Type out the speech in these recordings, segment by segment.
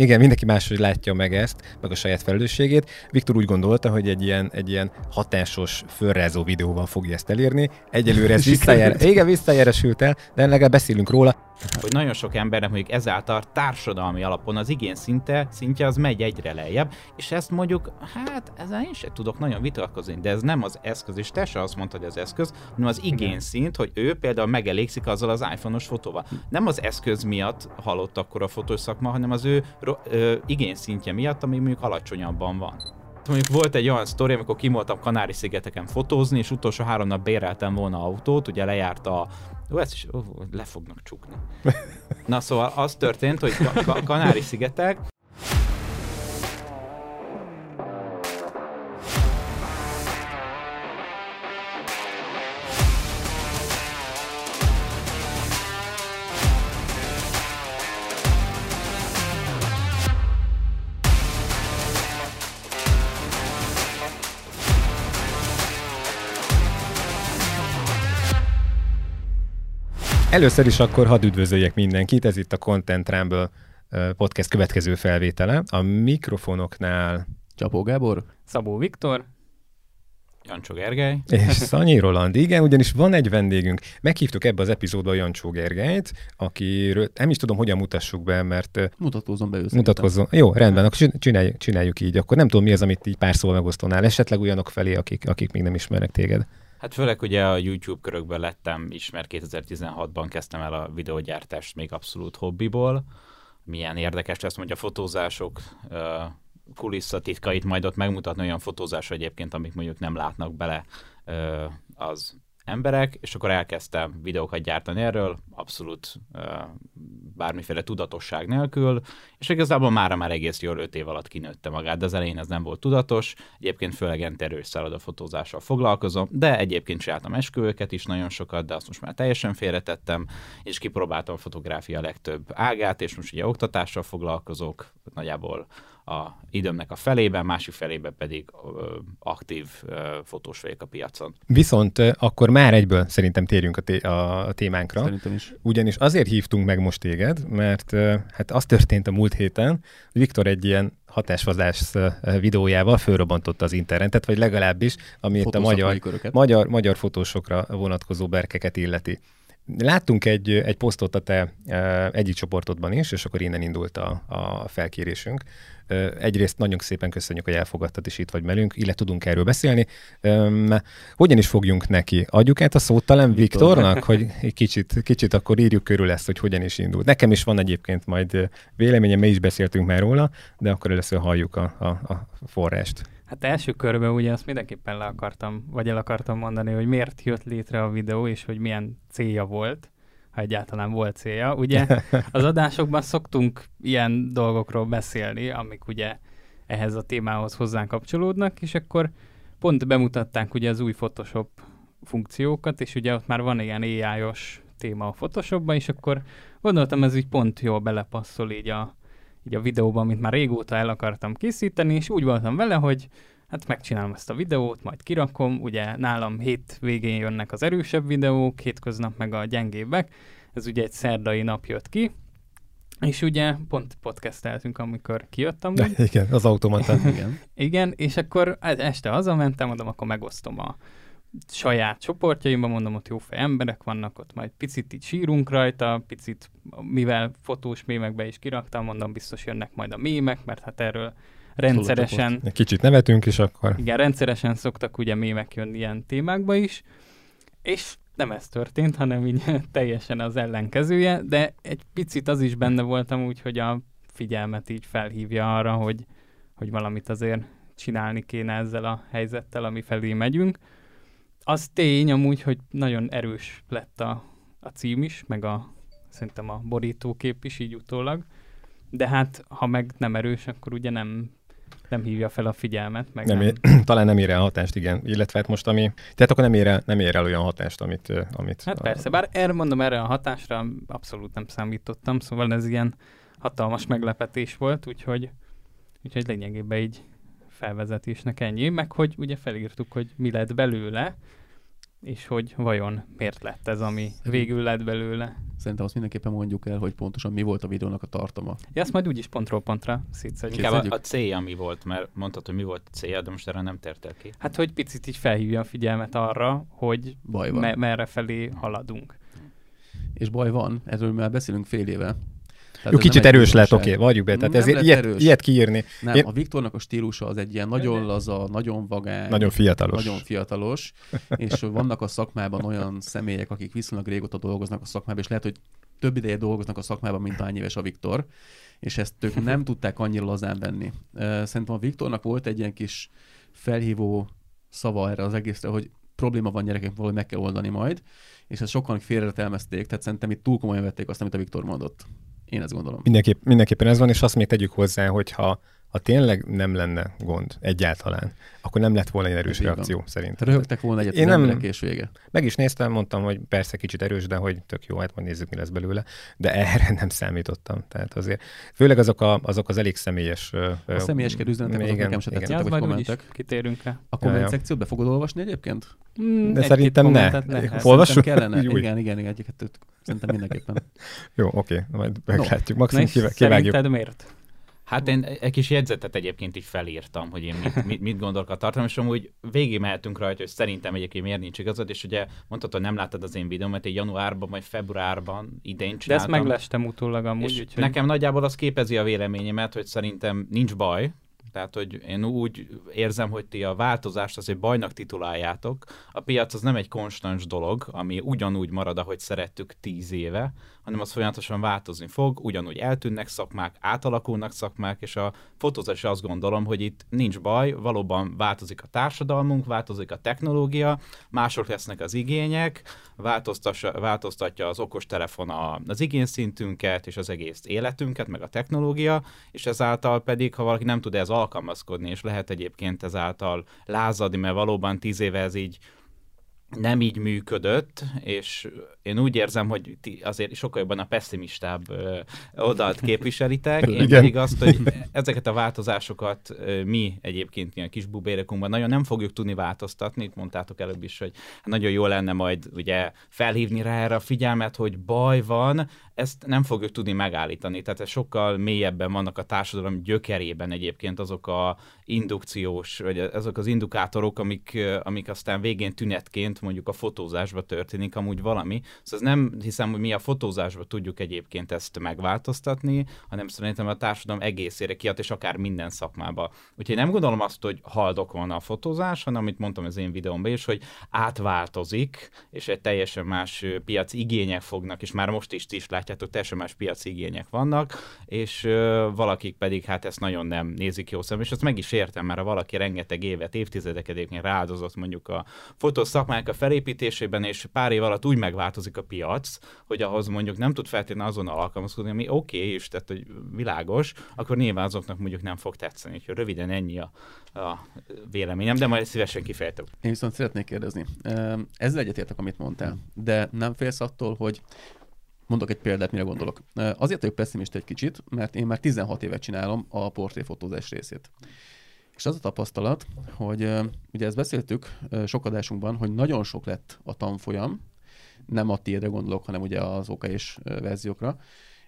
Igen, mindenki máshogy látja meg ezt, meg a saját felelősségét. Viktor úgy gondolta, hogy egy ilyen, egy ilyen hatásos, fölrázó videóval fogja ezt elérni. Egyelőre ez visszajár, igen, visszajáresült el, de legalább beszélünk róla. Hogy nagyon sok embernek mondjuk ezáltal társadalmi alapon az igény szinte, szintje az megy egyre lejjebb, és ezt mondjuk, hát ezzel én sem tudok nagyon vitatkozni, de ez nem az eszköz, és te se azt mondtad, hogy az eszköz, hanem az igény szint, hogy ő például megelégszik azzal az iPhone-os fotóval. Nem az eszköz miatt halott akkor a fotós szakma, hanem az ő ö, igényszintje miatt, ami mondjuk alacsonyabban van. Mondjuk volt egy olyan sztori, amikor kimoltam Kanári-szigeteken fotózni, és utolsó három nap béreltem volna autót, ugye lejárt a Ó, ezt is ó, le fognak csukni. Na szóval az történt, hogy Kanári-szigetek, Először is akkor hadd üdvözöljek mindenkit, ez itt a Content Rumble podcast következő felvétele. A mikrofonoknál Csapó Gábor, Szabó Viktor, Jancsó Gergely. És Szanyi Roland. Igen, ugyanis van egy vendégünk. Meghívtuk ebbe az epizódba Jancsó Gergelyt, akiről nem is tudom, hogyan mutassuk be, mert... Mutatkozzon be őszintén. Mutatkozzon. Jó, rendben, akkor csináljuk, csináljuk így. Akkor nem tudom, mi az, amit így pár szóval megosztanál. Esetleg olyanok felé, akik, akik még nem ismernek téged. Hát főleg ugye a YouTube körökben lettem ismert 2016-ban kezdtem el a videógyártást még abszolút hobbiból. Milyen érdekes lesz mondja a fotózások kulisszatitkait majd ott megmutatni olyan fotózás egyébként, amik mondjuk nem látnak bele az emberek, és akkor elkezdtem videókat gyártani erről, abszolút bármiféle tudatosság nélkül, és igazából mára már egész jól öt év alatt kinőtte magát, de az elején ez nem volt tudatos, egyébként főleg enterős fotózással foglalkozom, de egyébként csináltam esküvőket is nagyon sokat, de azt most már teljesen félretettem, és kipróbáltam a fotográfia legtöbb ágát, és most ugye oktatással foglalkozok, nagyjából a időmnek a felében, másik felében pedig ö, aktív ö, fotós vagyok a piacon. Viszont akkor már egyből szerintem térjünk a, té- a témánkra. Szerintem is. Ugyanis azért hívtunk meg most téged, mert hát az történt a múlt héten, hogy Viktor egy ilyen hatásvazás videójával fölrobbantotta az internetet, vagy legalábbis, ami itt a magyar, magyar, magyar fotósokra vonatkozó berkeket illeti. Láttunk egy, egy posztot a te egyik csoportodban is, és akkor innen indult a, a felkérésünk. Egyrészt nagyon szépen köszönjük, hogy elfogadtad, és itt vagy velünk, illetve tudunk erről beszélni. Hogyan is fogjunk neki? Adjuk át a szót talán Viktornak, hogy egy kicsit, kicsit akkor írjuk körül ezt, hogy hogyan is indult. Nekem is van egyébként majd véleményem, mi is beszéltünk már róla, de akkor először halljuk a, a, a forrást. Hát első körben ugye azt mindenképpen le akartam, vagy el akartam mondani, hogy miért jött létre a videó, és hogy milyen célja volt, ha egyáltalán volt célja. Ugye az adásokban szoktunk ilyen dolgokról beszélni, amik ugye ehhez a témához hozzánk kapcsolódnak, és akkor pont bemutatták ugye az új Photoshop funkciókat, és ugye ott már van ilyen ai téma a Photoshopban, és akkor gondoltam, ez így pont jól belepasszol így a, így a videóban, amit már régóta el akartam készíteni, és úgy voltam vele, hogy hát megcsinálom ezt a videót, majd kirakom, ugye nálam hét végén jönnek az erősebb videók, hétköznap meg a gyengébbek, ez ugye egy szerdai nap jött ki, és ugye pont podcasteltünk, amikor kijöttem. De, igen, az automata. igen. igen, és akkor este hazamentem, mondom, akkor megosztom a saját csoportjaimban, mondom, ott jó fej emberek vannak, ott majd picit így sírunk rajta, picit, mivel fotós mémekbe is kiraktam, mondom, biztos jönnek majd a mémek, mert hát erről rendszeresen... Kicsit nevetünk is akkor. Igen, rendszeresen szoktak ugye mémek jönni ilyen témákba is, és nem ez történt, hanem így teljesen az ellenkezője, de egy picit az is benne voltam úgy, hogy a figyelmet így felhívja arra, hogy, hogy valamit azért csinálni kéne ezzel a helyzettel, ami felé megyünk. Az tény amúgy, hogy nagyon erős lett a, a cím is, meg a szerintem a borítókép is így utólag, de hát ha meg nem erős, akkor ugye nem nem hívja fel a figyelmet. Meg nem, nem... Ér, talán nem ér el hatást, igen. Illetve hát most ami... Tehát akkor nem ér el, nem ér el olyan hatást, amit... amit hát a... persze, bár erre mondom, erre a hatásra abszolút nem számítottam, szóval ez ilyen hatalmas meglepetés volt, úgyhogy, úgyhogy lényegében így felvezetésnek ennyi, meg hogy ugye felírtuk, hogy mi lett belőle, és hogy vajon miért lett ez, ami végül lett belőle. Szerintem azt mindenképpen mondjuk el, hogy pontosan mi volt a videónak a tartalma. Ja, ezt majd úgyis pontról pontra szétszedjük. Inkább a, a célja mi volt, mert mondtad, hogy mi volt a célja, de most erre nem tértél ki. Hát, hogy picit így felhívja a figyelmet arra, hogy Baj van. Me- merre felé haladunk. És baj van, erről már beszélünk fél éve. Tehát Jó, kicsit erős lett, oké, okay, vagyjuk be. Tehát ez ilyet, erős. ilyet kiírni. Nem, Én... a Viktornak a stílusa az egy ilyen nagyon laza, nagyon vagány. Nagyon fiatalos. Nagyon fiatalos. és vannak a szakmában olyan személyek, akik viszonylag régóta dolgoznak a szakmában, és lehet, hogy több ideje dolgoznak a szakmában, mint annyi éves a Viktor, és ezt ők nem tudták annyira lazán venni. Szerintem a Viktornak volt egy ilyen kis felhívó szava erre az egészre, hogy probléma van gyerekek, valahogy meg kell oldani majd, és ezt sokan félretelmezték, tehát szerintem itt túl komolyan vették azt, amit a Viktor mondott. Én ezt gondolom. Mindenképp, mindenképpen ez van, és azt még tegyük hozzá, hogyha ha tényleg nem lenne gond egyáltalán, akkor nem lett volna egy erős reakció van. szerintem. Röhögtek volna egyet Én nem, és vége. Meg is néztem, mondtam, hogy persze kicsit erős, de hogy tök jó, hát majd nézzük, mi lesz belőle. De erre nem számítottam. Tehát azért, főleg azok, a, azok az elég személyes... A személyes üzenetek, azok nekem se tetszettek, hogy kommentek. kitérünk rá. A komment ja, szekciót be fogod olvasni egyébként? Mm, de szerintem ne. Olvassuk? kellene. igen, igen, igen, igen, egy Szerintem mindenképpen. Jó, oké, majd meglátjuk. Maximum kivágjuk. Szerinted miért? Hát én egy kis jegyzetet egyébként így felírtam, hogy én mit, mit, mit gondolok a tartalom, és amúgy végig mehetünk rajta, hogy szerintem egyébként miért nincs igazad, és ugye mondtad, hogy nem láttad az én videómat, én januárban vagy februárban idén csináltam. De ezt meglestem utólag amúgy. És úgyhogy... Nekem nagyjából az képezi a véleményemet, hogy szerintem nincs baj, tehát, hogy én úgy érzem, hogy ti a változást azért bajnak tituláljátok. A piac az nem egy konstans dolog, ami ugyanúgy marad, ahogy szerettük tíz éve, hanem az folyamatosan változni fog, ugyanúgy eltűnnek szakmák, átalakulnak szakmák, és a fotózás azt gondolom, hogy itt nincs baj, valóban változik a társadalmunk, változik a technológia, mások lesznek az igények, változtatja az okostelefon az igényszintünket és az egész életünket, meg a technológia, és ezáltal pedig, ha valaki nem tud ez alkalmazkodni, és lehet egyébként ezáltal lázadni, mert valóban tíz éve ez így nem így működött, és én úgy érzem, hogy ti azért sokkal jobban a pessimistább oldalt képviselitek. Én Igen. pedig azt, hogy ezeket a változásokat mi egyébként ilyen kis bubérekunkban nagyon nem fogjuk tudni változtatni. Itt mondtátok előbb is, hogy nagyon jó lenne majd ugye felhívni rá erre a figyelmet, hogy baj van, ezt nem fogjuk tudni megállítani. Tehát ez sokkal mélyebben vannak a társadalom gyökerében egyébként azok a indukciós, vagy azok az indukátorok, amik, amik aztán végén tünetként mondjuk a fotózásba történik amúgy valami. Szóval nem hiszem, hogy mi a fotózásba tudjuk egyébként ezt megváltoztatni, hanem szerintem a társadalom egészére kiad, és akár minden szakmába. Úgyhogy nem gondolom azt, hogy haldok van a fotózás, hanem amit mondtam az én videómban is, hogy átváltozik, és egy teljesen más piaci igények fognak, és már most is is látjátok, teljesen más piaci igények vannak, és valakik pedig hát ezt nagyon nem nézik jó szem, és azt meg is értem, mert ha valaki rengeteg évet, évtizedeket egyébként rááldozott mondjuk a fotószakmák a felépítésében, és pár év alatt úgy megváltozik a piac, hogy ahhoz mondjuk nem tud feltétlenül azonnal alkalmazkodni, ami oké, okay, és tehát, hogy világos, akkor nyilván azoknak mondjuk nem fog tetszeni. Úgyhogy röviden ennyi a, a véleményem, de majd szívesen kifejtem. Én viszont szeretnék kérdezni. Ezzel egyetértek, amit mondtál, de nem félsz attól, hogy Mondok egy példát, mire gondolok. Azért vagyok pessimista egy kicsit, mert én már 16 évet csinálom a portréfotózás részét. És az a tapasztalat, hogy ugye ezt beszéltük sok adásunkban, hogy nagyon sok lett a tanfolyam, nem a tiédre gondolok, hanem ugye az OK és verziókra,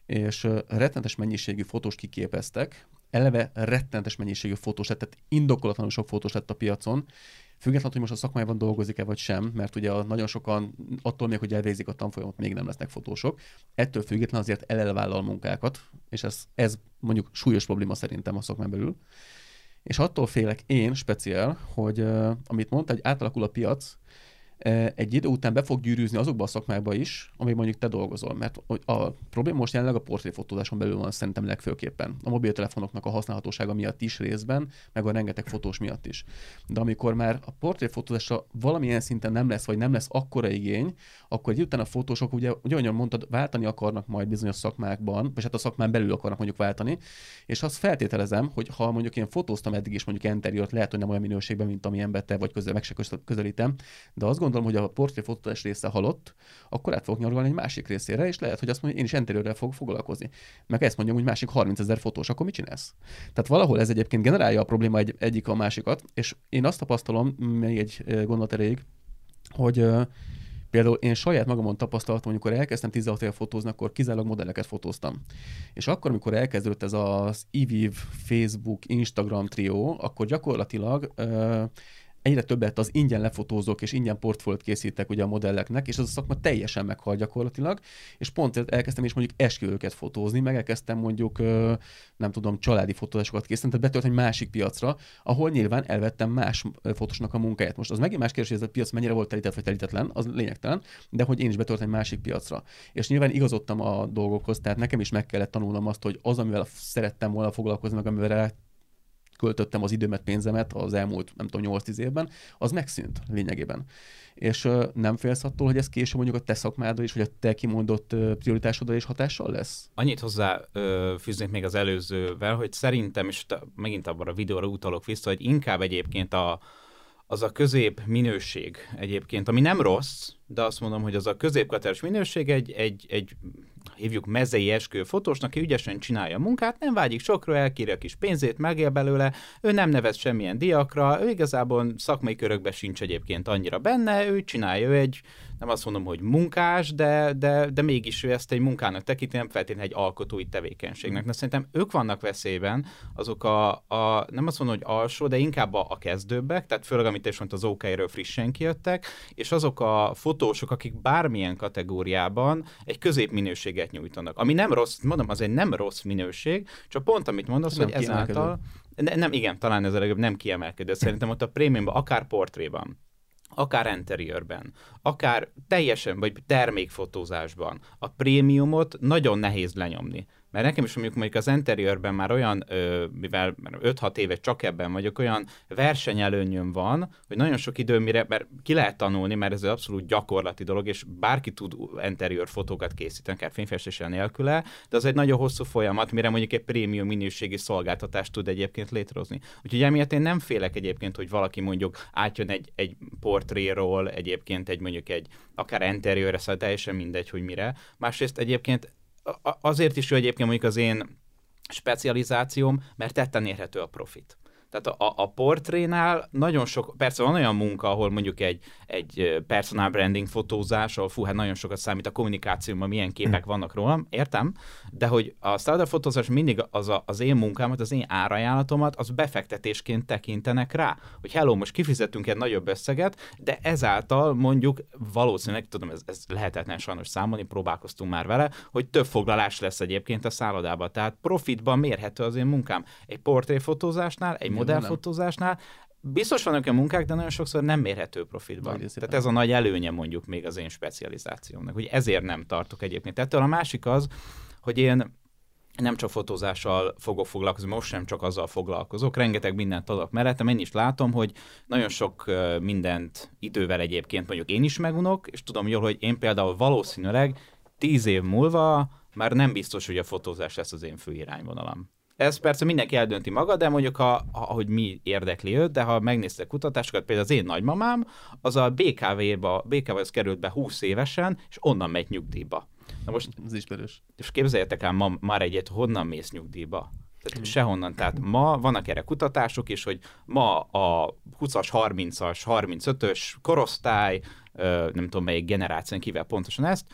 és rettentes mennyiségű fotós kiképeztek, eleve rettentes mennyiségű fotós lett, tehát indokolatlanul sok fotós lett a piacon, Függetlenül, hogy most a szakmájában dolgozik-e vagy sem, mert ugye nagyon sokan attól még, hogy elvégzik a tanfolyamot, még nem lesznek fotósok. Ettől független azért elelvállal munkákat, és ez, ez mondjuk súlyos probléma szerintem a szakmán belül. És attól félek én speciál, hogy uh, amit mondta, hogy átalakul a piac, egy idő után be fog gyűrűzni azokba a szakmákba is, amíg mondjuk te dolgozol. Mert a probléma most jelenleg a portréfotózáson belül van szerintem legfőképpen. A mobiltelefonoknak a használhatósága miatt is részben, meg a rengeteg fotós miatt is. De amikor már a portréfotózásra valamilyen szinten nem lesz, vagy nem lesz akkora igény, akkor egy után a fotósok ugye, ugye olyan mondtad, váltani akarnak majd bizonyos szakmákban, vagy hát a szakmán belül akarnak mondjuk váltani, és azt feltételezem, hogy ha mondjuk én fotóztam eddig is mondjuk interiort, lehet, hogy nem olyan minőségben, mint amilyen te vagy közel, meg se közelítem, de azt gondolom, hogy a portréfotózás része halott, akkor át fogok nyargalni egy másik részére, és lehet, hogy azt mondja, én is interiőrrel fogok foglalkozni. Meg ezt mondjam, hogy másik 30 ezer fotós, akkor mit csinálsz? Tehát valahol ez egyébként generálja a probléma egy, egyik a másikat, és én azt tapasztalom, még egy gondolat erejéig, hogy Például én saját magamon tapasztaltam, amikor elkezdtem 16 éve fotózni, akkor kizárólag modelleket fotóztam. És akkor, amikor elkezdődött ez az IVIV, Facebook, Instagram trió, akkor gyakorlatilag egyre többet az ingyen lefotózók és ingyen portfóliót készítek ugye a modelleknek, és az a szakma teljesen meghal gyakorlatilag, és pont elkezdtem is mondjuk esküvőket fotózni, meg elkezdtem mondjuk, nem tudom, családi fotózásokat készíteni, tehát betölt egy másik piacra, ahol nyilván elvettem más fotósnak a munkáját. Most az megint más kérdés, hogy ez a piac mennyire volt telített vagy telítetlen, az lényegtelen, de hogy én is betöltem egy másik piacra. És nyilván igazodtam a dolgokhoz, tehát nekem is meg kellett tanulnom azt, hogy az, amivel szerettem volna foglalkozni, meg amivel költöttem az időmet, pénzemet az elmúlt, nem tudom, 8-10 évben, az megszűnt lényegében. És nem félsz attól, hogy ez később mondjuk a te szakmádra is, vagy a te kimondott prioritásodra is hatással lesz? Annyit hozzá fűznék még az előzővel, hogy szerintem, és megint abban a videóra utalok vissza, hogy inkább egyébként a, az a közép minőség egyébként, ami nem rossz, de azt mondom, hogy az a középkateres minőség egy, egy, egy hívjuk mezei eskő fotósnak, aki ügyesen csinálja a munkát, nem vágyik sokra, elkírja a kis pénzét, megél belőle, ő nem nevez semmilyen diakra, ő igazából szakmai körökben sincs egyébként annyira benne, ő csinálja, ő egy nem azt mondom, hogy munkás, de, de, de mégis ő ezt egy munkának tekinti, nem feltétlenül egy alkotói tevékenységnek. De szerintem ők vannak veszélyben, azok a, a nem azt mondom, hogy alsó, de inkább a, a kezdőbbek, tehát főleg, amit is mondta, az OK-ről frissen kijöttek, és azok a fotósok, akik bármilyen kategóriában egy középminőséget nyújtanak. Ami nem rossz, mondom, az egy nem rossz minőség, csak pont amit mondasz, nem hogy ezáltal... Ne, nem, igen, talán ez a legjobb, nem kiemelkedő. Szerintem ott a prémiumban, akár portréban, akár interiőrben, akár teljesen, vagy termékfotózásban a prémiumot nagyon nehéz lenyomni. Mert nekem is mondjuk, mondjuk az interiőrben már olyan, ö, mivel 5-6 éve csak ebben vagyok, olyan versenyelőnyöm van, hogy nagyon sok idő, mire, mert ki lehet tanulni, mert ez egy abszolút gyakorlati dolog, és bárki tud interiőr fotókat készíteni, akár fényfestéssel nélküle, de az egy nagyon hosszú folyamat, mire mondjuk egy prémium minőségi szolgáltatást tud egyébként létrehozni. Úgyhogy emiatt én nem félek egyébként, hogy valaki mondjuk átjön egy, egy portréról, egyébként egy mondjuk egy akár interiőre, szóval teljesen mindegy, hogy mire. Másrészt egyébként azért is jó egyébként mondjuk az én specializációm, mert tetten érhető a profit. Tehát a, a portrénál nagyon sok, persze van olyan munka, ahol mondjuk egy, egy personal branding fotózás, ahol fú, hát nagyon sokat számít a kommunikációban, milyen képek hm. vannak rólam, értem, de hogy a startup fotózás mindig az, a, az én munkámat, az én árajánlatomat, az befektetésként tekintenek rá, hogy hello, most kifizetünk egy nagyobb összeget, de ezáltal mondjuk valószínűleg, tudom, ez, ez lehetetlen sajnos számolni, próbálkoztunk már vele, hogy több foglalás lesz egyébként a szállodában. Tehát profitban mérhető az én munkám. Egy portréfotózásnál, egy modellfotózásnál biztos vannak a munkák, de nagyon sokszor nem mérhető profitban. Tehát ez a nagy előnye mondjuk még az én specializációmnak, hogy ezért nem tartok egyébként. Ettől a másik az, hogy én nem csak fotózással fogok foglalkozni, most sem csak azzal foglalkozok, rengeteg mindent adok mellettem, én is látom, hogy nagyon sok mindent idővel egyébként mondjuk én is megunok, és tudom jól, hogy én például valószínűleg tíz év múlva már nem biztos, hogy a fotózás lesz az én fő irányvonalam. Ez persze mindenki eldönti maga, de mondjuk, ha, ha, hogy mi érdekli őt, de ha megnézte kutatásokat, például az én nagymamám, az a BKV-ba, BKV-hoz került be 20 évesen, és onnan megy nyugdíjba. Na most, ez ismerős. És képzeljétek el ma, már egyet, honnan mész nyugdíjba? Tehát hmm. sehonnan. Tehát ma vannak erre kutatások is, hogy ma a 20-as, 30-as, 35-ös korosztály, nem tudom melyik generáción kivel pontosan ezt,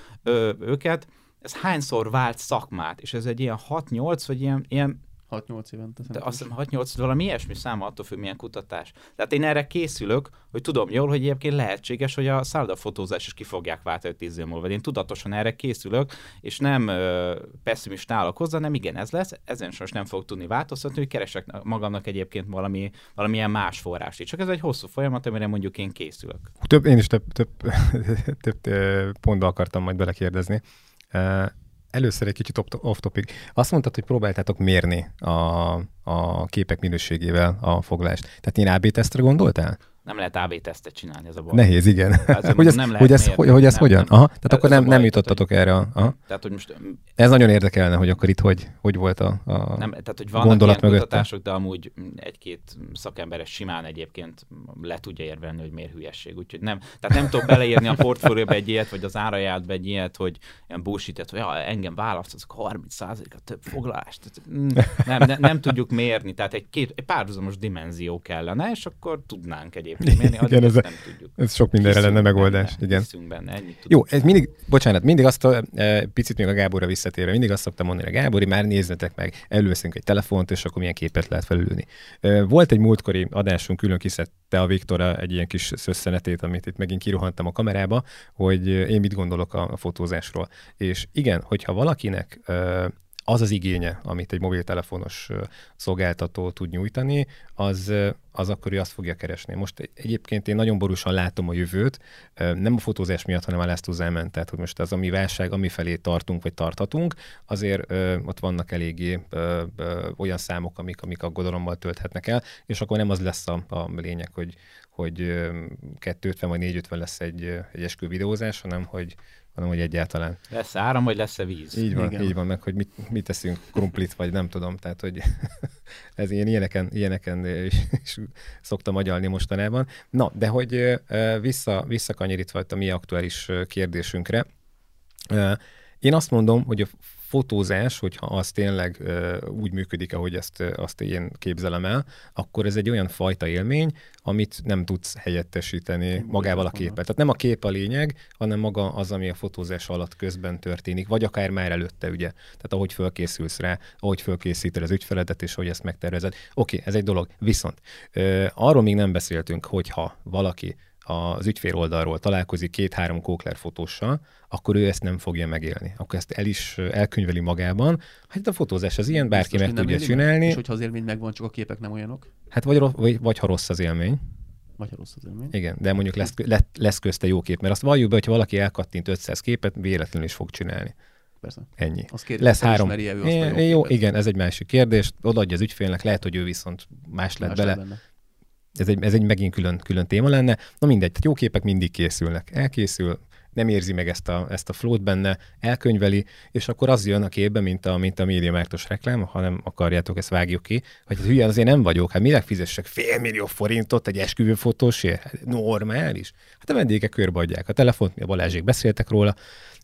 őket, ez hányszor vált szakmát, és ez egy ilyen 6-8, vagy ilyen, ilyen 6-8 évente. De azt hiszem 6-8, valami ilyesmi száma attól függ, milyen kutatás. Tehát én erre készülök, hogy tudom jól, hogy egyébként lehetséges, hogy a szállodafotózás is ki fogják váltani 10 év múlva. Én tudatosan erre készülök, és nem ö, pessimista állok hozzá, nem igen, ez lesz, ezen sajnos nem fog tudni változtatni, hogy keresek magamnak egyébként valami, valamilyen más forrást. Csak ez egy hosszú folyamat, amire mondjuk én készülök. Több, én is több, több, több, több pontba akartam majd belekérdezni először egy kicsit off-topic. Azt mondtad, hogy próbáltátok mérni a, a képek minőségével a foglalást. Tehát én AB tesztre gondoltál? Nem lehet AB tesztet csinálni, ez a baj. Nehéz, igen. Hogy, ez, nem hogy, ez, hogy, hogy ez nem, hogyan? Aha, tehát ez akkor nem, nem jutottatok tehát, erre. Aha. Tehát, hogy most, ez nagyon érdekelne, hogy akkor itt hogy, hogy volt a, a nem, Tehát, hogy vannak gondolat ilyen mögötte. kutatások, de amúgy egy-két szakemberes simán egyébként le tudja érvelni, hogy miért hülyesség. Úgyhogy nem, tehát nem tudok beleírni a portfólióba egy ilyet, vagy az árajátba egy ilyet, hogy ilyen bullshit hogy ja, engem választasz, 30%-a több foglalást. Mm, nem, nem, nem, tudjuk mérni, tehát egy, két, egy párhuzamos dimenzió kellene, és akkor tudnánk egyébként képre mérni, igen, ez, nem tudjuk. Ez sok mindenre lenne megoldás. Benne, igen. benne, ennyit Jó, ez mindig, bocsánat, mindig azt a, e, picit még a Gáborra visszatérve, mindig azt szoktam mondani, hogy Gábori, már nézzetek meg, előveszünk egy telefont, és akkor milyen képet lehet felülni. E, volt egy múltkori adásunk, külön kiszedte a Viktora egy ilyen kis szösszenetét, amit itt megint kirohantam a kamerába, hogy én mit gondolok a, a fotózásról. És igen, hogyha valakinek e, az az igénye, amit egy mobiltelefonos szolgáltató tud nyújtani, az, az akkor ő azt fogja keresni. Most egyébként én nagyon borúsan látom a jövőt, nem a fotózás miatt, hanem a Last Uzerment, tehát hogy most az, ami válság, ami felé tartunk, vagy tarthatunk, azért ott vannak eléggé olyan számok, amik, amik aggodalommal tölthetnek el, és akkor nem az lesz a, a lényeg, hogy, hogy 250 vagy 450 lesz egy, egy eskü videózás, hanem hogy hanem hogy egyáltalán. Lesz áram, vagy lesz-e víz? Így van, Igen. így van, meg hogy mit, mit teszünk, krumplit, vagy nem tudom, tehát hogy ez ilyen ilyeneken, ilyeneken is, is szoktam agyalni mostanában. Na, de hogy vissza, visszakanyarítva a mi aktuális kérdésünkre, én azt mondom, hogy a fotózás, hogyha az tényleg úgy működik, ahogy ezt, azt én képzelem el, akkor ez egy olyan fajta élmény, amit nem tudsz helyettesíteni én magával a képpel. Tehát nem a kép a lényeg, hanem maga az, ami a fotózás alatt közben történik, vagy akár már előtte, ugye. Tehát ahogy fölkészülsz rá, ahogy fölkészíted az ügyfeledet, és hogy ezt megtervezed. Oké, okay, ez egy dolog. Viszont arról még nem beszéltünk, hogyha valaki az ügyfél oldalról találkozik két-három kókler fotóssal, akkor ő ezt nem fogja megélni. Akkor ezt el is elkönyveli magában. Hát a fotózás az ilyen, bárki Biztos, meg tudja csinálni. Meg? És hogyha az élmény megvan, csak a képek nem olyanok? Hát vagy, vagy, vagy ha rossz az élmény. Vagy ha rossz az élmény. Igen, de mondjuk lesz, lesz közte jó kép, mert azt valljuk be, hogyha valaki elkattint 500 képet, véletlenül is fog csinálni. Persze. Ennyi. Az kérdés, lesz három. É, jó, jó igen, ez egy másik kérdés. Odaadja az ügyfélnek, lehet, hogy ő viszont más lett más bele. Benne ez egy, ez egy megint külön, külön téma lenne. Na mindegy, tehát jó képek mindig készülnek. Elkészül, nem érzi meg ezt a, ezt a flót benne, elkönyveli, és akkor az jön a képbe, mint a, mint a médiamártos reklám, ha nem akarjátok, ezt vágjuk ki, hogy hát hülye azért nem vagyok, hát minek fizessek fél millió forintot egy esküvőfotósért? Hát normális. Hát a vendégek körbeadják a telefont, mi a Balázsék beszéltek róla,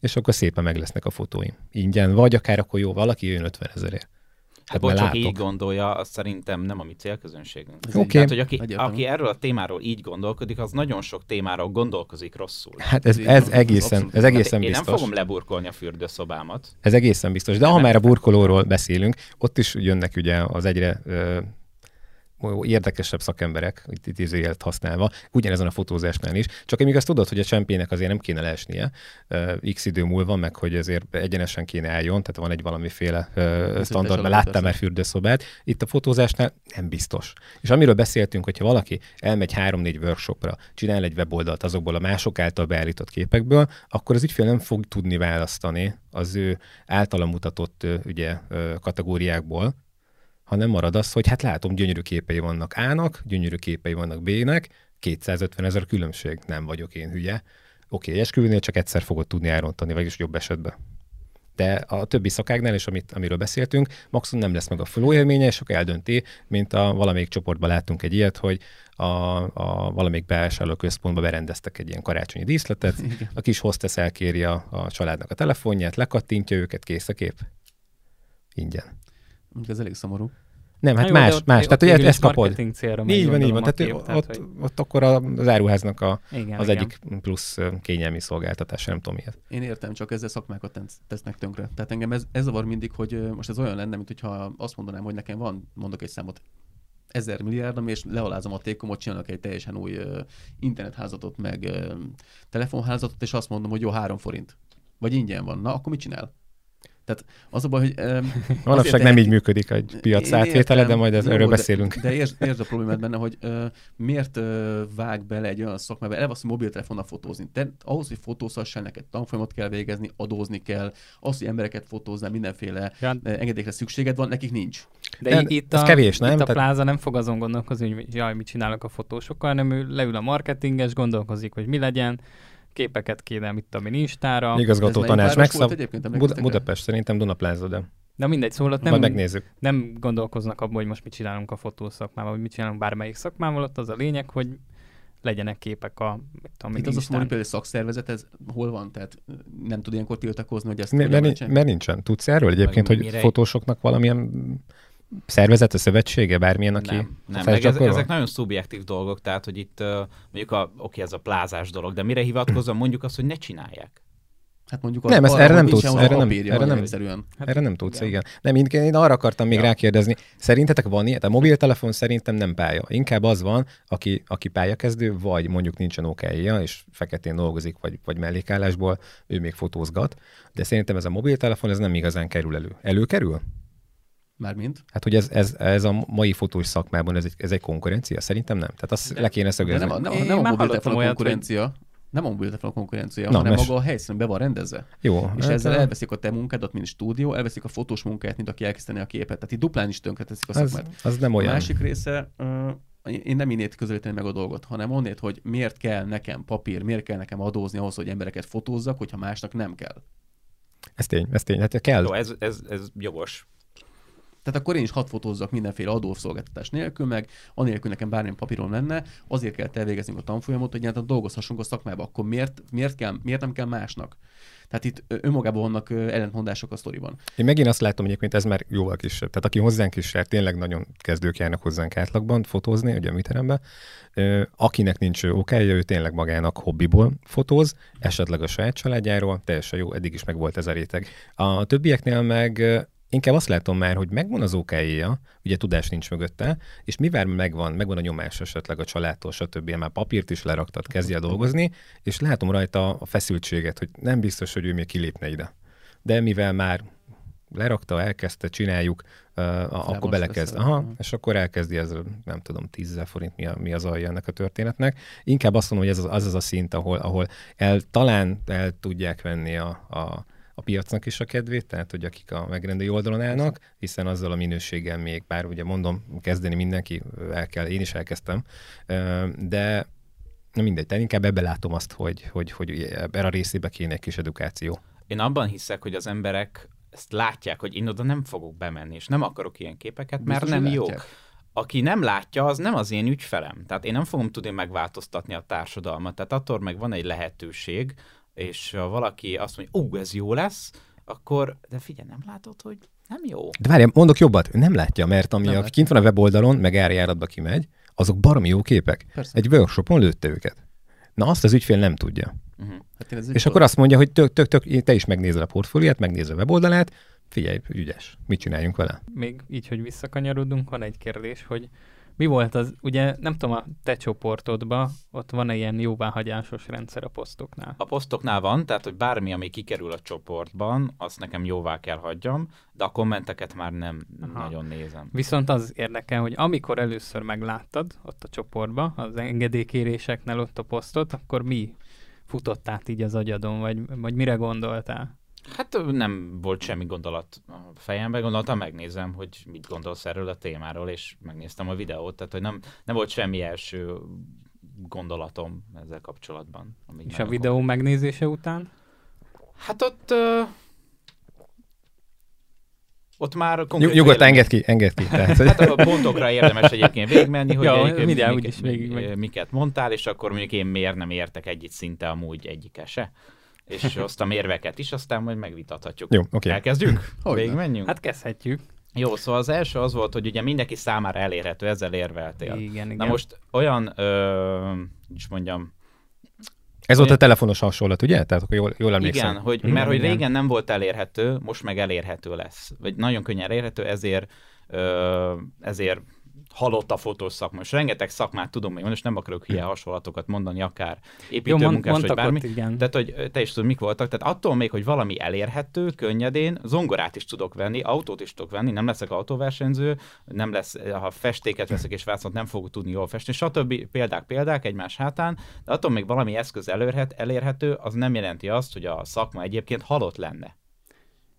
és akkor szépen meg lesznek a fotóim. Ingyen, vagy akár akkor jó, valaki jön 50 ezerért. Hát bocs, aki így gondolja, az szerintem nem a mi célközönségünk. Okay. Tehát, hogy aki, aki erről a témáról így gondolkodik, az nagyon sok témáról gondolkozik rosszul. Hát ez, ez, egészen, ez egészen hát biztos. Én nem fogom leburkolni a fürdőszobámat. Ez egészen biztos. De ha már a burkolóról beszélünk, ott is jönnek ugye az egyre érdekesebb szakemberek, itt idézőjelet használva, ugyanezen a fotózásnál is. Csak még azt tudod, hogy a csempének azért nem kéne leesnie x idő múlva, meg hogy azért egyenesen kéne álljon, tehát van egy valamiféle uh, standard, mert láttam már fürdőszobát. Itt a fotózásnál nem biztos. És amiről beszéltünk, hogyha valaki elmegy három-négy workshopra, csinál egy weboldalt azokból a mások által beállított képekből, akkor az ügyfél nem fog tudni választani az ő általa mutatott ugye, kategóriákból, hanem marad az, hogy hát látom, gyönyörű képei vannak A-nak, gyönyörű képei vannak B-nek, 250 ezer különbség, nem vagyok én hülye. Oké, okay, esküvőnél csak egyszer fogod tudni elrontani, vagyis jobb esetben. De a többi szakágnál, és amit, amiről beszéltünk, maximum nem lesz meg a flow élménye, és akkor eldönti, mint a valamelyik csoportban láttunk egy ilyet, hogy a, a valamelyik bevásárló központba berendeztek egy ilyen karácsonyi díszletet, Igen. a kis hostess elkéri a, a családnak a telefonját, lekattintja őket, kész a kép. Ingyen. Ez elég szomorú. Nem, hát, hát más, ott, más. Ott tehát ugye ezt kapod. Így van, így van. Tehát, kép, ott, tehát hogy... ott akkor az áruháznak a, igen, az igen. egyik plusz kényelmi szolgáltatás, nem tudom miért. Én értem, csak ezzel szakmákat tesznek tönkre. Tehát engem ez, ez zavar mindig, hogy most ez olyan lenne, mint hogyha azt mondanám, hogy nekem van, mondok egy számot, ezer milliárdom, és lealázom a tékomot, csinálok egy teljesen új uh, internetházatot, meg uh, telefonházatot, és azt mondom, hogy jó, három forint. Vagy ingyen van. Na, akkor mit csinál? Tehát az a baj, hogy... Um, Manapság nem így működik egy piac átvétele, de majd ez, erről de, beszélünk. De, értsd a problémát benne, hogy uh, miért uh, vág bele egy olyan szakmába, eleve azt, hogy mobiltelefonnal fotózni. Te ahhoz, hogy fotózhassál, neked tanfolyamot kell végezni, adózni kell, az, hogy embereket fotóznál, mindenféle ja. engedélyekre szükséged van, nekik nincs. De, de itt, ez a, kevés, nem? itt a pláza nem fog azon gondolkozni, hogy jaj, mit csinálok a fotósokkal, hanem ő leül a marketinges, gondolkozik, hogy mi legyen, képeket kéne, mit tudom én, Instára. Igazgató tanács megszab. Bud- Budapest szerintem Dunapláza, de... De mindegy, szóval ott nem, megnézzük. nem gondolkoznak abban, hogy most mit csinálunk a fotószakmával, vagy mit csinálunk bármelyik szakmával, ott az a lényeg, hogy legyenek képek a... Tudom, Itt az a szomorú például szakszervezet, ez hol van? Tehát nem tud ilyenkor tiltakozni, hogy ezt... Mi, mert, mert nincsen. Tudsz erről egyébként, hogy mire... fotósoknak valamilyen szervezet, a szövetsége, bármilyen, aki Nem, nem. Meg ez, ezek nagyon szubjektív dolgok, tehát, hogy itt mondjuk a, oké, ez a plázás dolog, de mire hivatkozom, mondjuk azt, hogy ne csinálják. Hát mondjuk nem, ez, erre nem tudsz, erre nem, erre nem, hát, erre nem tudsz, igen. igen. Nem, én, én arra akartam még ja. rákérdezni, szerintetek van ilyen? A mobiltelefon szerintem nem pálya. Inkább az van, aki, aki pályakezdő, vagy mondjuk nincsen ok és feketén dolgozik, vagy, vagy mellékállásból, ő még fotózgat. De szerintem ez a mobiltelefon, ez nem igazán kerül elő. Előkerül? Mármint? Hát, hogy ez, ez, ez a mai fotós szakmában ez egy, ez egy konkurencia? Szerintem nem. Tehát azt de, le kéne szögezni. Nem, nem, nem, a mobiltelefon a konkurencia. Hogy nem a mobiltelefon a konkurencia, Na, hanem mes... maga a helyszín be van rendezve. Jó. És hát ezzel elveszik a te munkádat, mint stúdió, elveszik a fotós munkáját, mint aki elkezdeni a képet. Tehát itt duplán is tönkreteszik a szakmát. Az, az nem olyan. A másik része, én nem innét közelíteni meg a dolgot, hanem onnét, hogy miért kell nekem papír, miért kell nekem adózni ahhoz, hogy embereket fotózzak, hogyha másnak nem kell. Ez tény, ez tény, hát kell. Jó, ez, ez, ez jogos. Tehát akkor én is hat fotózzak mindenféle adószolgáltatás nélkül, meg anélkül nekem bármilyen papíron lenne, azért kell elvégeznünk a tanfolyamot, hogy nyilván dolgozhassunk a szakmába. Akkor miért, miért, kell, miért nem kell másnak? Tehát itt önmagában vannak ellentmondások a sztoriban. Én megint azt látom, hogy egyébként ez már jóval kisebb. Tehát aki hozzánk is jár, tényleg nagyon kezdők járnak hozzánk átlagban fotózni, ugye a műteremben. Akinek nincs okája, ő tényleg magának hobbiból fotóz, esetleg a saját családjáról, teljesen jó, eddig is meg volt ez a réteg. A többieknél meg inkább azt látom már, hogy megvan az ok ugye tudás nincs mögötte, és mivel megvan, megvan a nyomás esetleg a családtól, stb. már papírt is leraktad, kezdje el dolgozni, és látom rajta a feszültséget, hogy nem biztos, hogy ő még kilépne ide. De mivel már lerakta, elkezdte, csináljuk, uh, akkor belekezd. Aha, és akkor elkezdi ez, nem tudom, 10 forint mi, a, mi az alja ennek a történetnek. Inkább azt mondom, hogy ez az az, az a szint, ahol, ahol el, talán el tudják venni a, a a piacnak is a kedvét, tehát hogy akik a megrendelő oldalon állnak, hiszen azzal a minőséggel még, bár ugye mondom, kezdeni mindenki el kell, én is elkezdtem, de na mindegy, tehát inkább ebbe látom azt, hogy, hogy, hogy ebben a részébe kéne egy kis edukáció. Én abban hiszek, hogy az emberek ezt látják, hogy én oda nem fogok bemenni, és nem akarok ilyen képeket, mert Biztos, nem jók. Aki nem látja, az nem az én ügyfelem. Tehát én nem fogom tudni megváltoztatni a társadalmat. Tehát attól meg van egy lehetőség, és ha valaki azt mondja, ó, ez jó lesz, akkor, de figyelj, nem látod, hogy nem jó. De várj, mondok jobbat, ő nem látja, mert ami a, kint van a weboldalon, meg árjáratba kimegy, azok baromi jó képek. Persze. Egy workshopon lőtte őket. Na azt az ügyfél nem tudja. Uh-huh. Hát és akkor akkor azt mondja, hogy tök, tök, tök, te is megnézed a portfóliát, megnézed a weboldalát, figyelj, ügyes, mit csináljunk vele? Még így, hogy visszakanyarodunk, van egy kérdés, hogy mi volt az, ugye nem tudom, a te csoportodban ott van-e ilyen jóváhagyásos rendszer a posztoknál? A posztoknál van, tehát hogy bármi, ami kikerül a csoportban, azt nekem jóvá kell hagyjam, de a kommenteket már nem Aha. nagyon nézem. Viszont az érdekel, hogy amikor először megláttad ott a csoportban, az engedélykéréseknél ott a posztot, akkor mi futott át így az agyadon, vagy, vagy mire gondoltál? Hát nem volt semmi gondolat a fejemben, gondoltam, megnézem, hogy mit gondolsz erről a témáról, és megnéztem a videót, tehát hogy nem, nem volt semmi első gondolatom ezzel kapcsolatban. És a videó akar. megnézése után? Hát ott uh, ott már konkrét... Nyugodtan enged ki, enged ki. Tehát. hát a pontokra érdemes egyébként végigmenni, hogy ja, egyébként miket, végig miket mondtál, és akkor mondjuk én miért nem értek egyik szinte amúgy egyike se és hoztam érveket is, aztán majd megvitathatjuk. Jó, oké. Okay. Elkezdjük? Végig menjünk? Hát kezdhetjük. Jó, szóval az első az volt, hogy ugye mindenki számára elérhető, ezzel érveltél. Igen, igen. Na most olyan, ö, is mondjam, ez volt a telefonos hasonlat, ugye? Tehát akkor jól, jól emlékszem. Igen, hogy, mert hogy régen nem volt elérhető, most meg elérhető lesz. Vagy nagyon könnyen elérhető, ezért, ö, ezért halott a fotós szakma. És rengeteg szakmát tudom még, és nem akarok hülye hasonlatokat mondani, akár építőmunkás, vagy bármi. Igen. Tehát, hogy te is tudod, mik voltak. Tehát attól még, hogy valami elérhető, könnyedén, zongorát is tudok venni, autót is tudok venni, nem leszek autóversenyző, nem lesz, ha festéket veszek és vászont nem fogok tudni jól festni, stb. példák, példák egymás hátán, de attól még valami eszköz elérhet, elérhető, az nem jelenti azt, hogy a szakma egyébként halott lenne.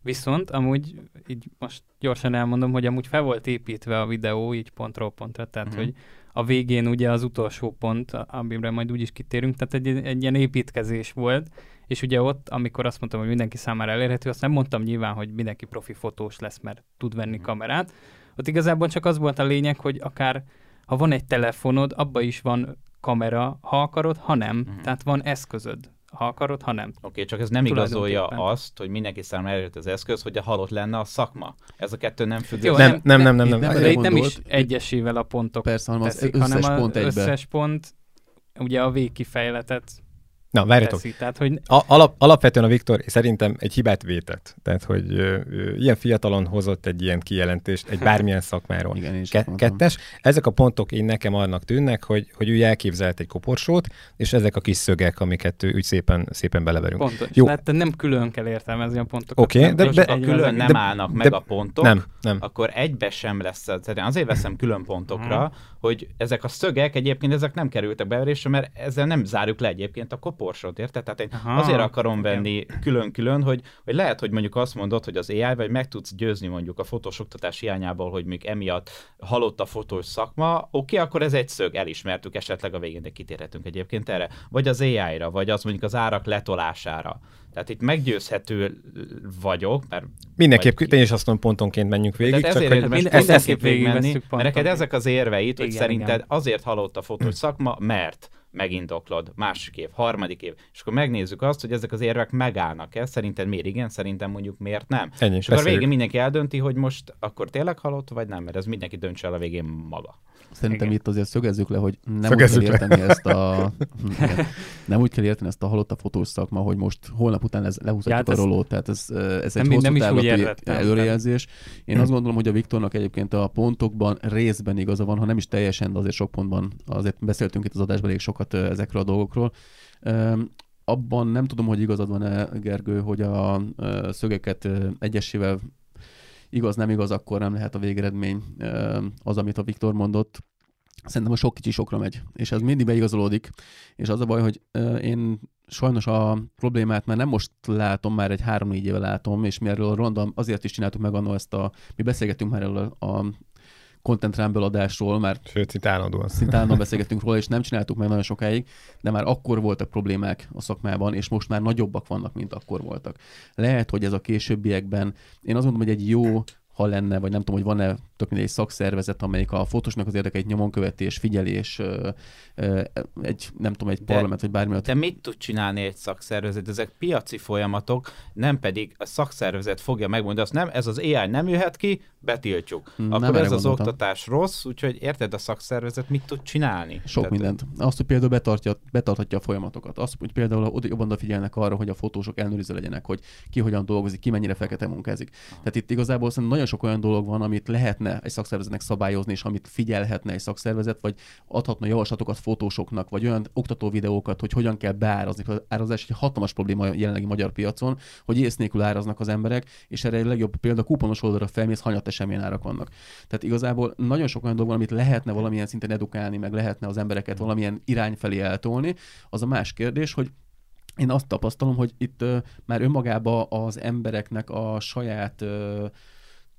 Viszont amúgy, így most gyorsan elmondom, hogy amúgy fel volt építve a videó így pontról pontra, tehát uh-huh. hogy a végén ugye az utolsó pont, amire majd úgyis kitérünk, tehát egy, egy ilyen építkezés volt, és ugye ott, amikor azt mondtam, hogy mindenki számára elérhető, azt nem mondtam nyilván, hogy mindenki profi fotós lesz, mert tud venni uh-huh. kamerát. Ott igazából csak az volt a lényeg, hogy akár ha van egy telefonod, abba is van kamera, ha akarod, ha nem. Uh-huh. Tehát van eszközöd ha akarod, ha nem. Oké, okay, csak ez nem igazolja azt, hogy mindenki számára eljött az eszköz, hogy a halott lenne a szakma. Ez a kettő nem függ. Jó, nem, nem, nem, nem, nem. nem, nem, nem is egyesével a pontok Persze, hanem teszik, az összes hanem pont egybe. összes pont ugye a végkifejletet Na, várjatok. teszi. Tehát, hogy A, alap, alapvetően a Viktor szerintem egy hibát vétett. Tehát, hogy ö, ö, ilyen fiatalon hozott egy ilyen kijelentést egy bármilyen szakmáról. Igen, én is Ke- kettes. Ezek a pontok én nekem annak tűnnek, hogy, hogy ő elképzelt egy koporsót, és ezek a kis szögek, amiket ő úgy szépen, szépen beleverünk. pontos. Jó. Tehát te nem külön kell értelmezni a pontokat. Oké, nem de- de- Ha egy külön nem de- állnak de- meg a pontok, Nem, nem. akkor egybe sem lesz. Tehát azért veszem külön pontokra, Mhm. Hogy ezek a szögek egyébként ezek nem kerültek beverésre, mert ezzel nem zárjuk le egyébként a koporsót, érted? Tehát én Aha, azért akarom venni külön-külön, hogy, hogy lehet, hogy mondjuk azt mondod, hogy az AI, vagy meg tudsz győzni mondjuk a fotós oktatás hiányából, hogy még emiatt halott a fotós szakma, oké, akkor ez egy szög, elismertük esetleg a végén, de kitérhetünk egyébként erre. Vagy az AI-ra, vagy az mondjuk az árak letolására. Tehát itt meggyőzhető vagyok, mert Mindenképp, vagy- én is azt mondom, pontonként menjünk végig, tehát csak ezért hogy érdemes minden- ezt, mindenképp ezt végigvesszük mert neked ezek az érveid, hogy Igen, szerinted igen. azért halott a fotós szakma, mert megindoklod, másik év, harmadik év, és akkor megnézzük azt, hogy ezek az érvek megállnak-e, szerinted miért igen, szerintem mondjuk miért nem. ennyi, És akkor a végén mindenki eldönti, hogy most akkor tényleg halott, vagy nem, mert ez mindenki döntse el a végén maga. Szerintem Igen. itt azért szögezzük le, hogy nem Szögezzük úgy le. kell érteni ezt a igen, nem úgy kell érteni ezt a halott a fotós szakma, hogy most holnap után ez, lehúzhatjuk Ja, hát a rolót, tehát ez, ez egy nem- hosszú nem előrejelzés. Én azt gondolom, hogy a Viktornak egyébként a pontokban részben igaza van, ha nem is teljesen, de azért sok pontban azért beszéltünk itt az adásban elég sokat ezekről a dolgokról. Abban nem tudom, hogy igazad van-e, Gergő, hogy a szögeket egyesével igaz, nem igaz, akkor nem lehet a végeredmény az, amit a Viktor mondott. Szerintem a sok kicsi sokra megy, és ez mindig beigazolódik. És az a baj, hogy én sajnos a problémát már nem most látom, már egy három-négy éve látom, és mi erről a Ronda azért is csináltuk meg annól ezt a, mi beszélgettünk már erről a Content Rumble adásról, már Sőt, szinte állandóan. szinte állandóan beszélgettünk róla, és nem csináltuk meg nagyon sokáig, de már akkor voltak problémák a szakmában, és most már nagyobbak vannak, mint akkor voltak. Lehet, hogy ez a későbbiekben, én azt mondom, hogy egy jó ha lenne, vagy nem tudom, hogy van-e tök mindegy egy szakszervezet, amelyik a fotósnak az érdekeit nyomon követi és figyelés, ö, ö, egy, nem tudom, egy De- parlament, vagy bármi. De mit tud csinálni egy szakszervezet? Ezek piaci folyamatok, nem pedig a szakszervezet fogja megmondani, azt nem, ez az AI nem jöhet ki, betiltjuk. Nem Akkor ez az gondoltam. oktatás rossz, úgyhogy érted, a szakszervezet mit tud csinálni? Sok Tehát- mindent. Azt, hogy például betartja, betartatja a folyamatokat. Azt, hogy például oda jobban odafigyelnek arra, hogy a fotósok ellenőrizve legyenek, hogy ki hogyan dolgozik, ki mennyire fekete munkázik. Tehát itt igazából szerintem nagyon sok olyan dolog van, amit lehetne egy szakszervezetnek szabályozni, és amit figyelhetne egy szakszervezet, vagy adhatna javaslatokat fotósoknak, vagy olyan oktató videókat, hogy hogyan kell beárazni. Az árazás egy hatalmas probléma a jelenlegi magyar piacon, hogy ész nélkül áraznak az emberek, és erre a legjobb példa kuponos oldalra felmész, hanyat eseményen árak vannak. Tehát igazából nagyon sok olyan dolog van, amit lehetne valamilyen szinten edukálni, meg lehetne az embereket valamilyen irány felé eltolni. Az a más kérdés, hogy én azt tapasztalom, hogy itt ö, már önmagába az embereknek a saját ö,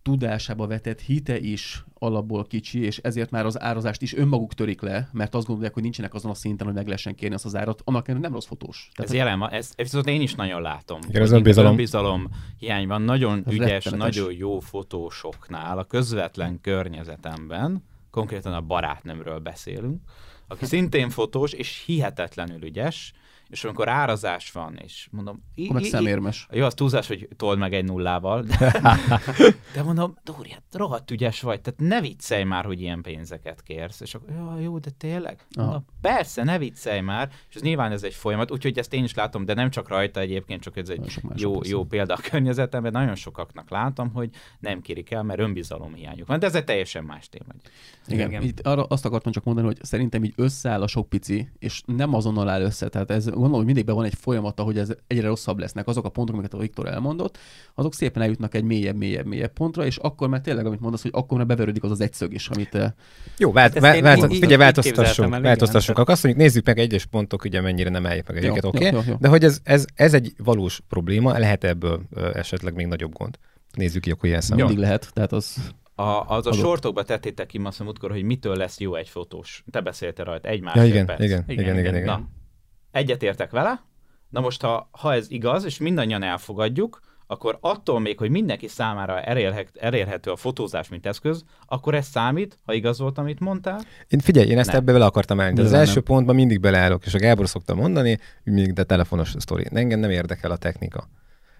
tudásába vetett hite is alapból kicsi, és ezért már az árazást is önmaguk törik le, mert azt gondolják, hogy nincsenek azon a szinten, hogy meg lehessen kérni azt az árat, annak ellenére nem rossz fotós. Ez jelen van, ez, ez viszont én is nagyon látom. Igen, az önbizalom. önbizalom hiány van nagyon Ez ügyes, rettenetes. nagyon jó fotósoknál a közvetlen környezetemben, konkrétan a barátnőmről beszélünk, aki szintén fotós, és hihetetlenül ügyes, és amikor árazás van, és mondom... i- meg szemérmes. Jó, az túlzás, hogy told meg egy nullával, de, de mondom, Dóri, hát rohadt ügyes vagy, tehát ne viccelj már, hogy ilyen pénzeket kérsz. És akkor, ja, jó, de tényleg? Mondom, persze, ne viccelj már, és ez nyilván ez egy folyamat, úgyhogy ezt én is látom, de nem csak rajta egyébként, csak ez egy jó, persze. jó példa a környezetemben, nagyon sokaknak látom, hogy nem kérik el, mert önbizalom hiányuk van, de ez egy teljesen más téma. Igen, Igen. Igen. Itt arra azt akartam csak mondani, hogy szerintem így összeáll a sok pici, és nem azonnal áll össze. Tehát ez gondolom, hogy mindig be van egy folyamata, hogy ez egyre rosszabb lesznek. Azok a pontok, amiket a Viktor elmondott, azok szépen eljutnak egy mélyebb, mélyebb, mélyebb pontra, és akkor már tényleg, amit mondasz, hogy akkor már beverődik az az egyszög is, amit eh, Jó, vált, Hát vált, én vált, figyelj, változtassunk, el, igen. változtassunk. Akkor azt mondjuk, nézzük meg egyes pontok, ugye mennyire nem állják meg egyeket, oké? jó. De hogy ez, ez, ez egy valós probléma, lehet ebből ö, esetleg még nagyobb gond. Nézzük ki, akkor ilyen szemben. mindig lehet. Tehát az A, az a Adott. sortokba tettétek ki, azt múltkor, hogy mitől lesz jó egy fotós. Te beszéltél rajta, egy Ja, másodperc. igen, igen, igen, igen, igen, igen. Na, egyetértek vele. Na most, ha, ha ez igaz, és mindannyian elfogadjuk, akkor attól még, hogy mindenki számára elérhető a fotózás, mint eszköz, akkor ez számít, ha igaz volt, amit mondtál? Én figyelj, én ezt nem. ebbe bele akartam állni. De az első nem. pontban mindig beleállok, és a Gábor szokta mondani, mindig de telefonos sztori. Engem nem érdekel a technika.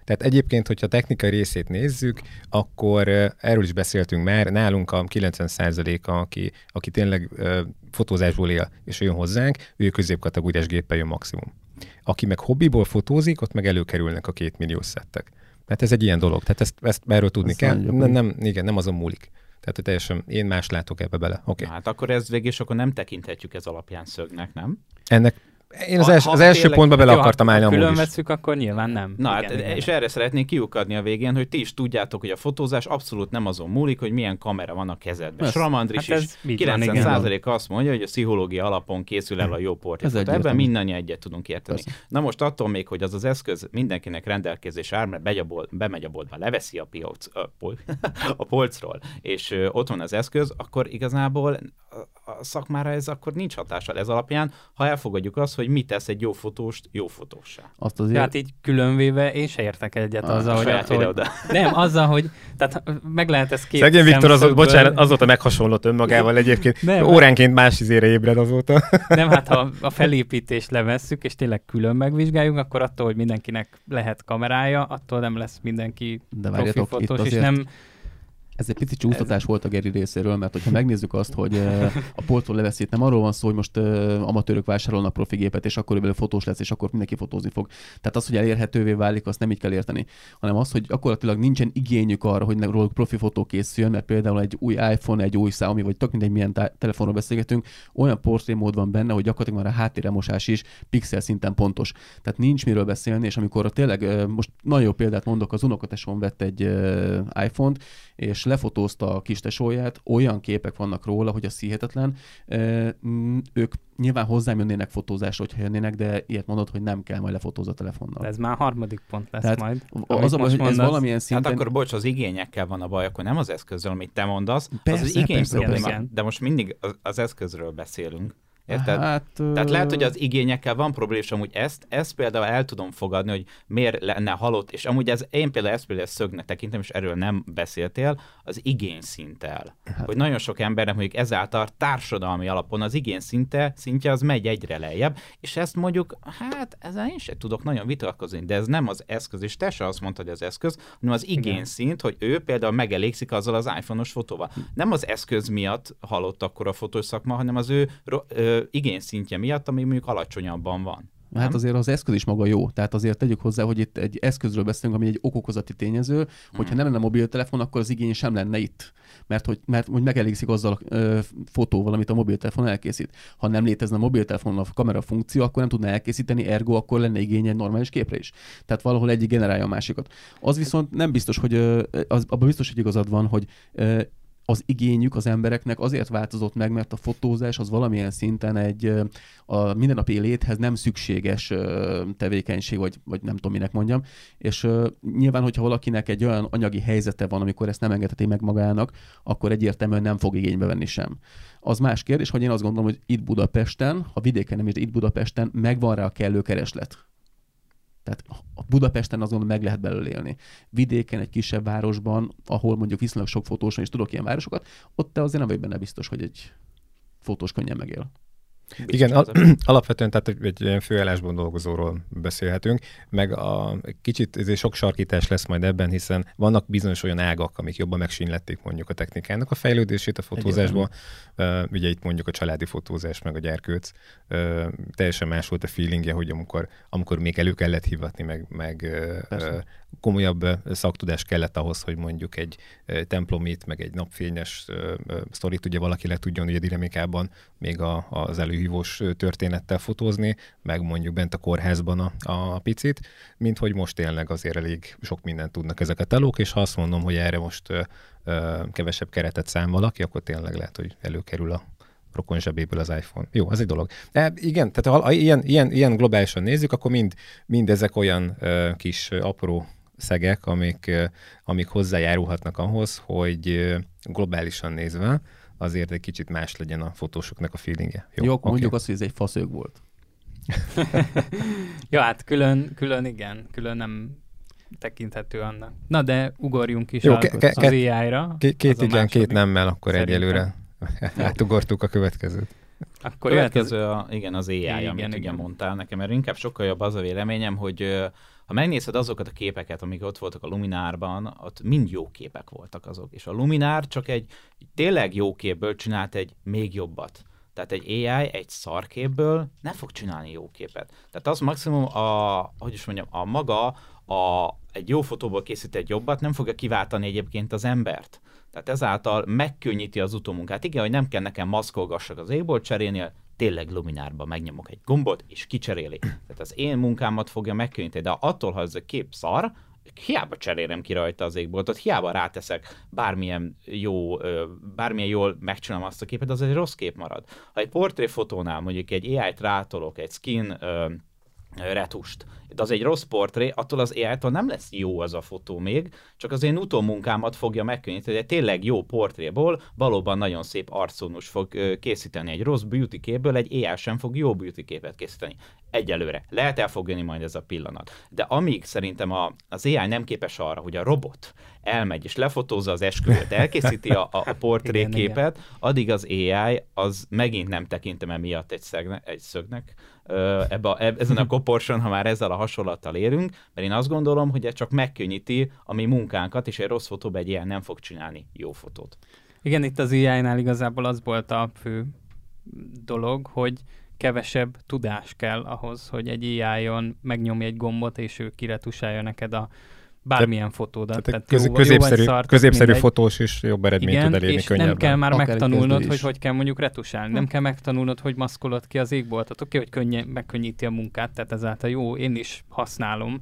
Tehát egyébként, hogyha a technikai részét nézzük, akkor erről is beszéltünk már, nálunk a 90%-a, aki, aki tényleg fotózásból él, és jön hozzánk, ő középkategóriás géppel jön maximum. Aki meg hobbiból fotózik, ott meg előkerülnek a két millió szettek. Mert ez egy ilyen dolog, tehát ezt, ezt erről tudni ezt kell. Nem, nem, igen, nem azon múlik. Tehát hogy teljesen én más látok ebbe bele. Okay. Hát akkor ez végig, és akkor nem tekinthetjük ez alapján szögnek, nem? Ennek én az, els, az első tényleg, pontba bele akartam állni amúgy külön veszük, akkor nyilván nem. Na igen, hát, igen. és erre szeretnék kiukadni a végén, hogy ti is tudjátok, hogy a fotózás abszolút nem azon múlik, hogy milyen kamera van a kezedben. Sramandris hát is 90% azt mondja, hogy a pszichológia alapon készül el a jó portrét. Ebben mindannyian egyet tudunk érteni. Persze. Na most attól még, hogy az az eszköz mindenkinek rendelkezés áll, mert begy a bolt, bemegy a boltba, leveszi a, piac, a, pol, a polcról, és ott van az eszköz, akkor igazából a, a szakmára ez akkor nincs hatással ez alapján, ha elfogadjuk azt, hogy mit tesz egy jó fotóst jó fotósá. Azt azért... Hát így különvéve én se értek egyet ah, azzal, hogy, attól, hogy... Nem, azzal, hogy tehát meg lehet ezt két Szegény Viktor, az, bocsánat, azóta meghasonlott önmagával egyébként. Nem, Óránként más izére ébred azóta. Nem, hát ha a felépítést levesszük, és tényleg külön megvizsgáljuk, akkor attól, hogy mindenkinek lehet kamerája, attól nem lesz mindenki De profi fotós, és nem ez egy pici csúsztatás ez... volt a Geri részéről, mert hogyha megnézzük azt, hogy a poltról leveszít, nem arról van szó, hogy most amatőrök vásárolnak profi gépet, és akkor belőle fotós lesz, és akkor mindenki fotózni fog. Tehát az, hogy elérhetővé válik, azt nem így kell érteni, hanem az, hogy gyakorlatilag nincsen igényük arra, hogy róluk profi fotó készüljön, mert például egy új iPhone, egy új Xiaomi, vagy tök mindegy milyen tá- telefonról beszélgetünk, olyan portrémód van benne, hogy gyakorlatilag már a háttéremosás is pixel szinten pontos. Tehát nincs miről beszélni, és amikor tényleg most nagyon jó példát mondok, az unokatesom vett egy iPhone-t, és lefotózta a kis tesóját, olyan képek vannak róla, hogy a hihetetlen. Ők nyilván hozzám jönnének fotózásra, hogyha jönnének, de ilyet mondod, hogy nem kell majd lefotózni a telefonnal. Ez már harmadik pont lesz Tehát majd. Az a hogy ez valamilyen szinten... Hát akkor bocs, az igényekkel van a baj, akkor nem az eszközzel, amit te mondasz, persze, az az igény persze, probléma. Persze. De most mindig az, az eszközről beszélünk. Érted? Hát, Tehát lehet, hogy az igényekkel van probléma, és amúgy ezt, ezt például el tudom fogadni, hogy miért lenne halott, és amúgy ez, én például ezt például szögnek tekintem, és erről nem beszéltél, az igény szinttel. Hát. Hogy nagyon sok embernek mondjuk ezáltal társadalmi alapon az igény szinte, szintje az megy egyre lejjebb, és ezt mondjuk, hát ezzel én sem tudok nagyon vitatkozni, de ez nem az eszköz, és te se azt mondtad, hogy az eszköz, hanem az igény szint, hogy ő például megelégszik azzal az iPhone-os fotóval. Nem az eszköz miatt halott akkor a fotós szakma, hanem az ő, ő igényszintje miatt, ami mondjuk alacsonyabban van. Nem? Hát azért az eszköz is maga jó. Tehát azért tegyük hozzá, hogy itt egy eszközről beszélünk, ami egy okokozati tényező. Hogyha hmm. nem lenne mobiltelefon, akkor az igény sem lenne itt. Mert hogy, mert hogy megelégszik azzal a ö, fotóval, amit a mobiltelefon elkészít. Ha nem létezne a mobiltelefon a kamera funkció, akkor nem tudná elkészíteni, ergo akkor lenne igény egy normális képre is. Tehát valahol egyik generálja a másikat. Az viszont nem biztos, hogy az, abban biztos, hogy igazad van, hogy az igényük az embereknek azért változott meg, mert a fotózás az valamilyen szinten egy a mindennapi léthez nem szükséges tevékenység, vagy, vagy nem tudom, minek mondjam. És nyilván, hogyha valakinek egy olyan anyagi helyzete van, amikor ezt nem engedheti meg magának, akkor egyértelműen nem fog igénybe venni sem. Az más kérdés, hogy én azt gondolom, hogy itt Budapesten, ha vidéken nem is, itt Budapesten megvan rá a kellő kereslet. Tehát a Budapesten azon meg lehet belőle élni. Vidéken, egy kisebb városban, ahol mondjuk viszonylag sok fotós van, és tudok ilyen városokat, ott te azért nem vagy benne biztos, hogy egy fotós könnyen megél. Biztos Igen, al- alapvetően tehát egy ilyen főállásban dolgozóról beszélhetünk, meg a kicsit ezért sok sarkítás lesz majd ebben, hiszen vannak bizonyos olyan ágak, amik jobban megsínlették mondjuk a technikának a fejlődését a fotózásban. Uh, ugye itt mondjuk a családi fotózás, meg a gyerkőc. Uh, teljesen más volt a feelingje, hogy amikor, amikor még elő kellett hivatni, meg, meg uh, komolyabb szaktudást kellett ahhoz, hogy mondjuk egy templomit, meg egy napfényes sztorit ugye valaki le tudjon ugye dinamikában még a, az előhívós történettel fotózni, meg mondjuk bent a kórházban a, a picit, mint hogy most tényleg azért elég sok mindent tudnak ezek a telók, és ha azt mondom, hogy erre most ö, ö, kevesebb keretet szám valaki, akkor tényleg lehet, hogy előkerül a rokon zsebéből az iPhone. Jó, az egy dolog. De igen, tehát ha ilyen, ilyen, ilyen globálisan nézzük, akkor mind, mind ezek olyan ö, kis apró szegek, amik, amik hozzájárulhatnak ahhoz, hogy globálisan nézve azért egy kicsit más legyen a fotósoknak a feelingje. Jó, Jó okay. mondjuk azt, hogy ez egy faszög volt. ja, hát külön, külön igen, külön nem tekinthető annak. Na de ugorjunk is Jó, ke- ke- az AI-ra. Két, két igen, két nemmel akkor Szerintem. egyelőre. Átugortuk a következőt. Akkor következő, a, igen, az AI, igen, amit igen. ugye mondtál nekem, mert inkább sokkal jobb az a véleményem, hogy ha megnézed azokat a képeket, amik ott voltak a Luminárban, ott mind jó képek voltak azok. És a Luminár csak egy, egy tényleg jó képből csinált egy még jobbat. Tehát egy AI egy szarképből nem fog csinálni jó képet. Tehát az maximum a, hogy is mondjam, a maga a, egy jó fotóból készített jobbat nem fogja kiváltani egyébként az embert. Tehát ezáltal megkönnyíti az utómunkát. Igen, hogy nem kell nekem maszkolgassak az égbolt cserélni, tényleg luminárba megnyomok egy gombot, és kicseréli. Tehát az én munkámat fogja megkönnyíteni, de attól, ha ez a kép szar, hiába cserélem ki rajta az égboltot, hiába ráteszek bármilyen jó, bármilyen jól megcsinálom azt a képet, az egy rossz kép marad. Ha egy portréfotónál mondjuk egy AI-t rátolok, egy skin retust. De az egy rossz portré, attól az ai nem lesz jó az a fotó még, csak az én utómunkámat fogja megkönnyíteni, egy tényleg jó portréból valóban nagyon szép arcónus fog készíteni. Egy rossz beauty képből egy AI sem fog jó beauty képet készíteni. Egyelőre. Lehet el fog jönni majd ez a pillanat. De amíg szerintem a, az AI nem képes arra, hogy a robot elmegy és lefotózza az esküvőt, elkészíti a, a, a portréképet, addig az AI az megint nem tekintem emiatt egy, szegne, egy szögnek, ebbe a, ezen a koporson, ha már ezzel a hasonlattal érünk, mert én azt gondolom, hogy ez csak megkönnyíti a mi munkánkat, és egy rossz fotóban egy ilyen nem fog csinálni jó fotót. Igen, itt az AI-nál igazából az volt a fő dolog, hogy kevesebb tudás kell ahhoz, hogy egy AI-on megnyomja egy gombot, és ő kiretusálja neked a bármilyen fotódat. Tehát, tehát jó, középszerű, jó szart, középszerű mindegy. fotós is jobb eredményt Igen, tud elérni és könnyebben. nem kell már Akár megtanulnod, hogy hogy kell mondjuk retusálni. Hm. Nem kell megtanulnod, hogy maszkolod ki az égboltot. Oké, okay, hogy könnye, megkönnyíti a munkát, tehát ezáltal jó, én is használom.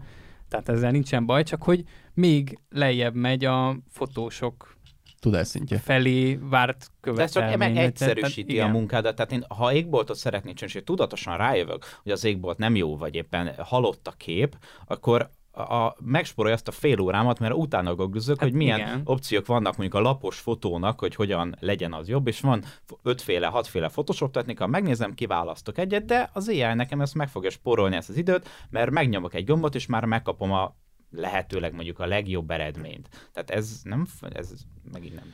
Tehát ezzel nincsen baj, csak hogy még lejjebb megy a fotósok tudásszintje. felé várt követelmény. De ez csak egyszerűsíti tehát, a munkádat. Tehát én, ha égboltot szeretnék csinálni, és tudatosan rájövök, hogy az égbolt nem jó, vagy éppen halott a kép, akkor a, megsporolja azt a fél órámat, mert utána googlizok, hát hogy milyen igen. opciók vannak mondjuk a lapos fotónak, hogy hogyan legyen az jobb, és van ötféle, hatféle Photoshop technika, megnézem, kiválasztok egyet, de az AI nekem ezt meg fogja sporolni ezt az időt, mert megnyomok egy gombot, és már megkapom a lehetőleg mondjuk a legjobb eredményt. Tehát ez nem, ez megint nem.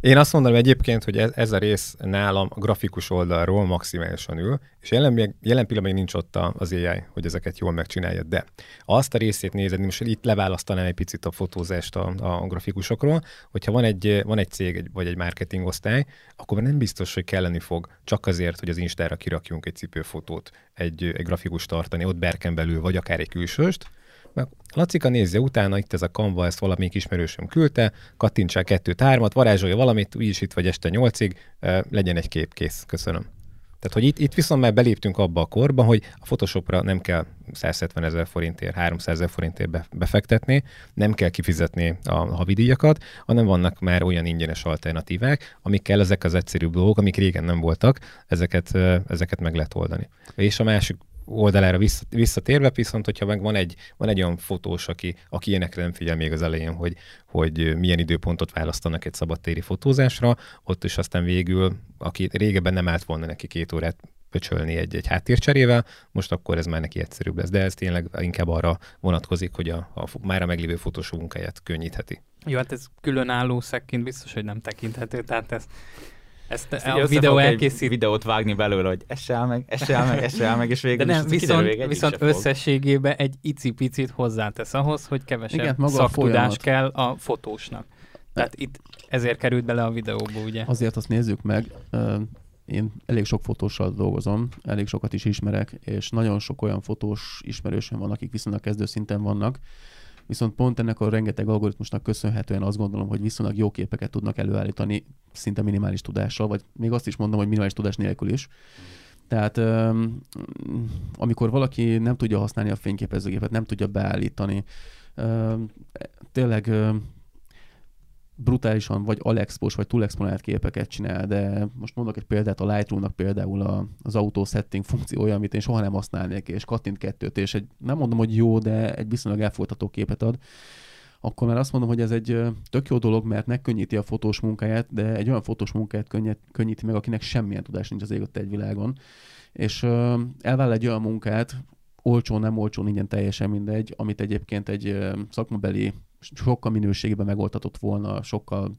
Én azt mondom egyébként, hogy ez, ez a rész nálam a grafikus oldalról maximálisan ül, és jelen, jelen pillanatban nincs ott az AI, hogy ezeket jól megcsinálja, de azt a részét nézed, most itt leválasztanám egy picit a fotózást a, a grafikusokról, hogyha van egy, van egy cég vagy egy marketing osztály, akkor nem biztos, hogy kelleni fog csak azért, hogy az Instára kirakjunk egy cipőfotót, egy, egy grafikus tartani, ott berken belül, vagy akár egy külsőst, meg Lacika nézze utána, itt ez a Canva, ezt valamelyik ismerősöm küldte, kattintsál kettőt, hármat, varázsolja valamit, úgyis itt vagy este nyolcig, legyen egy kép kész. Köszönöm. Tehát, hogy itt, itt viszont már beléptünk abba a korba, hogy a Photoshopra nem kell 170 ezer forintért, 300 ezer forintért befektetni, nem kell kifizetni a havidíjakat, hanem vannak már olyan ingyenes alternatívák, amikkel ezek az egyszerűbb dolgok, amik régen nem voltak, ezeket, ezeket meg lehet oldani. És a másik oldalára visszatérve, viszont hogyha meg van egy, van egy olyan fotós, aki, aki ilyenekre nem figyel még az elején, hogy, hogy milyen időpontot választanak egy szabadtéri fotózásra, ott is aztán végül, aki régebben nem állt volna neki két órát pöcsölni egy, egy háttércserével, most akkor ez már neki egyszerűbb lesz. De ez tényleg inkább arra vonatkozik, hogy a, a már a meglévő fotós munkáját könnyítheti. Jó, hát ez különálló szekként biztos, hogy nem tekinthető, tehát ez ezt, ezt a videó elkészít. videót vágni belőle, hogy esel meg, esel meg, esel meg, és végül De nem, viszont, kiderül, viszont összességében egy icipicit hozzátesz ahhoz, hogy kevesebb Igen, maga szaktudás a kell a fotósnak. Tehát itt ezért került bele a videóba, ugye? Azért azt nézzük meg, én elég sok fotóssal dolgozom, elég sokat is ismerek, és nagyon sok olyan fotós ismerősöm van, akik viszonylag kezdőszinten vannak, viszont pont ennek a rengeteg algoritmusnak köszönhetően azt gondolom, hogy viszonylag jó képeket tudnak előállítani szinte minimális tudással, vagy még azt is mondom, hogy minimális tudás nélkül is. Tehát amikor valaki nem tudja használni a fényképezőgépet, nem tudja beállítani, tényleg brutálisan vagy alexpos, vagy túlexponált képeket csinál, de most mondok egy példát, a Lightroom-nak például az auto setting funkciója, amit én soha nem használnék, és kattint kettőt, és egy, nem mondom, hogy jó, de egy viszonylag elfogadható képet ad, akkor már azt mondom, hogy ez egy tök jó dolog, mert megkönnyíti a fotós munkáját, de egy olyan fotós munkáját könnyít, könnyíti meg, akinek semmilyen tudás nincs az ég egy világon, és elvállal egy olyan munkát, olcsó, nem olcsó, ingyen teljesen mindegy, amit egyébként egy szakmabeli sokkal minőségében megoldhatott volna, sokkal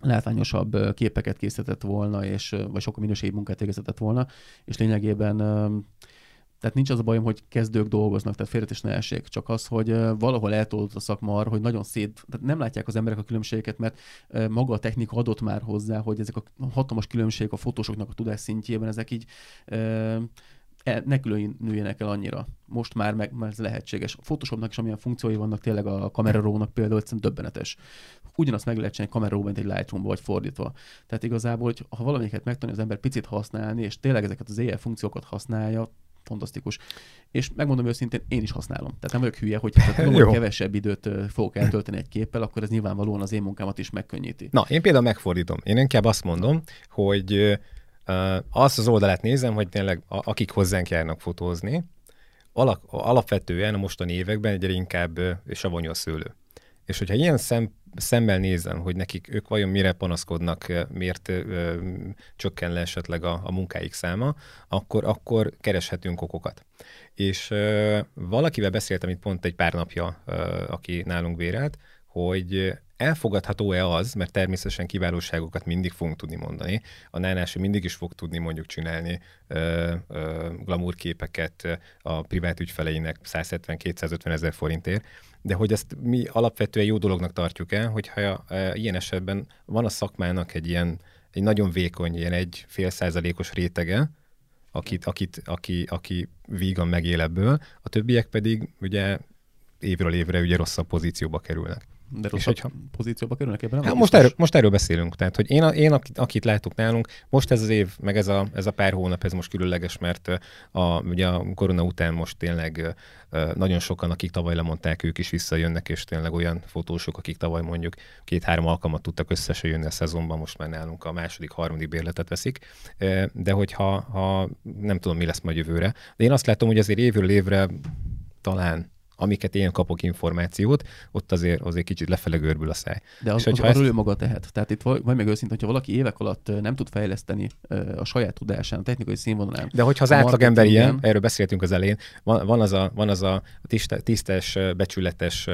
látványosabb képeket készített volna, és, vagy sokkal minőségi munkát végezhetett volna, és lényegében tehát nincs az a bajom, hogy kezdők dolgoznak, tehát félret is ne essék, csak az, hogy valahol eltolt a szakma arra, hogy nagyon szét, tehát nem látják az emberek a különbségeket, mert maga a technika adott már hozzá, hogy ezek a hatalmas különbségek a fotósoknak a tudás szintjében, ezek így e, ne különüljenek el annyira. Most már meg, már ez lehetséges. A Photoshopnak is amilyen funkciói vannak, tényleg a kamerarónak például egyszerűen döbbenetes. Ugyanazt meg lehet csinálni kameraró, mint egy lightroom vagy fordítva. Tehát igazából, hogy ha valamiket megtanulja az ember picit használni, és tényleg ezeket az AI funkciókat használja, fantasztikus. És megmondom őszintén, én is használom. Tehát nem vagyok hülye, hogy ha kevesebb időt fogok eltölteni egy képpel, akkor ez nyilvánvalóan az én munkámat is megkönnyíti. Na, én például megfordítom. Én inkább azt mondom, hogy azt az oldalát nézem, hogy tényleg akik hozzánk járnak fotózni, alak, alapvetően a mostani években egyre inkább savanyú a szőlő. És hogyha ilyen szem, szemmel nézem, hogy nekik ők vajon mire panaszkodnak, miért ö, csökken le esetleg a, a munkáik száma, akkor, akkor kereshetünk okokat. És ö, valakivel beszéltem itt pont egy pár napja, ö, aki nálunk vérelt, hogy elfogadható-e az, mert természetesen kiválóságokat mindig fogunk tudni mondani. A Nánás mindig is fog tudni mondjuk csinálni ö, ö, glamourképeket a privát ügyfeleinek 170-250 ezer forintért, de hogy ezt mi alapvetően jó dolognak tartjuk el, hogyha e, ilyen esetben van a szakmának egy ilyen egy nagyon vékony, ilyen egy fél százalékos rétege, akit, akit, aki, aki vígan megél ebből, a többiek pedig ugye évről évre ugye rosszabb pozícióba kerülnek. De rossz hogyha... pozícióba kerülnek ebben? Hát most, erről, most erről beszélünk. Tehát, hogy én, én akit látok nálunk, most ez az év, meg ez a, ez a pár hónap, ez most különleges, mert a, ugye a korona után most tényleg nagyon sokan, akik tavaly lemondták, ők is visszajönnek, és tényleg olyan fotósok, akik tavaly mondjuk két-három alkalmat tudtak összesen jönni a szezonban, most már nálunk a második, harmadik bérletet veszik. De hogyha ha nem tudom, mi lesz majd jövőre. De én azt látom, hogy azért évről évre talán amiket én kapok információt, ott azért, azért kicsit lefele görbül a száj. De az, és az, arról ezt... maga tehet. Tehát itt vagy meg őszintén, hogyha valaki évek alatt nem tud fejleszteni a saját tudásán, a technikai színvonalán. De hogyha az átlagember ilyen, erről beszéltünk az elején, van, van az a, van az a tisztes, becsületes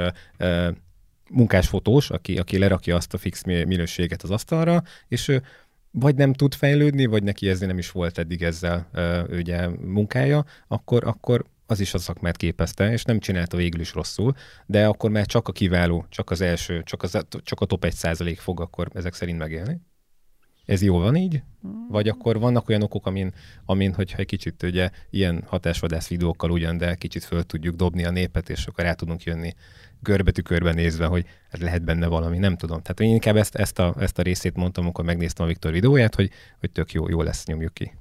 munkásfotós, aki, aki lerakja azt a fix minőséget az asztalra, és ő vagy nem tud fejlődni, vagy neki ezzel nem is volt eddig ezzel ugye munkája, akkor, akkor az is a szakmát képezte, és nem csinálta végül is rosszul, de akkor már csak a kiváló, csak az első, csak, az, csak a top 1 százalék fog akkor ezek szerint megélni. Ez jó van így? Vagy akkor vannak olyan okok, amin, amin hogyha egy kicsit ugye ilyen hatásvadász videókkal ugyan, de kicsit föl tudjuk dobni a népet, és akkor rá tudunk jönni görbetű nézve, hogy ez lehet benne valami, nem tudom. Tehát én inkább ezt, ezt, a, ezt a részét mondtam, amikor megnéztem a Viktor videóját, hogy, hogy tök jó, jó lesz, nyomjuk ki.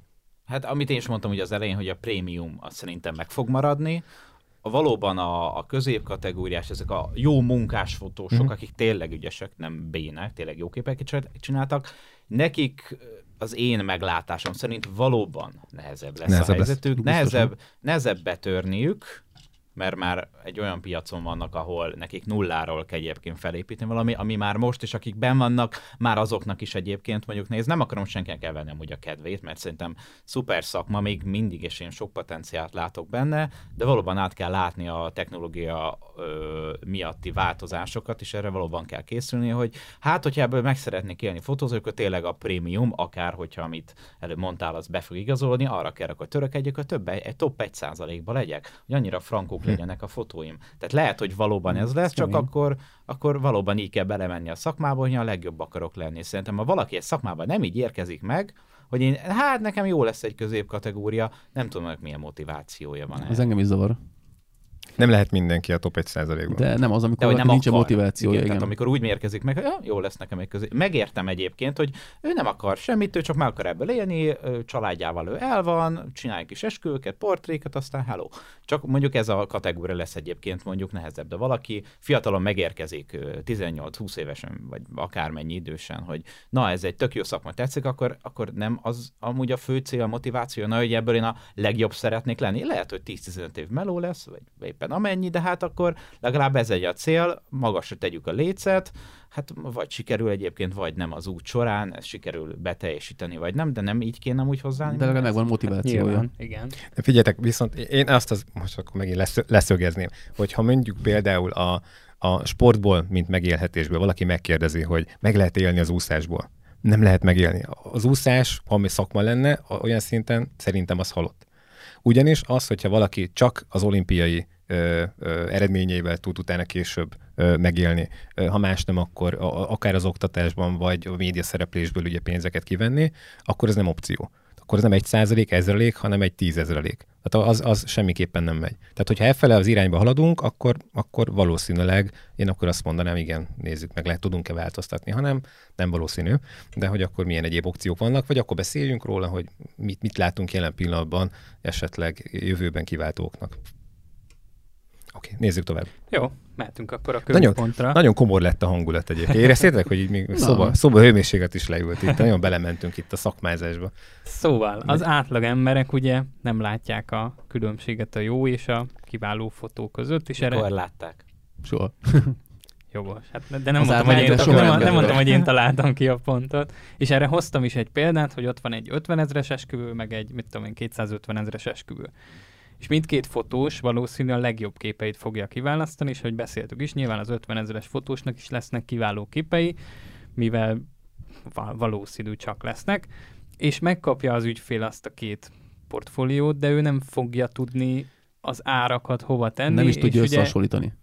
Hát amit én is mondtam hogy az elején, hogy a prémium az szerintem meg fog maradni, a valóban a, a középkategóriás, ezek a jó munkás fotósok, mm-hmm. akik tényleg ügyesek, nem bének, tényleg jó képeket csináltak, nekik az én meglátásom szerint valóban nehezebb lesz nehezebb a helyzetük, lesz. nehezebb, nehezebb betörniük, mert már egy olyan piacon vannak, ahol nekik nulláról kell egyébként felépíteni valami, ami már most, és akik ben vannak, már azoknak is egyébként mondjuk néz, nem akarom senkinek elvennem úgy a kedvét, mert szerintem szuper szakma, még mindig, és én sok potenciált látok benne, de valóban át kell látni a technológia ö, miatti változásokat, és erre valóban kell készülni, hogy hát, hogyha ebből meg szeretnék élni fotózók, tényleg a prémium, akár hogyha amit előbb mondtál, az be fog igazolni, arra kell akkor törekedjek, hogy több, egy top 1%-ba legyek, hogy annyira frankók hm. Legyenek a fotóim. Tehát lehet, hogy valóban ez lesz, csak akkor, akkor valóban így kell belemenni a szakmába, hogy a legjobb akarok lenni. Szerintem, ha valaki egy szakmában nem így érkezik meg, hogy én, hát nekem jó lesz egy középkategória, nem tudom, hogy milyen motivációja van. Ez engem is zavar. Nem lehet mindenki a top 1 százalékban. De nem az, amikor De, nem nincs akar. motivációja. Igen, igen. Tehát amikor úgy mérkezik meg, hogy ja, jó lesz nekem egy közé. Megértem egyébként, hogy ő nem akar semmit, ő csak meg akar ebből élni, családjával ő el van, csinálj kis esküvőket, portréket, aztán hello. Csak mondjuk ez a kategória lesz egyébként mondjuk nehezebb, de valaki fiatalon megérkezik 18-20 évesen, vagy akármennyi idősen, hogy na ez egy tök jó szakma tetszik, akkor, akkor nem az amúgy a fő cél, a motiváció, na hogy ebből én a legjobb szeretnék lenni. Lehet, hogy 10-15 év meló lesz, vagy éppen amennyi, de hát akkor legalább ez egy a cél, magasra tegyük a lécet, hát vagy sikerül egyébként, vagy nem az út során, ez sikerül beteljesíteni, vagy nem, de nem így kéne úgy hozzá. De legalább megvan motivációja. Hát igen. De figyeljetek, viszont én azt az, most akkor megint lesz, leszögezném, hogy ha mondjuk például a, a sportból, mint megélhetésből valaki megkérdezi, hogy meg lehet élni az úszásból. Nem lehet megélni. Az úszás, ami szakma lenne, olyan szinten szerintem az halott. Ugyanis az, hogyha valaki csak az olimpiai ö, ö, eredményeivel tud utána később ö, megélni, ha más nem, akkor a, akár az oktatásban, vagy a média szereplésből ugye pénzeket kivenni, akkor ez nem opció akkor ez nem egy százalék, ezrelék, hanem egy tízezrelék. Tehát az, az semmiképpen nem megy. Tehát, hogyha effele az irányba haladunk, akkor, akkor valószínűleg én akkor azt mondanám, igen, nézzük meg, lehet tudunk-e változtatni, hanem nem valószínű, de hogy akkor milyen egyéb opciók vannak, vagy akkor beszéljünk róla, hogy mit, mit látunk jelen pillanatban esetleg jövőben kiváltóknak. Oké, okay, nézzük tovább. Jó, mehetünk akkor a nagyon, pontra. Nagyon komor lett a hangulat egyébként. Éreztétek, hogy így még szoba, szoba hőmérséklet is leült itt. Nagyon belementünk itt a szakmázásba. Szóval az átlag emberek ugye nem látják a különbséget a jó és a kiváló fotó között. És Mikor erre... látták? Soha. Jogos. Hát, de nem mondtam, hogy én, nem, nem mondtam, hogy én találtam ki a pontot. És erre hoztam is egy példát, hogy ott van egy 50 ezres esküvő, meg egy, mit tudom én, 250 ezres esküvő és mindkét fotós valószínű a legjobb képeit fogja kiválasztani, és hogy beszéltük is, nyilván az 50 ezeres fotósnak is lesznek kiváló képei, mivel valószínű csak lesznek, és megkapja az ügyfél azt a két portfóliót, de ő nem fogja tudni az árakat hova tenni. Nem is tudja összehasonlítani. Ugye,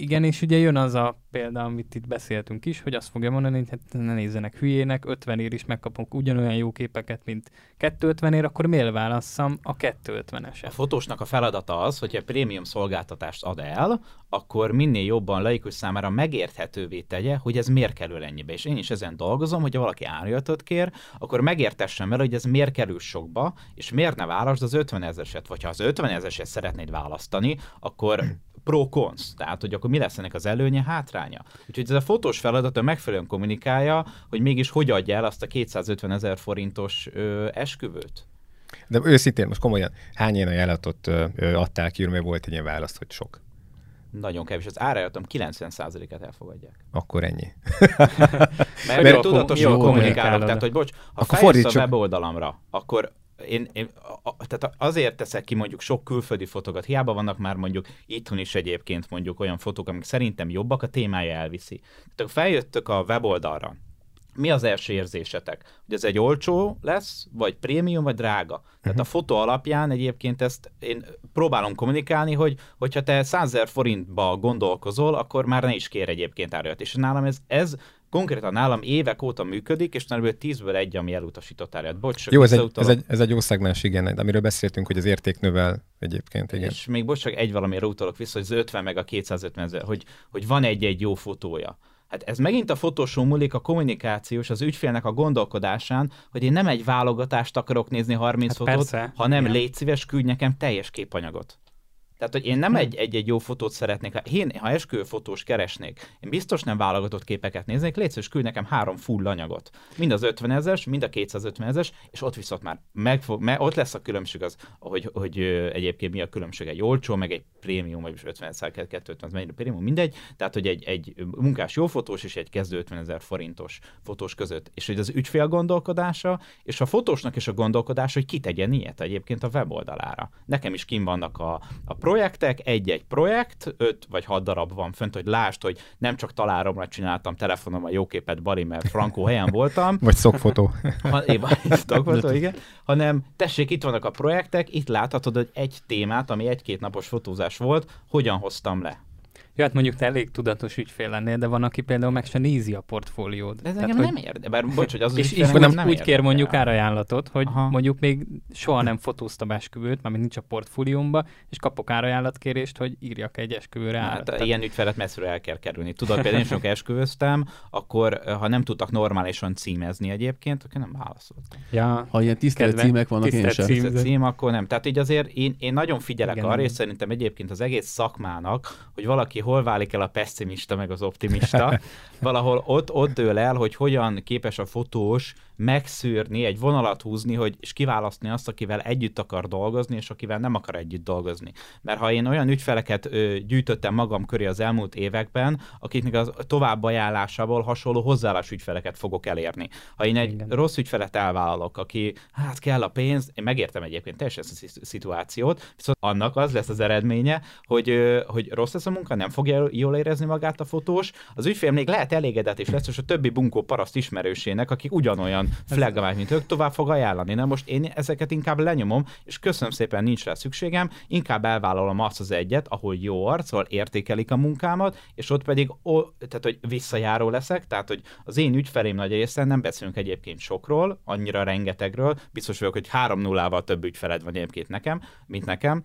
igen, és ugye jön az a példa, amit itt beszéltünk is, hogy azt fogja mondani, hogy hát ne nézzenek hülyének, 50 ér is megkapunk ugyanolyan jó képeket, mint 250 ér, akkor miért válasszam a 250-eset? A fotósnak a feladata az, hogy a prémium szolgáltatást ad el, akkor minél jobban laikus számára megérthetővé tegye, hogy ez miért kerül ennyibe. És én is ezen dolgozom, hogy ha valaki árjatot kér, akkor megértessem el, hogy ez miért kerül sokba, és miért ne válasd az 50 ezereset. Vagy ha az 50 ezereset szeretnéd választani, akkor pro-cons, tehát hogy akkor mi lesz ennek az előnye, hátránya. Úgyhogy ez a fotós feladata megfelelően kommunikálja, hogy mégis hogy adja el azt a 250 ezer forintos ö, esküvőt. De őszintén, most komolyan, hány ilyen ajánlatot ö, adtál ki, mert volt egy ilyen válasz, hogy sok? Nagyon kevés. Az árajánlatom 90%-et elfogadják. Akkor ennyi. Mert, Mert tudatosan kommunikálok, tehát hogy bocs, ha akkor feljössz a weboldalamra, akkor én, én a, tehát azért teszek ki mondjuk sok külföldi fotókat, hiába vannak már mondjuk itthon is egyébként mondjuk olyan fotók, amik szerintem jobbak, a témája elviszi. Tehát feljöttök a weboldalra, mi az első érzésetek? Hogy ez egy olcsó lesz, vagy prémium, vagy drága? Tehát uh-huh. a fotó alapján egyébként ezt én próbálom kommunikálni, hogy hogyha te 100 forintba gondolkozol, akkor már ne is kér egyébként árjat. És nálam ez, ez konkrétan nálam évek óta működik, és nagyjából tízből egy, ami elutasított árját. Bocs, jó, ez egy, ez, egy, ez egy jó szegmens, igen, amiről beszéltünk, hogy az érték növel egyébként, igen. És még bocs, csak egy valamire utalok vissza, hogy az 50 meg a 250 ezer, hogy, hogy van egy-egy jó fotója. Hát ez megint a fotosó múlik a kommunikációs, az ügyfélnek a gondolkodásán, hogy én nem egy válogatást akarok nézni 30 hát fotót, persze, hanem igen. légy szíves, küldj nekem teljes képanyagot. Tehát, hogy én nem egy, egy, egy jó fotót szeretnék, én, ha fotós keresnék, én biztos nem válogatott képeket néznék, légy szíves, küldj nekem három full anyagot. Mind az 50 ezes, mind a 250 ezes, és ott viszont már megfog, me, ott lesz a különbség az, hogy, hogy egyébként mi a különbség egy olcsó, meg egy prémium, vagy 50 ezer, 250, az mennyire prémium, mindegy. Tehát, hogy egy, egy munkás jó fotós és egy kezdő 50 ezer forintos fotós között. És hogy az ügyfél gondolkodása, és a fotósnak is a gondolkodása, hogy kitegyen ilyet egyébként a weboldalára. Nekem is kim vannak a, a projektek, egy-egy projekt, öt vagy hat darab van fönt, hogy lásd, hogy nem csak taláromra csináltam telefonom a jó képet Bali, mert Frankó helyen voltam. vagy szokfotó. ha, szokfotó, igen. Hanem tessék, itt vannak a projektek, itt láthatod, hogy egy témát, ami egy-két napos fotózás volt, hogyan hoztam le. Ja, hát mondjuk te elég tudatos ügyfél lennél, de van, aki például meg se nézi a portfóliót. De ez engem nem érde, bár bocs, hogy az És, és nem, nem úgy kér mondjuk árajánlatot, hogy Aha. mondjuk még soha nem fotóztam esküvőt, mert nincs a portfóliómba, és kapok árajánlatkérést, hogy írjak egy esküvőre árat. Hát, ilyen ügyfelet messziről el kell kerülni. Tudod, például én sok esküvöztem, akkor ha nem tudtak normálisan címezni egyébként, akkor nem válaszoltam. Ja, ha ilyen tisztelt címek vannak, én sem. Cím, cím, akkor nem. Tehát így azért én, én nagyon figyelek Igen, arra, és szerintem egyébként az egész szakmának, hogy valaki hol válik el a pessimista meg az optimista. Valahol ott, ott dől el, hogy hogyan képes a fotós megszűrni, egy vonalat húzni, hogy, és kiválasztani azt, akivel együtt akar dolgozni, és akivel nem akar együtt dolgozni. Mert ha én olyan ügyfeleket ö, gyűjtöttem magam köré az elmúlt években, akiknek az továbbajánlásából hasonló hozzáállás ügyfeleket fogok elérni. Ha én egy Igen. rossz ügyfelet elvállalok, aki hát kell a pénz, én megértem egyébként teljesen ezt a szituációt, viszont annak az lesz az eredménye, hogy, hogy rossz lesz a munka, nem fogja jól érezni magát a fotós, az ügyfél még lehet elégedett és lesz, és a többi bunkó paraszt ismerősének, akik ugyanolyan flaggavált, mint ők, tovább fog ajánlani. Na most én ezeket inkább lenyomom, és köszönöm szépen, nincs rá szükségem, inkább elvállalom azt az egyet, ahol jó arccal értékelik a munkámat, és ott pedig, ó, tehát, hogy visszajáró leszek, tehát, hogy az én ügyfelém nagy része, nem beszélünk egyébként sokról, annyira rengetegről, biztos vagyok, hogy három nullával több ügyfeled van egyébként nekem, mint nekem,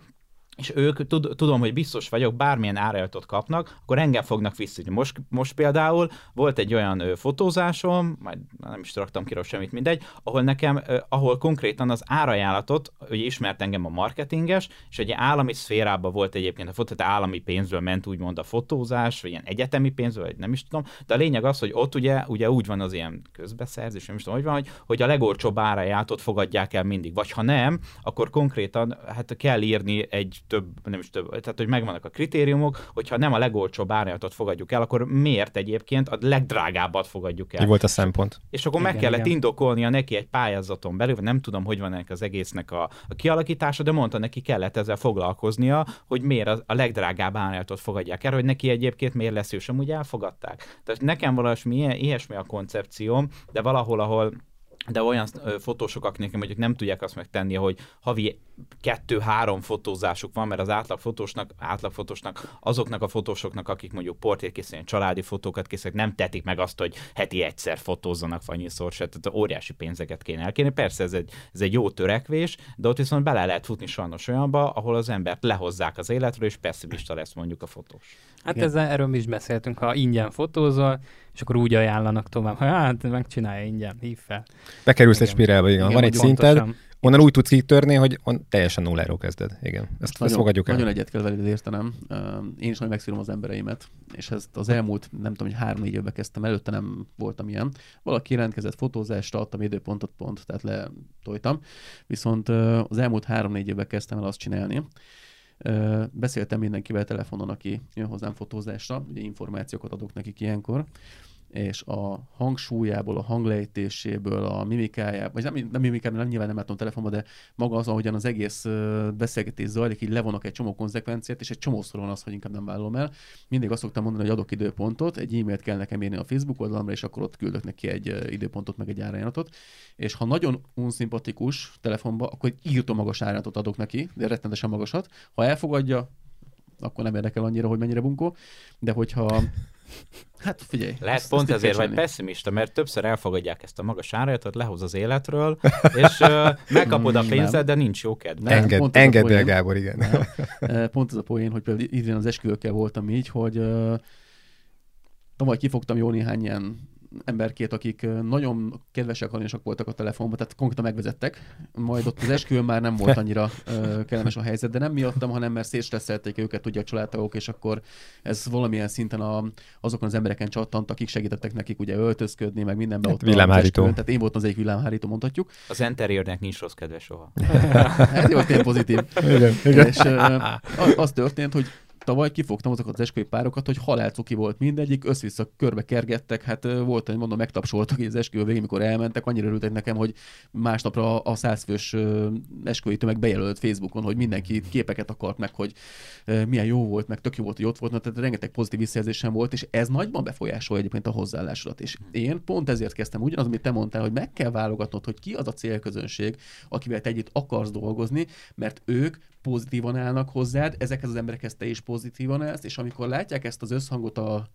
és ők, tud, tudom, hogy biztos vagyok, bármilyen árajtot kapnak, akkor engem fognak vissza. Most, most például volt egy olyan ö, fotózásom, majd nem is raktam ki semmit, mindegy, ahol nekem, ö, ahol konkrétan az árajánlatot, hogy ismert engem a marketinges, és egy állami szférában volt egyébként a fotó, tehát állami pénzből ment úgymond a fotózás, vagy ilyen egyetemi pénzből, vagy nem is tudom, de a lényeg az, hogy ott ugye, ugye úgy van az ilyen közbeszerzés, nem is tudom, hogy van, hogy, hogy a legolcsóbb árajánlatot fogadják el mindig, vagy ha nem, akkor konkrétan hát kell írni egy több, nem is több, tehát hogy megvannak a kritériumok, hogyha nem a legolcsóbb árnyatot fogadjuk el, akkor miért egyébként a legdrágábbat fogadjuk el? Mi volt a szempont? És akkor igen, meg kellett igen. indokolnia neki egy pályázaton belül, nem tudom, hogy van ennek az egésznek a, a kialakítása, de mondta neki kellett ezzel foglalkoznia, hogy miért a, a legdrágább árnyatot fogadják el, hogy neki egyébként miért lesz, és amúgy elfogadták. Tehát nekem valami ilyesmi a koncepcióm, de valahol, ahol de olyan fotósok, akik nekem mondjuk nem tudják azt megtenni, hogy havi kettő-három fotózásuk van, mert az átlag fotósnak, átlag fotósnak, azoknak a fotósoknak, akik mondjuk portrét családi fotókat készítenek, nem tetik meg azt, hogy heti egyszer fotózzanak, annyiszor se, tehát óriási pénzeket kéne elkérni. Persze ez egy, ez egy jó törekvés, de ott viszont bele lehet futni sajnos olyanba, ahol az embert lehozzák az életről, és pessimista lesz mondjuk a fotós. Hát ezzel, erről mi is beszéltünk, ha ingyen fotózol, és akkor úgy ajánlanak tovább, hogy hát megcsinálja ingyen, hív fel. Bekerülsz egy spirálba, igen. igen. Van egy szinted, onnan úgy tudsz kitörni, hogy on, teljesen nulláról kezded. Igen, ezt, ezt nagyon, fogadjuk el. Nagyon egyet kell veled értenem. Én is nagyon megszírom az embereimet, és ezt az elmúlt, nem tudom, hogy három-négy évben kezdtem, előtte nem voltam ilyen. Valaki jelentkezett fotózásra, adtam időpontot pont, tehát letoltam. Viszont az elmúlt három-négy évben kezdtem el azt csinálni, Beszéltem mindenkivel telefonon, aki jön hozzám fotózásra, ugye információkat adok nekik ilyenkor, és a hangsúlyából, a hanglejtéséből, a mimikájából, vagy nem, nem mimikájából, nem nyilván nem látom telefonban, de maga az, ahogyan az egész beszélgetés zajlik, így levonok egy csomó konzekvenciát, és egy csomószor van az, hogy inkább nem vállalom el. Mindig azt szoktam mondani, hogy adok időpontot, egy e-mailt kell nekem írni a Facebook oldalamra, és akkor ott küldök neki egy időpontot, meg egy árajánlatot. És ha nagyon unszimpatikus telefonba, akkor egy írtó magas árajánlatot adok neki, de rettenetesen magasat. Ha elfogadja, akkor nem érdekel annyira, hogy mennyire bunkó, de hogyha Hát figyelj. Lehet ezt, pont ezt ezért vagy pessimista, mert többször elfogadják ezt a magas árajatot, lehoz az életről, és uh, megkapod a pénzed, de nincs jó kedv. Enged, engedd el, Gábor, igen. Nem. Pont az a poén, hogy például idén az esküvőkkel voltam így, hogy uh, tavaly kifogtam jó néhány ilyen emberkét, akik nagyon kedvesek, aranyosak voltak a telefonban, tehát konkrétan megvezettek. Majd ott az esküvőn már nem volt annyira uh, kellemes a helyzet, de nem miattam, hanem mert szétstresszelték őket, tudja a családtagok, és akkor ez valamilyen szinten a, azokon az embereken csattant, akik segítettek nekik ugye öltözködni, meg mindenben ott. Villámhárító. Tehát én voltam az egyik villámhárító, mondhatjuk. Az interiőrnek nincs rossz kedve soha. Ez jó, tényleg pozitív. Igen, igen. És uh, az történt, hogy tavaly kifogtam azokat az esküvői párokat, hogy halálcuki volt mindegyik, össze-vissza körbe kergettek, hát volt, hogy mondom, megtapsoltak az esküvő végén, mikor elmentek, annyira örültek nekem, hogy másnapra a százfős esküvői tömeg bejelölt Facebookon, hogy mindenki képeket akart meg, hogy milyen jó volt, meg tök jó volt, hogy ott volt, na, tehát rengeteg pozitív visszajelzésem volt, és ez nagyban befolyásolja egyébként a hozzáállásodat. És én pont ezért kezdtem ugyanaz, amit te mondtál, hogy meg kell válogatnod, hogy ki az a célközönség, akivel te együtt akarsz dolgozni, mert ők pozitívan állnak hozzád, ezekhez az emberekhez te is pozitívan állsz, és amikor látják ezt az összhangot a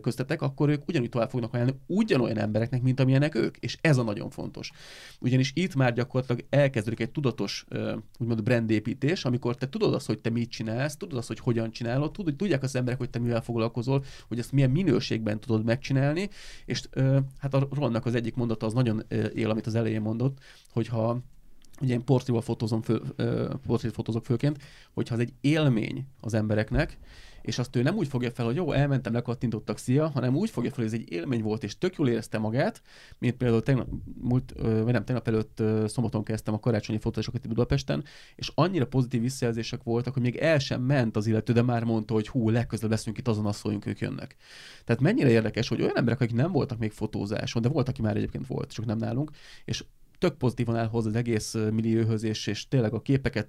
köztetek, akkor ők ugyanúgy tovább fognak ajánlani ugyanolyan embereknek, mint amilyenek ők, és ez a nagyon fontos. Ugyanis itt már gyakorlatilag elkezdődik egy tudatos, úgymond brandépítés, amikor te tudod azt, hogy te mit csinálsz, tudod azt, hogy hogyan csinálod, tudod, tudják az emberek, hogy te mivel foglalkozol, hogy ezt milyen minőségben tudod megcsinálni, és hát a Ronnak az egyik mondata az nagyon él, amit az elején mondott, hogyha ugye én portréval fotózom, fő, portrét fotózok főként, hogyha ez egy élmény az embereknek, és azt ő nem úgy fogja fel, hogy jó, elmentem, lekattintottak, szia, hanem úgy fogja fel, hogy ez egy élmény volt, és tök jól érezte magát, mint például tegnap, múlt, vagy nem, tegnap előtt szombaton kezdtem a karácsonyi fotósokat itt Budapesten, és annyira pozitív visszajelzések voltak, hogy még el sem ment az illető, de már mondta, hogy hú, legközelebb leszünk itt, azon asszoljunk, ők jönnek. Tehát mennyire érdekes, hogy olyan emberek, akik nem voltak még fotózáson, de volt, aki már egyébként volt, csak nem nálunk, és tök pozitívan áll hozzá az egész millióhöz, és, és tényleg a képeket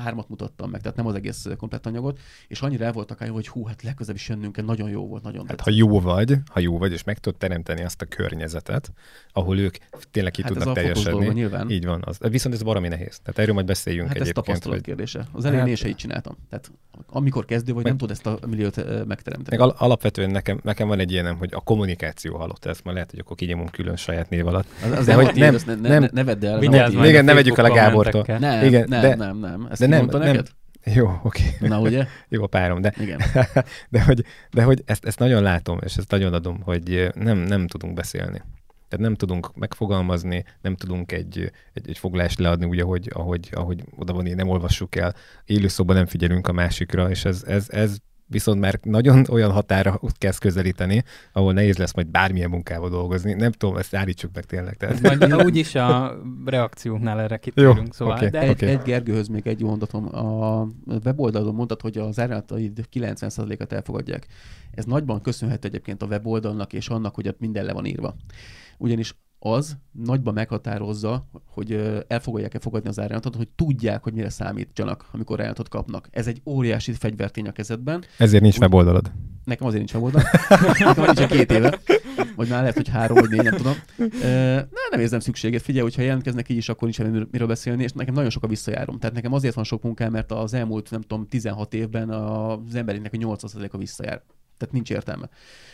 hármat mutattam meg, tehát nem az egész komplett anyagot, és annyira el voltak hogy hú, hát legközelebb is jönnünk, nagyon jó volt, nagyon Hát ha jó vagy, ha jó vagy, és meg tudod teremteni azt a környezetet, ahol ők tényleg ki hát tudnak teljesedni. nyilván. Így van. Az, viszont ez baromi nehéz. Tehát erről majd beszéljünk hát egyébként. ez tapasztalat hogy... kérdése. Az elején hát... én így csináltam. Tehát amikor kezdő vagy, meg... nem tud ezt a milliót megteremteni. Meg al- alapvetően nekem, nekem van egy ilyenem, hogy a kommunikáció halott. Ezt már lehet, hogy akkor kinyomunk külön saját név alatt. Az, az de, hogy nem, ne, ne, ne, vedd el. Igen, ne vegyük el a Gábortól. Nem, nem, nem, nem. Ezt nem, nem, jó, oké. Okay. Na ugye? Jó a párom, de, Igen. de, hogy, de hogy ezt, ezt nagyon látom, és ezt nagyon adom, hogy nem, nem tudunk beszélni. Tehát nem tudunk megfogalmazni, nem tudunk egy, egy, egy foglást leadni úgy, ahogy, ahogy, ahogy oda van, nem olvassuk el. Élőszóban nem figyelünk a másikra, és ez, ez, ez viszont már nagyon olyan határa kezd közelíteni, ahol nehéz lesz majd bármilyen munkával dolgozni. Nem tudom, ezt állítsuk meg tényleg. Tehát. Majd úgyis a reakcióknál erre kitérünk. Szóval, okay, de egy, okay. egy Gergőhöz még egy mondatom. A weboldalon mondtad, hogy az árataid 90%-at elfogadják. Ez nagyban köszönhető egyébként a weboldalnak és annak, hogy ott minden le van írva. Ugyanis az nagyban meghatározza, hogy elfogadják-e fogadni az árajánlatot, hogy tudják, hogy mire számítsanak, amikor ajánlatot kapnak. Ez egy óriási fegyvertény a kezedben. Ezért nincs weboldalad. Nekem azért nincs weboldal. Nekem nincs két éve. Vagy már lehet, hogy három vagy négy, nem tudom. Ne, nem érzem szükséget. Figyelj, hogyha jelentkeznek így is, akkor nincs miről beszélni, és nekem nagyon sok a visszajárom. Tehát nekem azért van sok munkám, mert az elmúlt, nem tudom, 16 évben az emberinek a 80%-a visszajár tehát nincs értelme.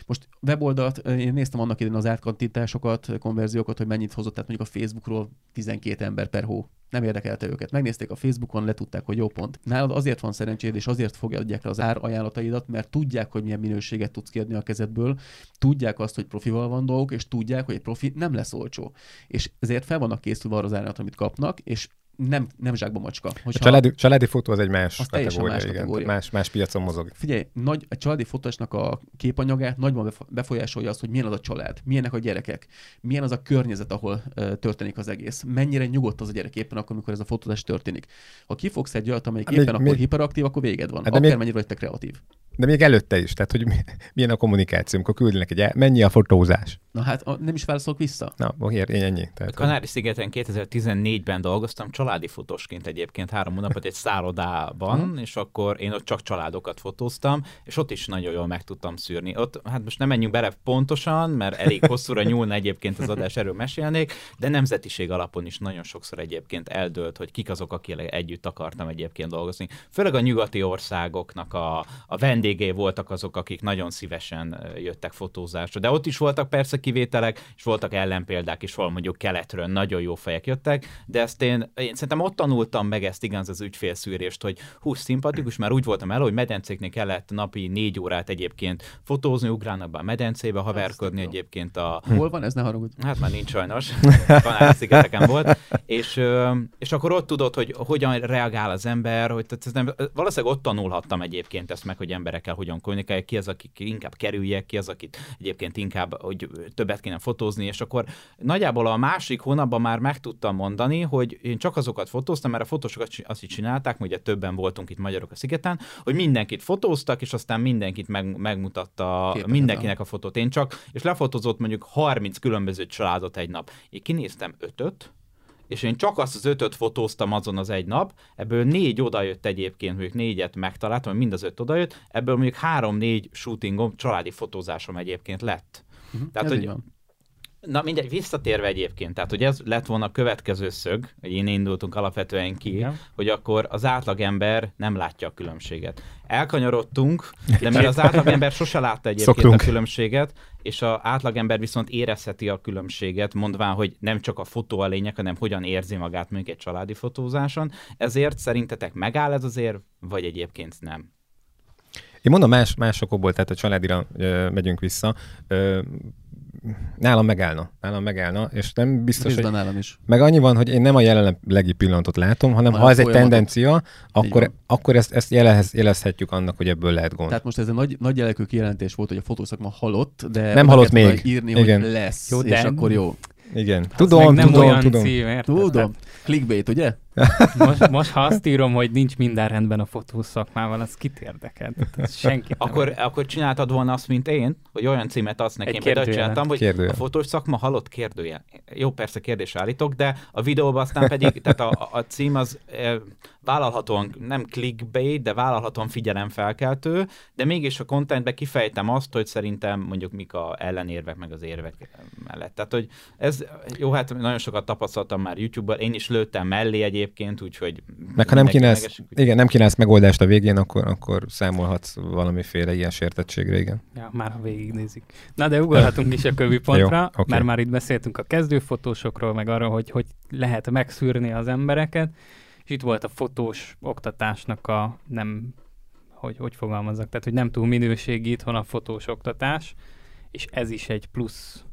Most weboldalt, én néztem annak idején az átkantításokat, konverziókat, hogy mennyit hozott, tehát mondjuk a Facebookról 12 ember per hó. Nem érdekelte őket. Megnézték a Facebookon, letudták, hogy jó pont. Nálad azért van szerencséd, és azért fogadják le az ár ajánlataidat, mert tudják, hogy milyen minőséget tudsz kiadni a kezedből, tudják azt, hogy profival van dolgok, és tudják, hogy egy profi nem lesz olcsó. És ezért fel vannak készülve arra az árat, amit kapnak, és nem, nem zsákba macska. Hogyha a családi, családi fotó az egy más az kategória, más, igen, kategória. Más, más piacon mozog. Figyelj, nagy, a családi fotósnak a képanyagát nagyban befolyásolja az, hogy milyen az a család, milyenek a gyerekek, milyen az a környezet, ahol uh, történik az egész, mennyire nyugodt az a gyerek éppen akkor, amikor ez a fotózás történik. Ha kifogsz egy olyat, amelyik éppen még, akkor még... hiperaktív, akkor véged van. Hát Akár még... mennyire vagy te kreatív de még előtte is, tehát hogy milyen a kommunikáció, amikor küldenek egy, mennyi a fotózás? Na hát nem is válaszolok vissza. Na, bohér, én ennyi. Tehát, a Kanári-szigeten 2014-ben dolgoztam, családi fotósként egyébként három hónapot egy szállodában, és akkor én ott csak családokat fotóztam, és ott is nagyon jól meg tudtam szűrni. Ott, hát most nem menjünk bele pontosan, mert elég hosszúra nyúlna egyébként az adás, erről mesélnék, de nemzetiség alapon is nagyon sokszor egyébként eldőlt, hogy kik azok, akik együtt akartam egyébként dolgozni. Főleg a nyugati országoknak a, a vendég vendégé voltak azok, akik nagyon szívesen jöttek fotózásra. De ott is voltak persze kivételek, és voltak ellenpéldák is, hol mondjuk keletről nagyon jó fejek jöttek, de ezt én, én szerintem ott tanultam meg ezt igaz az ügyfélszűrést, hogy hú, szimpatikus, már úgy voltam el, hogy medencéknél kellett napi négy órát egyébként fotózni, ugrálnak be a medencébe, haverkodni egyébként a... Hol van? Ez, ne haragudj? Hát már nincs sajnos, Kanári-szigeteken volt, és, és akkor ott tudod, hogy hogyan reagál az ember, hogy tehát nem, valószínűleg ott tanulhattam egyébként ezt meg, hogy emberek emberekkel hogyan kommunikálják, ki az, akik inkább kerüljek, ki az, akit egyébként inkább, hogy többet kéne fotózni, és akkor nagyjából a másik hónapban már meg tudtam mondani, hogy én csak azokat fotóztam, mert a fotósokat azt is csinálták, ugye többen voltunk itt magyarok a szigeten, hogy mindenkit fotóztak, és aztán mindenkit meg, megmutatta Képen mindenkinek a fotót. Én csak, és lefotózott mondjuk 30 különböző családot egy nap. Én kinéztem ötöt, és én csak azt az ötöt fotóztam azon az egy nap, ebből négy odajött egyébként, mondjuk négyet megtaláltam, mind az öt odajött, ebből mondjuk három-négy shootingom, családi fotózásom egyébként lett. Uh-huh, Tehát, hogy van. Na mindegy, visszatérve egyébként, tehát hogy ez lett volna a következő szög, hogy én indultunk alapvetően ki, Igen. hogy akkor az átlagember nem látja a különbséget. Elkanyarodtunk, de mert az átlagember sose látta egyébként Szoktunk. a különbséget, és az átlagember viszont érezheti a különbséget, mondván, hogy nem csak a fotó a lényeg, hanem hogyan érzi magát mondjuk egy családi fotózáson. Ezért szerintetek megáll ez az érv, vagy egyébként nem? Én mondom más, más okokból, tehát a családira ö, megyünk vissza. Ö, nálam megállna. Nálam megállna, és nem biztos, Részben hogy... nálam is. Meg annyi van, hogy én nem a jelenlegi pillanatot látom, hanem ha, ha ez egy tendencia, akkor, akkor ezt, ezt jelez, jelezhetjük annak, hogy ebből lehet gond. Tehát most ez egy nagy, nagy jelekű kijelentés volt, hogy a fotószakma halott, de nem halott még. írni, Igen. hogy lesz, jó, és akkor jó. Igen. Tudom, nem tudom, olyan tudom. Cím, tudom. Clickbait, ugye? Most, most, ha azt írom, hogy nincs minden rendben a fotós szakmával, az kit érdekel? Senki akkor, akkor csináltad volna azt, mint én, hogy olyan címet adsz nekem, például csináltam, hogy kérdőjel. a fotós szakma halott kérdője. Jó, persze kérdés állítok, de a videóban aztán pedig, tehát a, a cím az e, vállalhatóan nem clickbait, de vállalhatóan figyelemfelkeltő, de mégis a contentben kifejtem azt, hogy szerintem mondjuk mik a ellenérvek meg az érvek mellett. Tehát, hogy ez, jó, hát nagyon sokat tapasztaltam már YouTube-ban, én is lőttem mellé egyébként, úgyhogy... Meg ha nem kínálsz, igen, nem kínálsz megoldást a végén, akkor, akkor számolhatsz valamiféle ilyen sértettségre, igen. Ja, már ha végignézik. Na de ugorhatunk is a kövi pontra, Jó, okay. mert már itt beszéltünk a kezdőfotósokról, meg arra, hogy hogy lehet megszűrni az embereket, és itt volt a fotós oktatásnak a nem, hogy, hogy fogalmazzak, tehát hogy nem túl minőségi itthon a fotós oktatás, és ez is egy plusz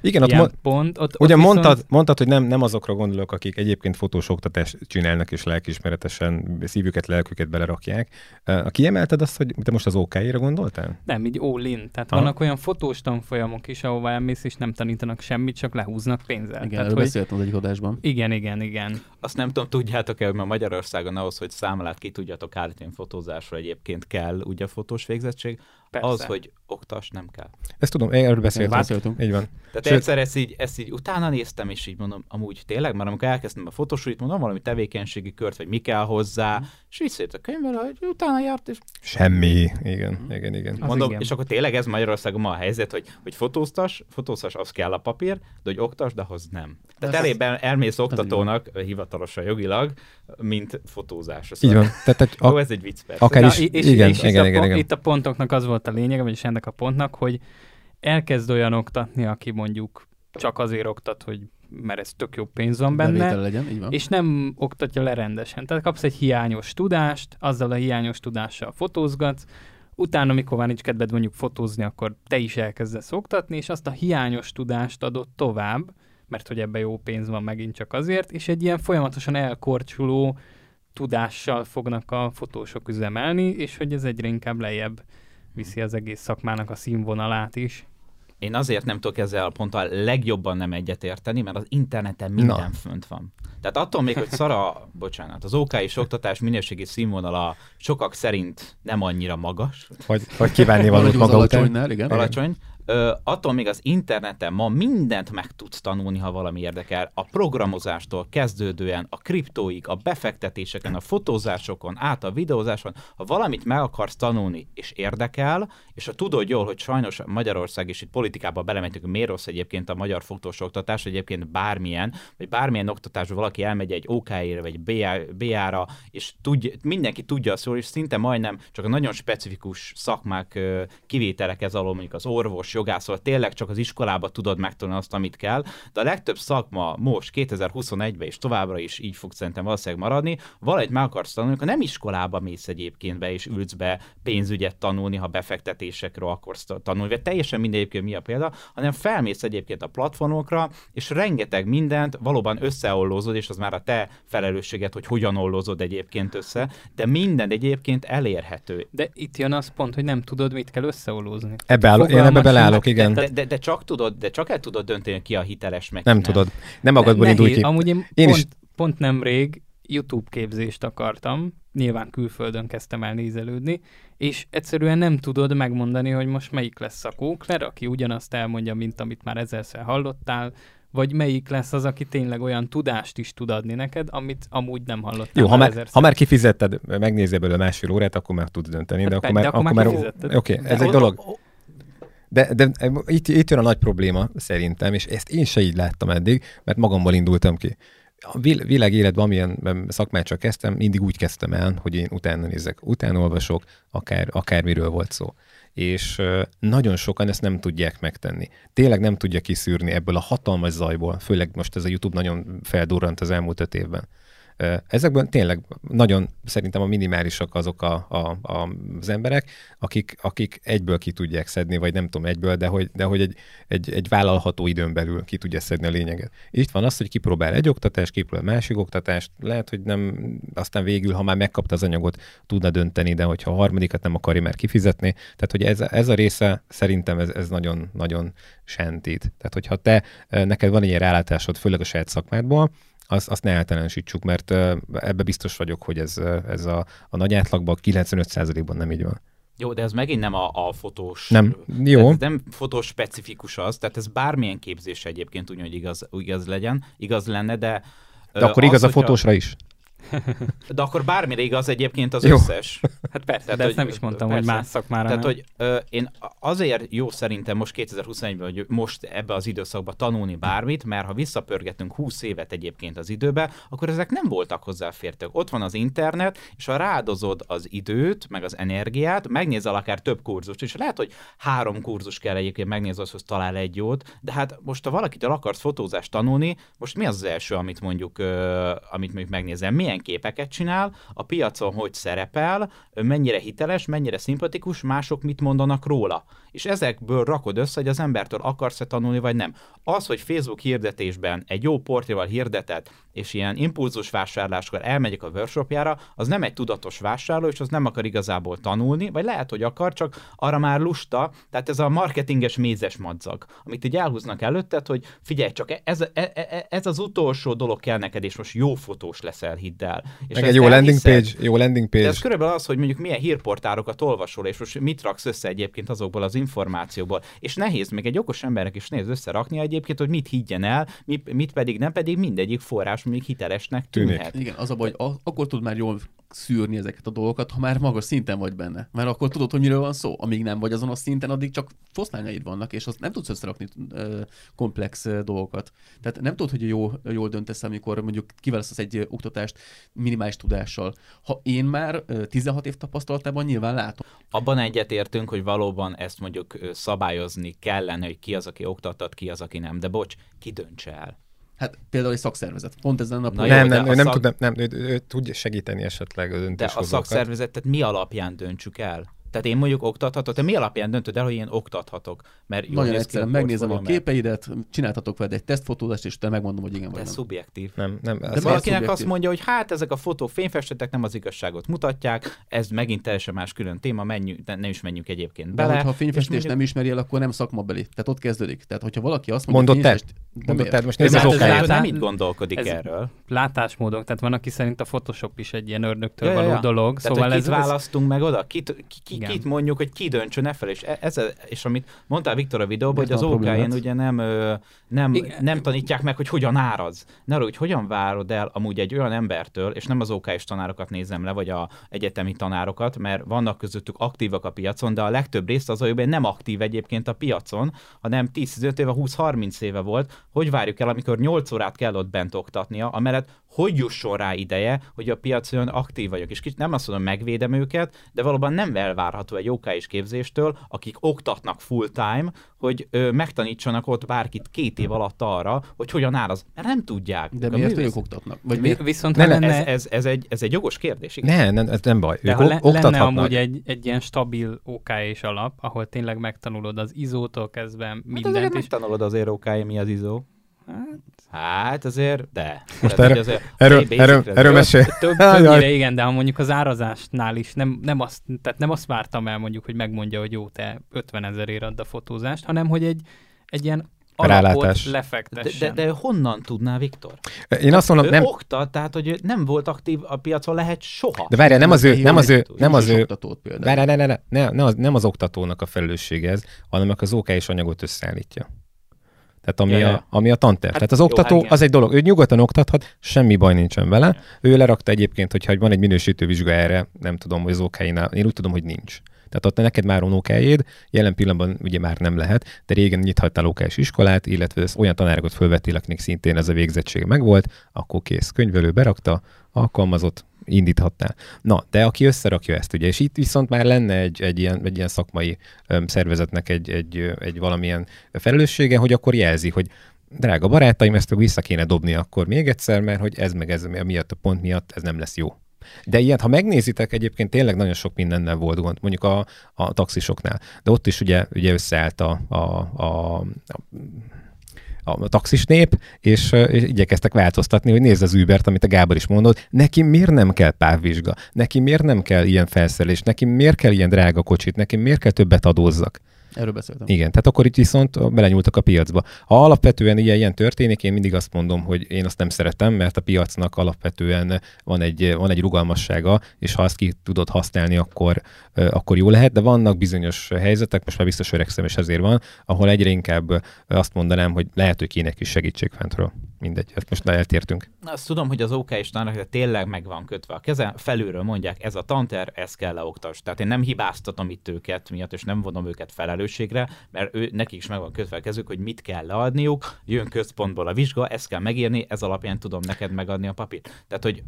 igen, ott, mo- pont, ott, ugye ott mondtad, viszont... mondtad, hogy nem, nem azokra gondolok, akik egyébként fotós oktatást csinálnak, és lelkismeretesen szívüket, lelküket belerakják. A kiemelted azt, hogy te most az OK-ra gondoltál? Nem, így all in. Tehát Aha. vannak olyan fotós tanfolyamok is, ahova elmész, és nem tanítanak semmit, csak lehúznak pénzzel. Igen, Tehát, hogy... beszéltem egy adásban. Igen, igen, igen. Azt nem tudom, tudjátok-e, hogy Magyarországon ahhoz, hogy számlát ki tudjatok állítani fotózásra egyébként kell ugye fotós végzettség, Persze. Az, hogy oktas nem kell. Ezt tudom, erről beszéltünk. Így van. Tehát Sőt... egyszer ezt így, ezt így utána néztem, és így mondom, amúgy tényleg, mert amikor elkezdtem a fotósúlyt, mondom, valami tevékenységi kört, vagy mi kell hozzá, mm. és visszajött a könyvvel, hogy utána járt, és... Semmi. Igen, mm. igen, igen. Mondom, igen. és akkor tényleg ez Magyarországon ma a helyzet, hogy, hogy fotóztas, fotóztas, az kell a papír, de hogy oktas, de ahhoz nem. Tehát elében elmész oktatónak hivatalosan jogilag, mint fotózás. Így van. Tehát, a... Jó, ez egy vicc persze. Akár is, Na, és, igen, és igen, igen, igen, Itt a pontoknak az volt a lényege, vagyis ennek a pontnak, hogy elkezd olyan oktatni, aki mondjuk csak azért oktat, hogy mert ez tök jó pénz van benne, legyen, így van. és nem oktatja le rendesen. Tehát kapsz egy hiányos tudást, azzal a hiányos tudással fotózgatsz, utána, mikor már nincs kedved mondjuk fotózni, akkor te is elkezdesz oktatni, és azt a hiányos tudást adott tovább, mert hogy ebbe jó pénz van megint csak azért, és egy ilyen folyamatosan elkorcsuló tudással fognak a fotósok üzemelni, és hogy ez egyre inkább lejjebb viszi az egész szakmának a színvonalát is. Én azért nem tudok ezzel a ponttal legjobban nem egyetérteni, mert az interneten minden Na. fönt van. Tehát attól még, hogy szara, bocsánat, az OK és oktatás minőségi színvonala sokak szerint nem annyira magas. Vagy, vagy kívánni valót maga után. Igen. Alacsony. Ö, attól még az interneten ma mindent meg tudsz tanulni, ha valami érdekel. A programozástól kezdődően, a kriptóig, a befektetéseken, a fotózásokon, át a videózáson, ha valamit meg akarsz tanulni és érdekel, és ha tudod jól, hogy sajnos Magyarország és itt politikába belementünk, miért rossz egyébként a magyar fotós oktatás, egyébként bármilyen, vagy bármilyen oktatásban valaki elmegy egy OK-ra, vagy BA-ra, és tudja, mindenki tudja azt és szinte majdnem csak a nagyon specifikus szakmák kivételek ez alól, mondjuk az orvos, jogászol, tényleg csak az iskolába tudod megtanulni azt, amit kell, de a legtöbb szakma most 2021-ben és továbbra is így fog szerintem valószínűleg maradni, valahogy meg akarsz tanulni, akkor nem iskolába mész egyébként be és ülsz be pénzügyet tanulni, ha befektetésekről akarsz tanulni, vagy teljesen mindegy, mi a példa, hanem felmész egyébként a platformokra, és rengeteg mindent valóban összeollózod, és az már a te felelősséget, hogy hogyan ollózod egyébként össze, de minden egyébként elérhető. De itt jön az pont, hogy nem tudod, mit kell összeollózni. Ebbe áll, én ebbe bele állok, igen. De, de, de, csak tudod, de csak el tudod dönteni, ki a hiteles, meg Nem, nem. tudod. Nem magadból ne, indulj ki. Amúgy én, én pont, is... pont nemrég YouTube képzést akartam, nyilván külföldön kezdtem el nézelődni, és egyszerűen nem tudod megmondani, hogy most melyik lesz a kókler, aki ugyanazt elmondja, mint amit már ezerszer hallottál, vagy melyik lesz az, aki tényleg olyan tudást is tud adni neked, amit amúgy nem hallottál. Jó, ha már, ha már kifizetted, megnézed belőle másfél órát, akkor már tudsz dönteni, de, hát akkor, már, akkor, akkor már, már Oké, okay, ez de egy dolog. De, de itt, itt jön a nagy probléma szerintem, és ezt én se így láttam eddig, mert magammal indultam ki. A világ életben, amilyen szakmát csak kezdtem, mindig úgy kezdtem el, hogy én utána nézek, utána olvasok, akár, akármiről volt szó. És nagyon sokan ezt nem tudják megtenni. Tényleg nem tudja kiszűrni ebből a hatalmas zajból, főleg most ez a YouTube nagyon feldurrant az elmúlt öt évben Ezekben tényleg nagyon szerintem a minimálisak azok a, a, a, az emberek, akik, akik egyből ki tudják szedni, vagy nem tudom egyből, de hogy, de hogy egy, egy, egy vállalható időn belül ki tudja szedni a lényeget. Itt van az, hogy kipróbál egy oktatást, kipróbál másik oktatást, lehet, hogy nem, aztán végül, ha már megkapta az anyagot, tudna dönteni, de hogyha a harmadikat nem akarja már kifizetni. Tehát, hogy ez, ez a része szerintem ez, ez nagyon, nagyon sentít. Tehát, hogyha te, neked van ilyen rálátásod, főleg a saját szakmádból, azt, azt ne általánosítsuk, mert ebbe biztos vagyok, hogy ez, ez a, a nagy átlagban 95%-ban nem így van. Jó, de ez megint nem a, a fotós. Nem, jó. Ez nem fotós specifikus az, tehát ez bármilyen képzés egyébként úgy, hogy igaz, igaz legyen, igaz lenne, de... De akkor az, igaz a fotósra is. De akkor bármire igaz egyébként az jó. összes. Hát persze, Tehát, de hogy, ezt nem is mondtam, persze. hogy más szakmára Tehát, nem. hogy ö, én azért jó szerintem most 2021-ben, hogy most ebbe az időszakban tanulni bármit, mert ha visszapörgetünk 20 évet egyébként az időbe, akkor ezek nem voltak hozzáfértők. Ott van az internet, és ha rádozod az időt, meg az energiát, megnézel akár több kurzust, és lehet, hogy három kurzus kell egyébként megnézni, hogy talál egy jót, de hát most ha valakitől akarsz fotózást tanulni, most mi az az első, amit mondjuk, ö, amit mondjuk megnézem? Milyen milyen képeket csinál, a piacon hogy szerepel, mennyire hiteles, mennyire szimpatikus, mások mit mondanak róla. És ezekből rakod össze, hogy az embertől akarsz-e tanulni, vagy nem. Az, hogy Facebook hirdetésben egy jó portéval hirdetett, és ilyen impulzus vásárláskor elmegyek a workshopjára, az nem egy tudatos vásárló, és az nem akar igazából tanulni, vagy lehet, hogy akar, csak arra már lusta, tehát ez a marketinges mézes madzag, amit így elhúznak előtted, hogy figyelj csak, ez, ez, e, ez az utolsó dolog kell neked, és most jó fotós leszel, hidd el. És Meg egy jó landing page, jó landing page. De ez körülbelül az, hogy mondjuk milyen hírportárokat olvasol, és most mit raksz össze egyébként azokból az információból. És nehéz még egy okos embernek is nehéz összerakni egyébként, hogy mit higgyen el, mit, mit pedig nem, pedig mindegyik forrás még hitelesnek tűnhet. Igen, az a baj, hogy akkor tud már jól szűrni ezeket a dolgokat, ha már magas szinten vagy benne. Mert akkor tudod, hogy miről van szó. Amíg nem vagy azon a szinten, addig csak foszlányaid vannak, és azt nem tudsz összerakni ö, komplex dolgokat. Tehát nem tudod, hogy jó, jól döntesz, amikor mondjuk kiválasztasz egy oktatást minimális tudással. Ha én már ö, 16 év tapasztalatában nyilván látom. Abban egyetértünk, hogy valóban ezt mondjuk szabályozni kellene, hogy ki az, aki oktattat, ki az, aki nem. De bocs, ki döntse el. Hát például egy szakszervezet. Pont ezen a Na Nem, nem, ő nem, szak... tud, nem, nem ő, ő, tudja segíteni esetleg a döntéshozókat. De a szakszervezetet mi alapján döntsük el? Tehát én mondjuk oktathatok, te mi alapján döntöd el, hogy én oktathatok? Mert Nagyon egyszerűen megnézem a képeidet, csináltatok veled egy tesztfotózást, és te megmondom, hogy igen vagy nem. szubjektív. Nem, nem. De valakinek szubjektív? azt mondja, hogy hát ezek a fotó fényfestetek nem az igazságot mutatják, ez megint teljesen más külön téma, menjünk, nem is menjünk egyébként bele. De hogyha a fényfestés mondjuk... nem ismeri el, akkor nem szakmabeli. Tehát ott kezdődik. Tehát hogyha valaki azt mondja, Mondott te? Mondott te, most nézd az okáját. Nem így gondolkodik erről. Látásmódok, tehát van, aki szerint a Photoshop is egy ilyen ördögtől való dolog. Szóval ez választunk meg oda? Kit mondjuk, hogy ki döntsön e fel, és, e, ez, és amit mondtál Viktor a videóban, hogy az OK-n ugye nem, nem, nem tanítják meg, hogy hogyan áraz. Ne arra, hogy hogyan várod el amúgy egy olyan embertől, és nem az ok tanárokat nézem le, vagy a egyetemi tanárokat, mert vannak közöttük aktívak a piacon, de a legtöbb részt az olyan, nem aktív egyébként a piacon, hanem 10-15 éve, 20-30 éve volt, hogy várjuk el, amikor 8 órát kell ott bent oktatnia, amellett hogy jusson rá ideje, hogy a piacon aktív vagyok. És kicsit nem azt mondom, megvédem őket, de valóban nem elvárható egy OK és képzéstől, akik oktatnak full-time, hogy ö, megtanítsanak ott bárkit két év alatt arra, hogy hogyan áraz. Mert nem tudják. De miért ők oktatnak? Vagy miért? Viszont ne, lenne... ez, ez, ez, egy, ez egy jogos kérdés. Igen? Ne, nem, ez nem baj. De ők ha le, lenne amúgy egy, egy ilyen stabil OK és alap, ahol tényleg megtanulod az izótól kezdve mindent. Hát azért és... megtanulod azért OK, mi az izó. Hát, hát azért, de. Most Tehát, erre, azért erről, erről, erről mesél. Több, többnyire igen, de ha mondjuk az árazásnál is nem, nem, azt, tehát nem azt vártam el mondjuk, hogy megmondja, hogy jó, te 50 ezerért add a fotózást, hanem hogy egy, egy ilyen alapot lefektessen. De, de, de honnan tudná Viktor? Én azt mondom, nem... oktat, tehát hogy nem volt aktív a piacon lehet soha. De várjál, nem az ő, nem az ő, nem az ő, várjál, ne, ne, ne, ne, nem az oktatónak a felelőssége ez, hanem az OK és anyagot összeállítja. Tehát ami, ja, a, ami a tanterv. Hát Tehát az oktató hát az egy dolog, ő nyugodtan oktathat, semmi baj nincsen vele. Ő lerakta egyébként, hogyha van egy minősítő vizsga erre, nem tudom, hogy az ok én úgy tudom, hogy nincs. Tehát ott neked már van ok jelen pillanatban ugye már nem lehet, de régen nyithattál ok iskolát, illetve olyan tanárokat fölvettél, akinek szintén ez a végzettség megvolt, akkor kész. Könyvelő berakta, alkalmazott, indíthatnál. Na, de aki összerakja ezt, ugye, és itt viszont már lenne egy, egy, ilyen, egy ilyen szakmai öm, szervezetnek egy, egy, egy valamilyen felelőssége, hogy akkor jelzi, hogy drága barátaim, ezt vissza kéne dobni akkor még egyszer, mert hogy ez meg ez miatt a pont miatt ez nem lesz jó. De ilyet, ha megnézitek, egyébként tényleg nagyon sok mindennel volt gond, mondjuk a, a taxisoknál. De ott is ugye, ugye összeállt a, a, a, a a taxis nép, és, és igyekeztek változtatni, hogy nézd az Ubert, amit a Gábor is mondott, neki miért nem kell pávvizsga, neki miért nem kell ilyen felszerelés, neki miért kell ilyen drága kocsit, neki miért kell többet adózzak. Erről beszéltem. Igen, tehát akkor itt viszont belenyúltak a piacba. Ha alapvetően ilyen, ilyen történik, én mindig azt mondom, hogy én azt nem szeretem, mert a piacnak alapvetően van egy, van egy rugalmassága, és ha azt ki tudod használni, akkor, akkor jó lehet, de vannak bizonyos helyzetek, most már biztos öregszem, és ezért van, ahol egyre inkább azt mondanám, hogy lehet, hogy kéne is segítség fentről mindegy, ezt most eltértünk. Azt tudom, hogy az OK és tanár tényleg meg van kötve a keze, felülről mondják, ez a tanter, ez kell leoktas. Tehát én nem hibáztatom itt őket miatt, és nem vonom őket felelősségre, mert ő, nekik is meg van kötve a kezük, hogy mit kell leadniuk, jön központból a vizsga, ezt kell megírni, ez alapján tudom neked megadni a papírt. Tehát, hogy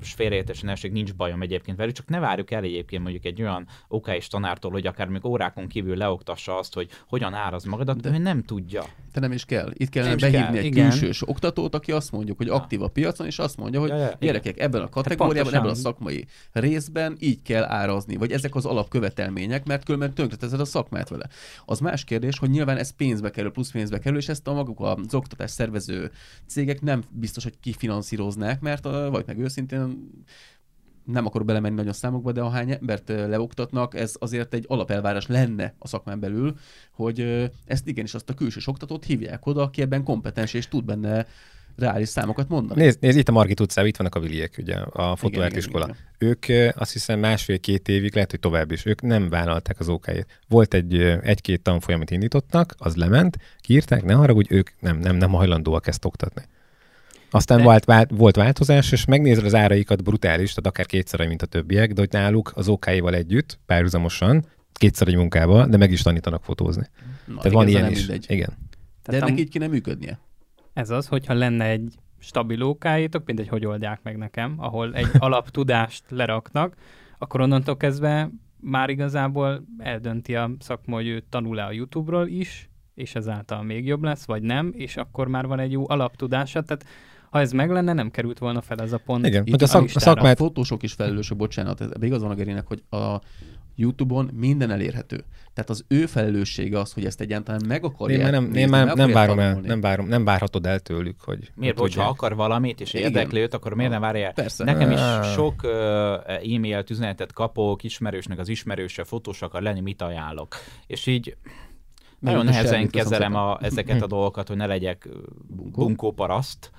félreértesen esik, nincs bajom egyébként velük, csak ne várjuk el egyébként mondjuk egy olyan OK és tanártól, hogy akár még órákon kívül leoktassa azt, hogy hogyan áraz magadat, de ő nem tudja. Te nem is kell. Itt kellene behívni kell. egy Igen. külsős oktató, kutatót, aki azt mondjuk, hogy aktív a piacon, és azt mondja, hogy ja, ja, gyerekek, ebben a hát kategóriában, ebben a szakmai részben így kell árazni, vagy ezek az alapkövetelmények, mert különben tönkretezed a szakmát vele. Az más kérdés, hogy nyilván ez pénzbe kerül, plusz pénzbe kerül, és ezt a maguk az oktatás szervező cégek nem biztos, hogy kifinanszíroznák, mert vagy meg őszintén nem akarok belemenni nagyon számokba, de ahány embert leoktatnak, ez azért egy alapelvárás lenne a szakmán belül, hogy ezt igenis azt a külsős oktatót hívják oda, aki ebben kompetens és tud benne reális számokat mondani. Nézd, nézd itt a Margit utcában, itt vannak a Viliek, ugye, a fotóártiskola. Ők azt hiszem másfél-két évig, lehet, hogy tovább is, ők nem vállalták az okáját. Volt egy, egy-két tanfolyam, amit indítottak, az lement, kiírták, ne haragudj, ők nem, nem, nem hajlandóak ezt oktatni. Aztán volt, vált, volt változás, és megnézed az áraikat brutális, tehát akár kétszer, mint a többiek, de hogy náluk az okáival együtt, párhuzamosan, kétszer egy munkába, de meg is tanítanak fotózni. Na, Tehát van ilyen is. Mindegy. Igen. De ennek am... így kéne működnie. Ez az, hogyha lenne egy stabil okáitok, mindegy, hogy oldják meg nekem, ahol egy alaptudást leraknak, akkor onnantól kezdve már igazából eldönti a szakma, hogy ő tanul-e a YouTube-ról is, és ezáltal még jobb lesz, vagy nem, és akkor már van egy jó alaptudása. Tehát ha ez meg lenne, nem került volna fel ez a pont. Igen, hogy a, szak, a szakmát... A fotósok is felelősök, bocsánat, ez igaz van a Gerinek, hogy a YouTube-on minden elérhető. Tehát az ő felelőssége az, hogy ezt egyáltalán meg akarják. Én, nem, nézni, én már nem várom el, nem, várom, nem várhatod el tőlük, hogy... Miért, hogyha akar valamit, és érdekli őt, akkor miért nem várja el? Persze. Nekem is sok uh, e-mailt, üzenetet kapok, ismerősnek az ismerőse, fotós akar lenni, mit ajánlok. És így nagyon nehezen kezelem a, ezeket a dolgokat, hogy ne legyek bunkó paraszt,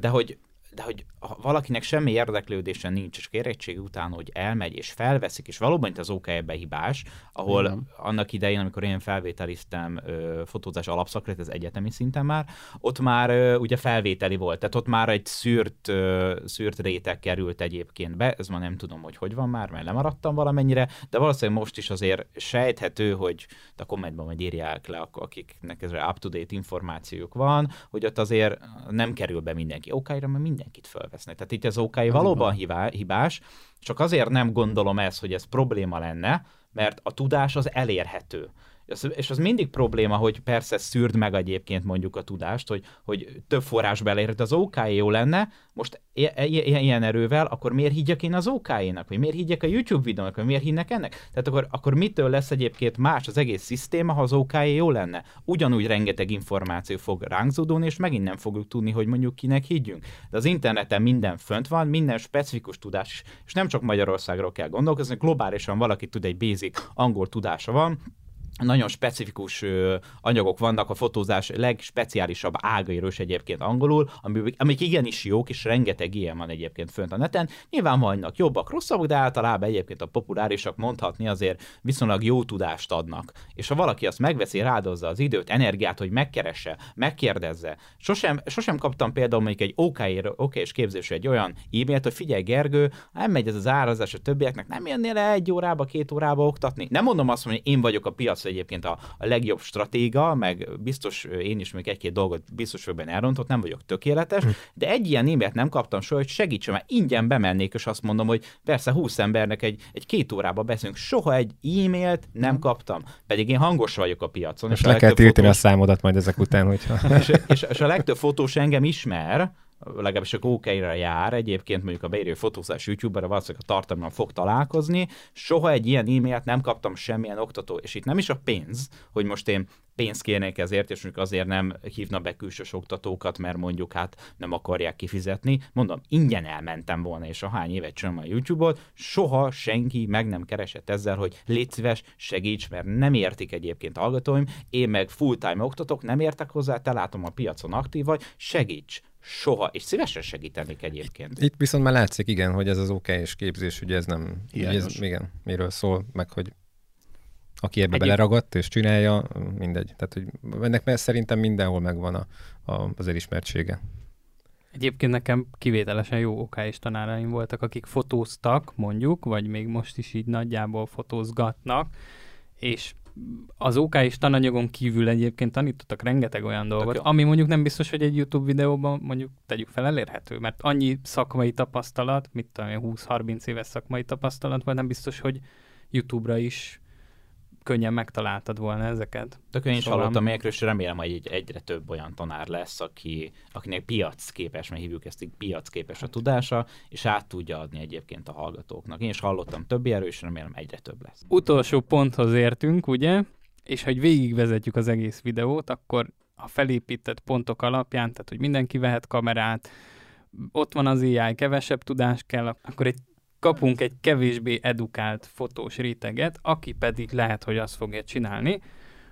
de hogy de hogy ha valakinek semmi érdeklődése nincs, és kérettség után, hogy elmegy és felveszik, és valóban itt az OK ebbe hibás, ahol Igen. annak idején, amikor én felvételiztem ö, fotózás alapszakret, ez egyetemi szinten már, ott már ö, ugye felvételi volt, tehát ott már egy szűrt, ö, szűrt réteg került egyébként be, ez ma nem tudom, hogy hogy van már, mert lemaradtam valamennyire, de valószínűleg most is azért sejthető, hogy a kommentben majd írják le, akiknek ezre up-to-date információk van, hogy ott azért nem kerül be mindenki. OK-ra, mert mindenkit fölvesznek. Tehát itt az OK valóban hibá, hibás, csak azért nem gondolom ezt, hogy ez probléma lenne, mert a tudás az elérhető és az mindig probléma, hogy persze szűrd meg egyébként mondjuk a tudást, hogy, hogy több forrás elérhet, az OK jó lenne, most ilyen erővel, akkor miért higgyek én az OK-énak, vagy miért higgyek a YouTube videónak, vagy miért hinnek ennek? Tehát akkor, akkor mitől lesz egyébként más az egész szisztéma, ha az OK jó lenne? Ugyanúgy rengeteg információ fog ránk zúdulni, és megint nem fogjuk tudni, hogy mondjuk kinek higgyünk. De az interneten minden fönt van, minden specifikus tudás is, és nem csak Magyarországról kell gondolkozni, globálisan valaki tud egy basic angol tudása van, nagyon specifikus anyagok vannak a fotózás legspeciálisabb ágairól is egyébként angolul, amik, igenis jók, és rengeteg ilyen van egyébként fönt a neten. Nyilván vannak jobbak, rosszabbak, de általában egyébként a populárisak mondhatni azért viszonylag jó tudást adnak. És ha valaki azt megveszi, rádozza az időt, energiát, hogy megkeresse, megkérdezze. Sosem, sosem kaptam például mondjuk egy OK, OK és képzésre egy olyan e-mailt, hogy figyelj Gergő, nem megy ez az árazás a többieknek, nem jönnél le egy órába, két órába oktatni. Nem mondom azt, hogy én vagyok a piac hogy egyébként a, a legjobb stratéga, meg biztos én is még egy-két dolgot biztos vagyok benne elrontott, nem vagyok tökéletes, hm. de egy ilyen e-mailt nem kaptam soha, hogy segítsen, mert ingyen bemennék, és azt mondom, hogy persze 20 embernek egy, egy két órába beszélünk, soha egy e-mailt nem hm. kaptam, pedig én hangos vagyok a piacon. És, és le kell tiltani fotós... a számodat majd ezek után, hogyha... és, és, és a legtöbb fotós engem ismer, legalábbis a ok jár egyébként mondjuk a beírő fotózás YouTube-ra valószínűleg a tartalommal fog találkozni. Soha egy ilyen e-mailt nem kaptam semmilyen oktató, és itt nem is a pénz, hogy most én pénzt kérnék ezért, és mondjuk azért nem hívna be külsős oktatókat, mert mondjuk hát nem akarják kifizetni. Mondom, ingyen elmentem volna, és a hány évet csinálom a YouTube-ot, soha senki meg nem keresett ezzel, hogy légy szíves, segíts, mert nem értik egyébként hallgatóim, én meg full-time oktatok, nem értek hozzá, te látom a piacon aktív vagy, segíts, soha, és szívesen segítenék egyébként. Itt viszont már látszik, igen, hogy ez az OK és képzés, ugye ez nem, ez, igen, miről szól, meg hogy aki ebbe Egyéb... beleragadt és csinálja, mindegy. Tehát, hogy ennek szerintem mindenhol megvan a, a, az elismertsége. Egyébként nekem kivételesen jó OK és tanáraim voltak, akik fotóztak, mondjuk, vagy még most is így nagyjából fotózgatnak, és az OK és tananyagon kívül egyébként tanítottak rengeteg olyan dolgot, ami mondjuk nem biztos, hogy egy YouTube videóban mondjuk tegyük fel elérhető, mert annyi szakmai tapasztalat, mit tudom 20-30 éves szakmai tapasztalat volt, nem biztos, hogy YouTube-ra is könnyen megtaláltad volna ezeket. Tök én is szóval... hallottam ilyenekről, és remélem, hogy egy, egyre több olyan tanár lesz, aki, akinek piac képes, mert hívjuk ezt így képes a tudása, és át tudja adni egyébként a hallgatóknak. Én is hallottam több ilyenről, és remélem egyre több lesz. Utolsó ponthoz értünk, ugye? És ha végigvezetjük az egész videót, akkor a felépített pontok alapján, tehát hogy mindenki vehet kamerát, ott van az AI, kevesebb tudás kell, akkor egy kapunk egy kevésbé edukált fotós réteget, aki pedig lehet, hogy azt fogja csinálni,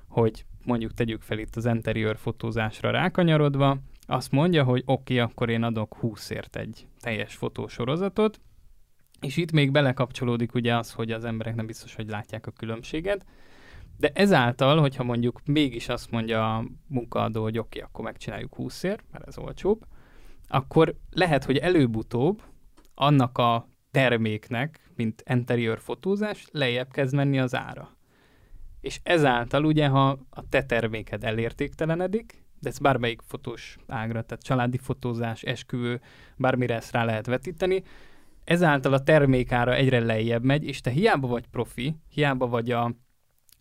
hogy mondjuk tegyük fel itt az interior fotózásra rákanyarodva, azt mondja, hogy oké, okay, akkor én adok 20ért egy teljes fotósorozatot, és itt még belekapcsolódik ugye az, hogy az emberek nem biztos, hogy látják a különbséget, de ezáltal, hogyha mondjuk mégis azt mondja a munkaadó, hogy oké, okay, akkor megcsináljuk 20ért, mert ez olcsóbb, akkor lehet, hogy előbb-utóbb annak a terméknek, mint interior fotózás, lejjebb kezd menni az ára. És ezáltal ugye, ha a te terméked elértéktelenedik, de ez bármelyik fotós ágra, tehát családi fotózás, esküvő, bármire ezt rá lehet vetíteni, ezáltal a termékára egyre lejjebb megy, és te hiába vagy profi, hiába vagy a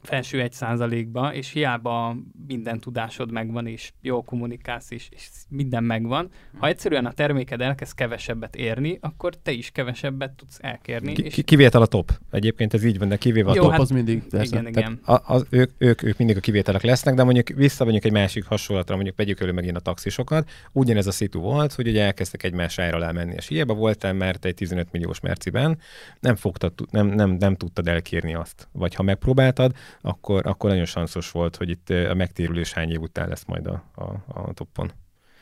felső egy százalékba, és hiába minden tudásod megvan, és jól kommunikálsz, és, és minden megvan, ha egyszerűen a terméked elkezd kevesebbet érni, akkor te is kevesebbet tudsz elkérni. Ki, és... Kivétel a top. Egyébként ez így van, de kivéve a Jó, top. Hát, az mindig. Persze. Igen, igen. A, a, ők, ők, ők, mindig a kivételek lesznek, de mondjuk visszamegyünk egy másik hasonlatra, mondjuk vegyük elő megint a taxisokat. Ugyanez a szitu volt, hogy ugye elkezdtek egymás ára elmenni, és hiába voltál mert egy 15 milliós merciben, nem, fogtad, nem, nem, nem tudtad elkérni azt. Vagy ha megpróbáltad, akkor, akkor nagyon sanszos volt, hogy itt a megtérülés hány év után lesz majd a, a, a toppon.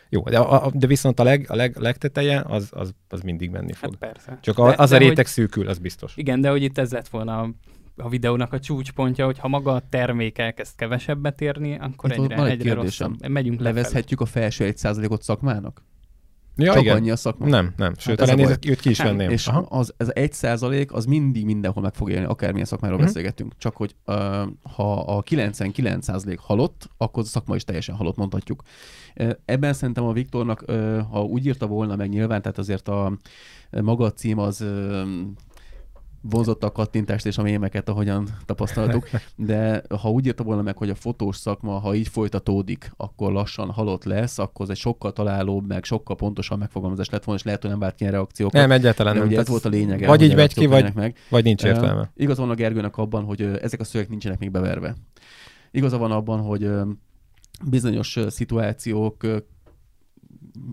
Jó, de, a, de viszont a, leg, a leg, legteteje az, az, az mindig menni fog. Hát persze. Csak a, az de, a réteg hogy, szűkül, az biztos. Igen, de hogy itt ez lett volna a, a videónak a csúcspontja, hogy ha maga a termék elkezd kevesebbet érni, akkor itt egyre, egyre rosszabb. Megyünk Levezhetjük lefelé. a felső egy százalékot szakmának? Ja, Csak igen. annyi a szakma? Nem, nem. Sőt, hát ez őt ki is venném. És Aha. az, ez egy százalék, az mindig mindenhol meg fog élni, akármilyen szakmáról uh-huh. beszélgetünk. Csak hogy uh, ha a 99 százalék halott, akkor a szakma is teljesen halott, mondhatjuk. Uh, ebben szerintem a Viktornak, uh, ha úgy írta volna meg nyilván, tehát azért a maga a cím az vonzotta a kattintást és a mémeket, ahogyan tapasztaltuk, de ha úgy írta volna meg, hogy a fotós szakma, ha így folytatódik, akkor lassan halott lesz, akkor ez egy sokkal találóbb, meg sokkal pontosabb megfogalmazás lett volna, és lehet, hogy nem vált ilyen reakciókat. Nem, egyáltalán nem. Ugye ez volt a lényege. Vagy így vegy ki, vagy, meg. vagy nincs értelme. Uh, igaz van a Gergőnek abban, hogy uh, ezek a szövegek nincsenek még beverve. Igaza van abban, hogy uh, bizonyos szituációk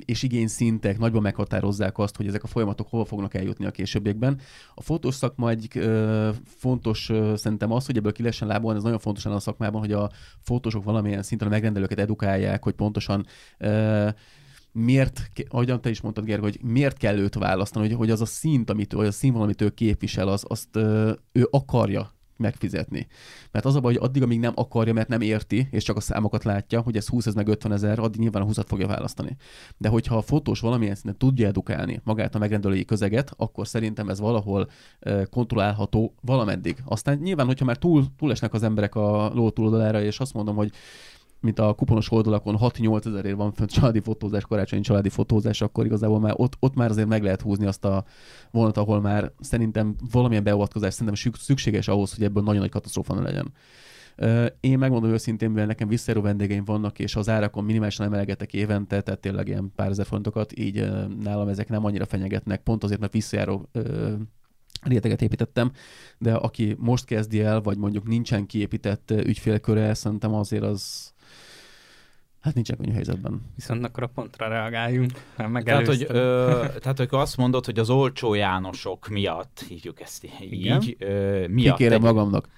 és igényszintek nagyban meghatározzák azt, hogy ezek a folyamatok hova fognak eljutni a későbbiekben. A fotós szakma egyik ö, fontos ö, szerintem az, hogy ebből ki lehessen lábolni, ez nagyon fontos a szakmában, hogy a fotósok valamilyen szinten a megrendelőket edukálják, hogy pontosan ö, miért, ahogyan te is mondtad, Gergő, hogy miért kell őt választani, hogy, hogy az a szint, amit, vagy a színvonal, amit ő képvisel, az, azt ö, ő akarja megfizetni. Mert az a baj, hogy addig, amíg nem akarja, mert nem érti, és csak a számokat látja, hogy ez 20, ez meg 50 ezer, addig nyilván a 20 fogja választani. De hogyha a fotós valamilyen szinten tudja edukálni magát a megrendelői közeget, akkor szerintem ez valahol kontrollálható valameddig. Aztán nyilván, hogyha már túl, túlesnek az emberek a ló túloldalára, és azt mondom, hogy mint a kuponos oldalakon 6-8 ezerért van fönt családi fotózás, karácsonyi családi fotózás, akkor igazából már ott, ott már azért meg lehet húzni azt a vonat, ahol már szerintem valamilyen beavatkozás szerintem szükséges ahhoz, hogy ebből nagyon nagy katasztrófa ne legyen. Én megmondom őszintén, mivel nekem visszaérő vendégeim vannak, és az árakon minimálisan emelgetek évente, tehát tényleg ilyen pár ezer fontokat, így nálam ezek nem annyira fenyegetnek, pont azért, mert visszajáró réteget építettem, de aki most kezdi el, vagy mondjuk nincsen kiépített ügyfélköre, szerintem azért az, Hát nincsen könnyű helyzetben. Viszont akkor a pontra reagáljunk. Tehát hogy, ö, tehát, hogy azt mondod, hogy az olcsó Jánosok miatt, hívjuk ezt így, Igen? ö, miatt. Kikérem egy... magamnak.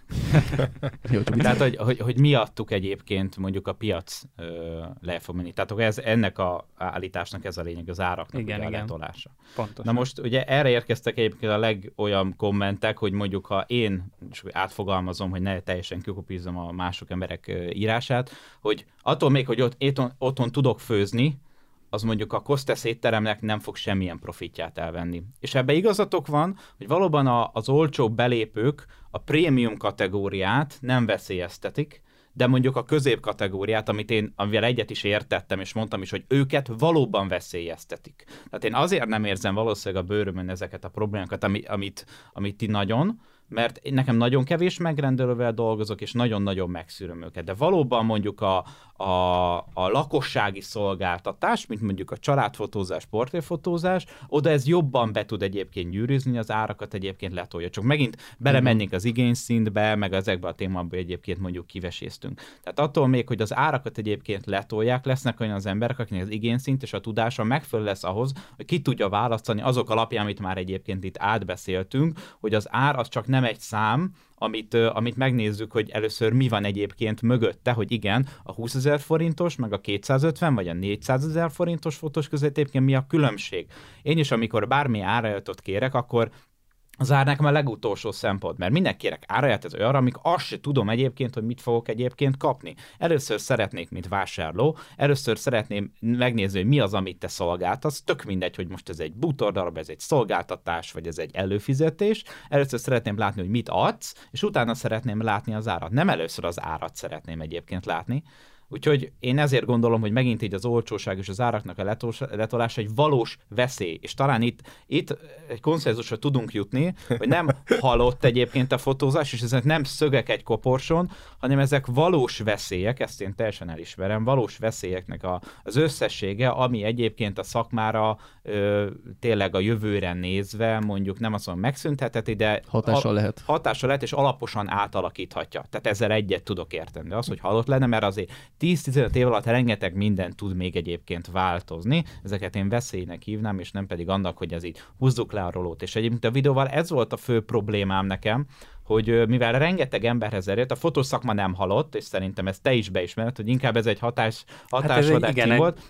Jó, tehát, hogy, hogy, hogy miattuk egyébként mondjuk a piac ö, le fog menni. Tehát ez, ennek a állításnak ez a lényeg, az áraknak igen, igen. a letolása. Pontosan. Na most ugye erre érkeztek egyébként a legolyan kommentek, hogy mondjuk ha én és átfogalmazom, hogy ne teljesen kikopízzam a mások emberek írását, hogy attól még, hogy ott éton, otthon tudok főzni, az mondjuk a Kostesz étteremnek nem fog semmilyen profitját elvenni. És ebbe igazatok van, hogy valóban a, az olcsó belépők a prémium kategóriát nem veszélyeztetik, de mondjuk a közép kategóriát, amit én, amivel egyet is értettem, és mondtam is, hogy őket valóban veszélyeztetik. Tehát én azért nem érzem valószínűleg a bőrömön ezeket a problémákat, amit, amit, amit ti nagyon, mert nekem nagyon kevés megrendelővel dolgozok, és nagyon-nagyon megszűröm őket. De valóban mondjuk a, a, a lakossági szolgáltatás, mint mondjuk a családfotózás, portréfotózás, oda ez jobban be tud egyébként gyűrűzni, az árakat egyébként letolja. Csak megint belemennénk az igényszintbe, meg ezekbe a témába egyébként mondjuk kiveséztünk. Tehát attól még, hogy az árakat egyébként letolják, lesznek olyan az emberek, akinek az igényszint és a tudása megfelelő lesz ahhoz, hogy ki tudja választani azok alapján, amit már egyébként itt átbeszéltünk, hogy az ár az csak nem egy szám, amit, amit megnézzük, hogy először mi van egyébként mögötte, hogy igen, a 20 ezer forintos, meg a 250 vagy a 400 ezer forintos fotós között egyébként mi a különbség. Én is, amikor bármi árajatot kérek, akkor az ár nekem a legutolsó szempont, mert mindenki kérek áraját ez olyan, amik azt se tudom egyébként, hogy mit fogok egyébként kapni. Először szeretnék, mint vásárló, először szeretném megnézni, hogy mi az, amit te szolgáltasz, tök mindegy, hogy most ez egy bútordarab, ez egy szolgáltatás, vagy ez egy előfizetés. Először szeretném látni, hogy mit adsz, és utána szeretném látni az árat. Nem először az árat szeretném egyébként látni, Úgyhogy én ezért gondolom, hogy megint így az olcsóság és az áraknak a letolása egy valós veszély. És talán itt, itt egy konszenzusra tudunk jutni, hogy nem halott egyébként a fotózás, és ezek nem szögek egy koporson, hanem ezek valós veszélyek, ezt én teljesen elismerem, valós veszélyeknek a, az összessége, ami egyébként a szakmára ö, tényleg a jövőre nézve mondjuk nem azt mondom megszüntheteti, de hatással lehet. Hatással lehet, és alaposan átalakíthatja. Tehát ezzel egyet tudok érteni. De az, hogy halott lenne, mert azért 10-15 év alatt rengeteg minden tud még egyébként változni. Ezeket én veszélynek hívnám, és nem pedig annak, hogy ez így húzzuk le a rolót. És egyébként a videóval ez volt a fő problémám nekem, hogy mivel rengeteg emberhez erőt, a fotószakma nem halott, és szerintem ezt te is beismered, hogy inkább ez egy hatás, hatásvadás hát volt.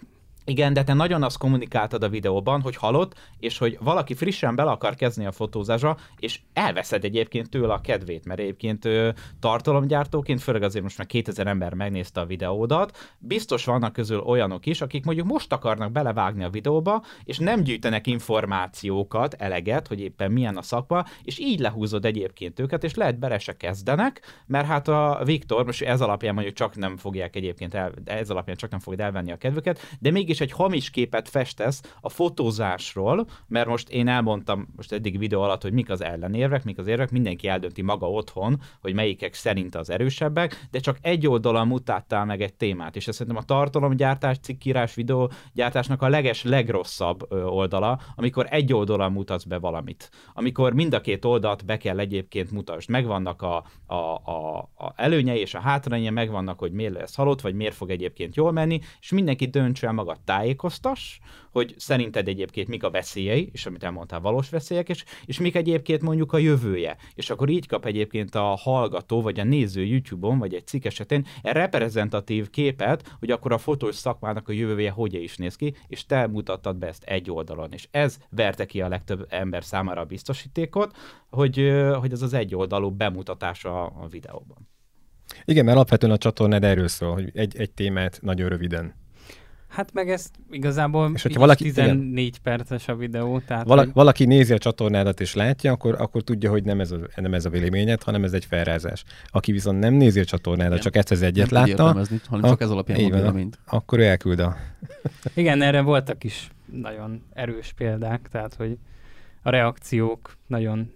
Igen, de te nagyon azt kommunikáltad a videóban, hogy halott, és hogy valaki frissen bele akar kezdeni a fotózásra, és elveszed egyébként tőle a kedvét, mert egyébként ő, tartalomgyártóként, főleg azért most már 2000 ember megnézte a videódat, biztos vannak közül olyanok is, akik mondjuk most akarnak belevágni a videóba, és nem gyűjtenek információkat, eleget, hogy éppen milyen a szakma, és így lehúzod egyébként őket, és lehet bele se kezdenek, mert hát a Viktor, most ez alapján mondjuk csak nem fogják egyébként el, ez alapján csak nem fogják elvenni a kedvüket, de mégis is egy hamis képet festesz a fotózásról, mert most én elmondtam most eddig videó alatt, hogy mik az ellenérvek, mik az érvek, mindenki eldönti maga otthon, hogy melyikek szerint az erősebbek, de csak egy oldalon mutattál meg egy témát, és ez szerintem a tartalomgyártás, cikkírás, videógyártásnak a leges, legrosszabb oldala, amikor egy oldalon mutatsz be valamit. Amikor mind a két oldalt be kell egyébként mutasd. Megvannak a, a, a, a előnyei és a hátrányai, megvannak, hogy miért lesz halott, vagy miért fog egyébként jól menni, és mindenki döntse el maga tájékoztass, hogy szerinted egyébként mik a veszélyei, és amit elmondtál, valós veszélyek, és, és mik egyébként mondjuk a jövője. És akkor így kap egyébként a hallgató, vagy a néző YouTube-on, vagy egy cikk esetén reprezentatív képet, hogy akkor a fotós szakmának a jövője hogy is néz ki, és te mutattad be ezt egy oldalon. És ez verte ki a legtöbb ember számára a biztosítékot, hogy, hogy ez az egy oldalú bemutatása a videóban. Igen, mert alapvetően a csatornád erről szól, hogy egy, egy témát nagyon röviden Hát meg ezt igazából és hogyha valaki, 14 igen, perces a videó. Tehát vala, hogy... Valaki nézi a csatornádat és látja, akkor, akkor tudja, hogy nem ez, a, nem ez a véleményed, hanem ez egy felrázás. Aki viszont nem nézi a csatornádat, igen. csak ezt az egyet nem látta, hanem a, csak ez alapján van véleményt. Akkor ő elküld a... igen, erre voltak is nagyon erős példák, tehát hogy a reakciók nagyon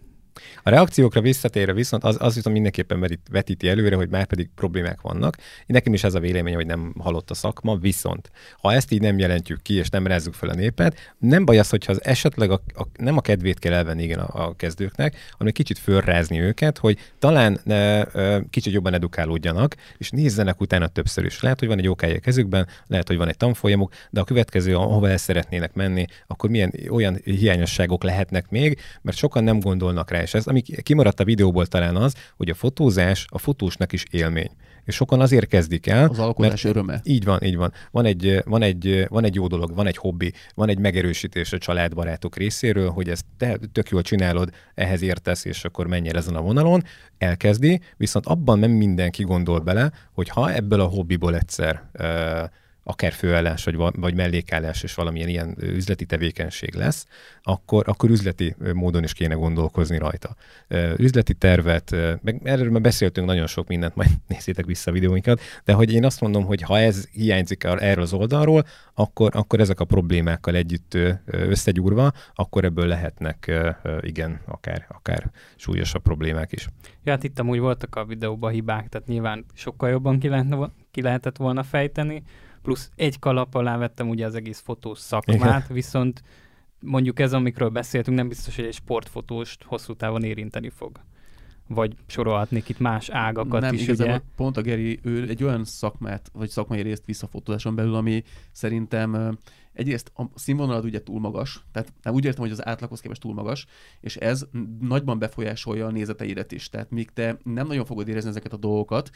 a reakciókra visszatérve viszont az, az viszont mindenképpen vetíti előre, hogy már pedig problémák vannak. Nekem is ez a vélemény, hogy nem halott a szakma, viszont ha ezt így nem jelentjük ki, és nem rezzük fel a népet, nem baj az, hogyha az esetleg a, a, nem a kedvét kell elvenni igen a, a kezdőknek, hanem kicsit fölrázni őket, hogy talán ne, kicsit jobban edukálódjanak, és nézzenek utána többször is. Lehet, hogy van egy OK a kezükben, lehet, hogy van egy tanfolyamuk, de a következő, ahova el szeretnének menni, akkor milyen olyan hiányosságok lehetnek még, mert sokan nem gondolnak rá és ez, ami kimaradt a videóból talán az, hogy a fotózás a fotósnak is élmény. És sokan azért kezdik el. Az alkotás mert öröme. Így van, így van. Van egy, van, egy, van egy jó dolog, van egy hobbi, van egy megerősítés a családbarátok részéről, hogy ezt te tök jól csinálod, ehhez értesz, és akkor menj el ezen a vonalon. Elkezdi, viszont abban nem mindenki gondol bele, hogy ha ebből a hobbiból egyszer uh, akár főállás, vagy, vagy mellékállás, és valamilyen ilyen üzleti tevékenység lesz, akkor, akkor üzleti módon is kéne gondolkozni rajta. Üzleti tervet, meg erről már beszéltünk nagyon sok mindent, majd nézzétek vissza a videóinkat, de hogy én azt mondom, hogy ha ez hiányzik erről az oldalról, akkor, akkor ezek a problémákkal együtt összegyúrva, akkor ebből lehetnek igen, akár, akár súlyosabb problémák is. Ja, hát itt amúgy voltak a videóban hibák, tehát nyilván sokkal jobban ki, lehetne, ki lehetett volna fejteni, plusz egy kalap alá vettem ugye az egész fotós szakmát, Igen. viszont mondjuk ez, amikről beszéltünk, nem biztos, hogy egy sportfotóst hosszú távon érinteni fog. Vagy sorolhatnék itt más ágakat nem, is, ugye? pont a Geri, ő egy olyan szakmát, vagy szakmai részt visszafotózáson belül, ami szerintem egyrészt a színvonalad ugye túl magas, tehát nem úgy értem, hogy az átlaghoz képest túl magas, és ez nagyban befolyásolja a nézeteidet is. Tehát míg te nem nagyon fogod érezni ezeket a dolgokat,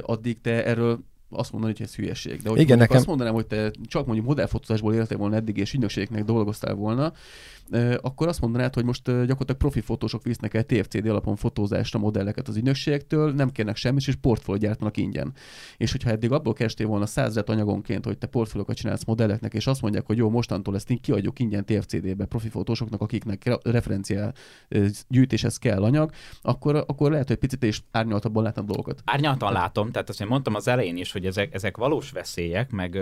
addig te erről azt mondani, hogy ez hülyeség. De hogy Igen, nekem... azt mondanám, hogy te csak mondjuk modellfotózásból éltél volna eddig, és ügynökségeknek dolgoztál volna, akkor azt mondanád, hogy most gyakorlatilag profi fotósok visznek el TFCD alapon fotózásra modelleket az ügynökségektől, nem kérnek semmit, és portfóliót gyártanak ingyen. És hogyha eddig abból kerestél volna százret anyagonként, hogy te portfóliókat csinálsz modelleknek, és azt mondják, hogy jó, mostantól ezt én kiadjuk ingyen TFCD-be profi fotósoknak, akiknek referencia gyűjtéshez kell anyag, akkor, akkor lehet, hogy picit és árnyaltabban látnak dolgokat. Árnyaltan látom, tehát azt én mondtam az elején is, hogy ezek, ezek valós veszélyek, meg,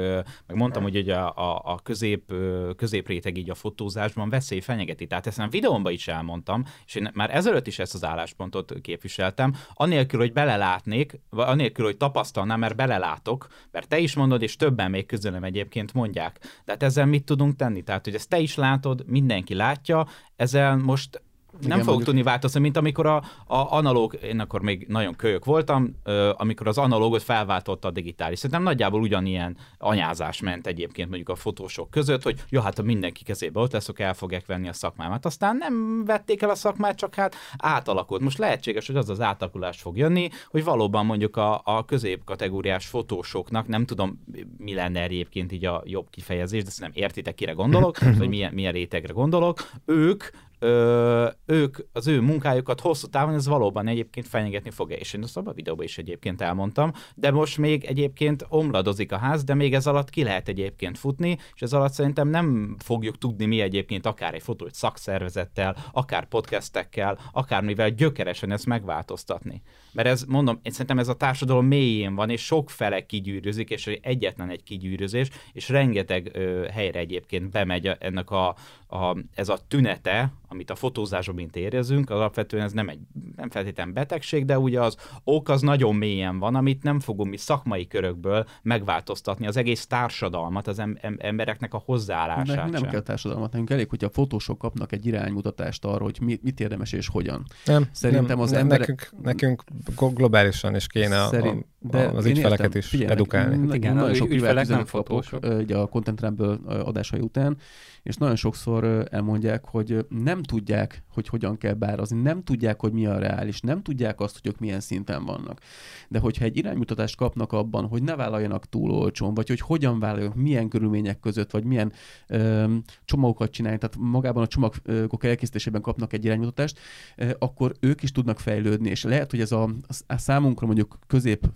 meg mondtam, hogy ugye a, a, a közép, középréteg így a fotózásban veszély veszély fenyegeti. Tehát ezt a videómban is elmondtam, és én már ezelőtt is ezt az álláspontot képviseltem, anélkül, hogy belelátnék, vagy anélkül, hogy tapasztalnám, mert belelátok, mert te is mondod, és többen még közülem egyébként mondják. De hát ezzel mit tudunk tenni? Tehát, hogy ezt te is látod, mindenki látja, ezzel most nem fogok mondjuk... tudni változni, mint amikor a, a analóg, én akkor még nagyon kölyök voltam, amikor az analógot felváltotta a digitális. Szerintem nagyjából ugyanilyen anyázás ment egyébként mondjuk a fotósok között, hogy jó, hát a mindenki kezébe ott leszok, el fogják venni a szakmámat. Aztán nem vették el a szakmát, csak hát átalakult. Most lehetséges, hogy az az átalakulás fog jönni, hogy valóban mondjuk a, a középkategóriás fotósoknak, nem tudom, mi lenne egyébként így a jobb kifejezés, de szerintem értitek, kire gondolok, vagy milyen, milyen rétegre gondolok, ők ö, ők, az ő munkájukat hosszú távon ez valóban egyébként fenyegetni fogja, és én azt abban a videóban is egyébként elmondtam, de most még egyébként omladozik a ház, de még ez alatt ki lehet egyébként futni, és ez alatt szerintem nem fogjuk tudni mi egyébként akár egy fotó szakszervezettel, akár podcastekkel, akármivel gyökeresen ezt megváltoztatni. Mert ez, mondom, én szerintem ez a társadalom mélyén van, és sok fele kigyűrűzik, és egyetlen egy kigyűrűzés, és rengeteg ö, helyre egyébként bemegy ennek a, a, ez a tünete, amit a fotózásban mint érezünk, alapvetően ez nem egy nem feltétlenül betegség, de ugye az ok az nagyon mélyen van, amit nem fogunk mi szakmai körökből megváltoztatni az egész társadalmat, az em- em- embereknek a hozzáállását. Nem, nem kell társadalmat, nekünk elég, hogy a fotósok kapnak egy iránymutatást arra, hogy mit, mit érdemes és hogyan. Nem, Szerintem nem, az nem, emberek... Nekünk, nekünk globálisan is kéne Szerint, a, de az ügyfeleket értem, is figyelj, edukálni. Hát igen, nagyon sok ügyfelek nem fotósok. Ugye a Content Rumble adásai után, és nagyon sokszor elmondják, hogy nem tudják, hogy hogyan kell bárazni, nem tudják, hogy mi a reális, nem tudják azt, hogy ők milyen szinten vannak. De hogyha egy iránymutatást kapnak abban, hogy ne vállaljanak túl olcsón, vagy hogy hogyan vállaljanak, milyen körülmények között, vagy milyen ö, csomagokat csinálni, tehát magában a csomagok elkészítésében kapnak egy iránymutatást, ö, akkor ők is tudnak fejlődni, és lehet, hogy ez a, a számunkra mondjuk közép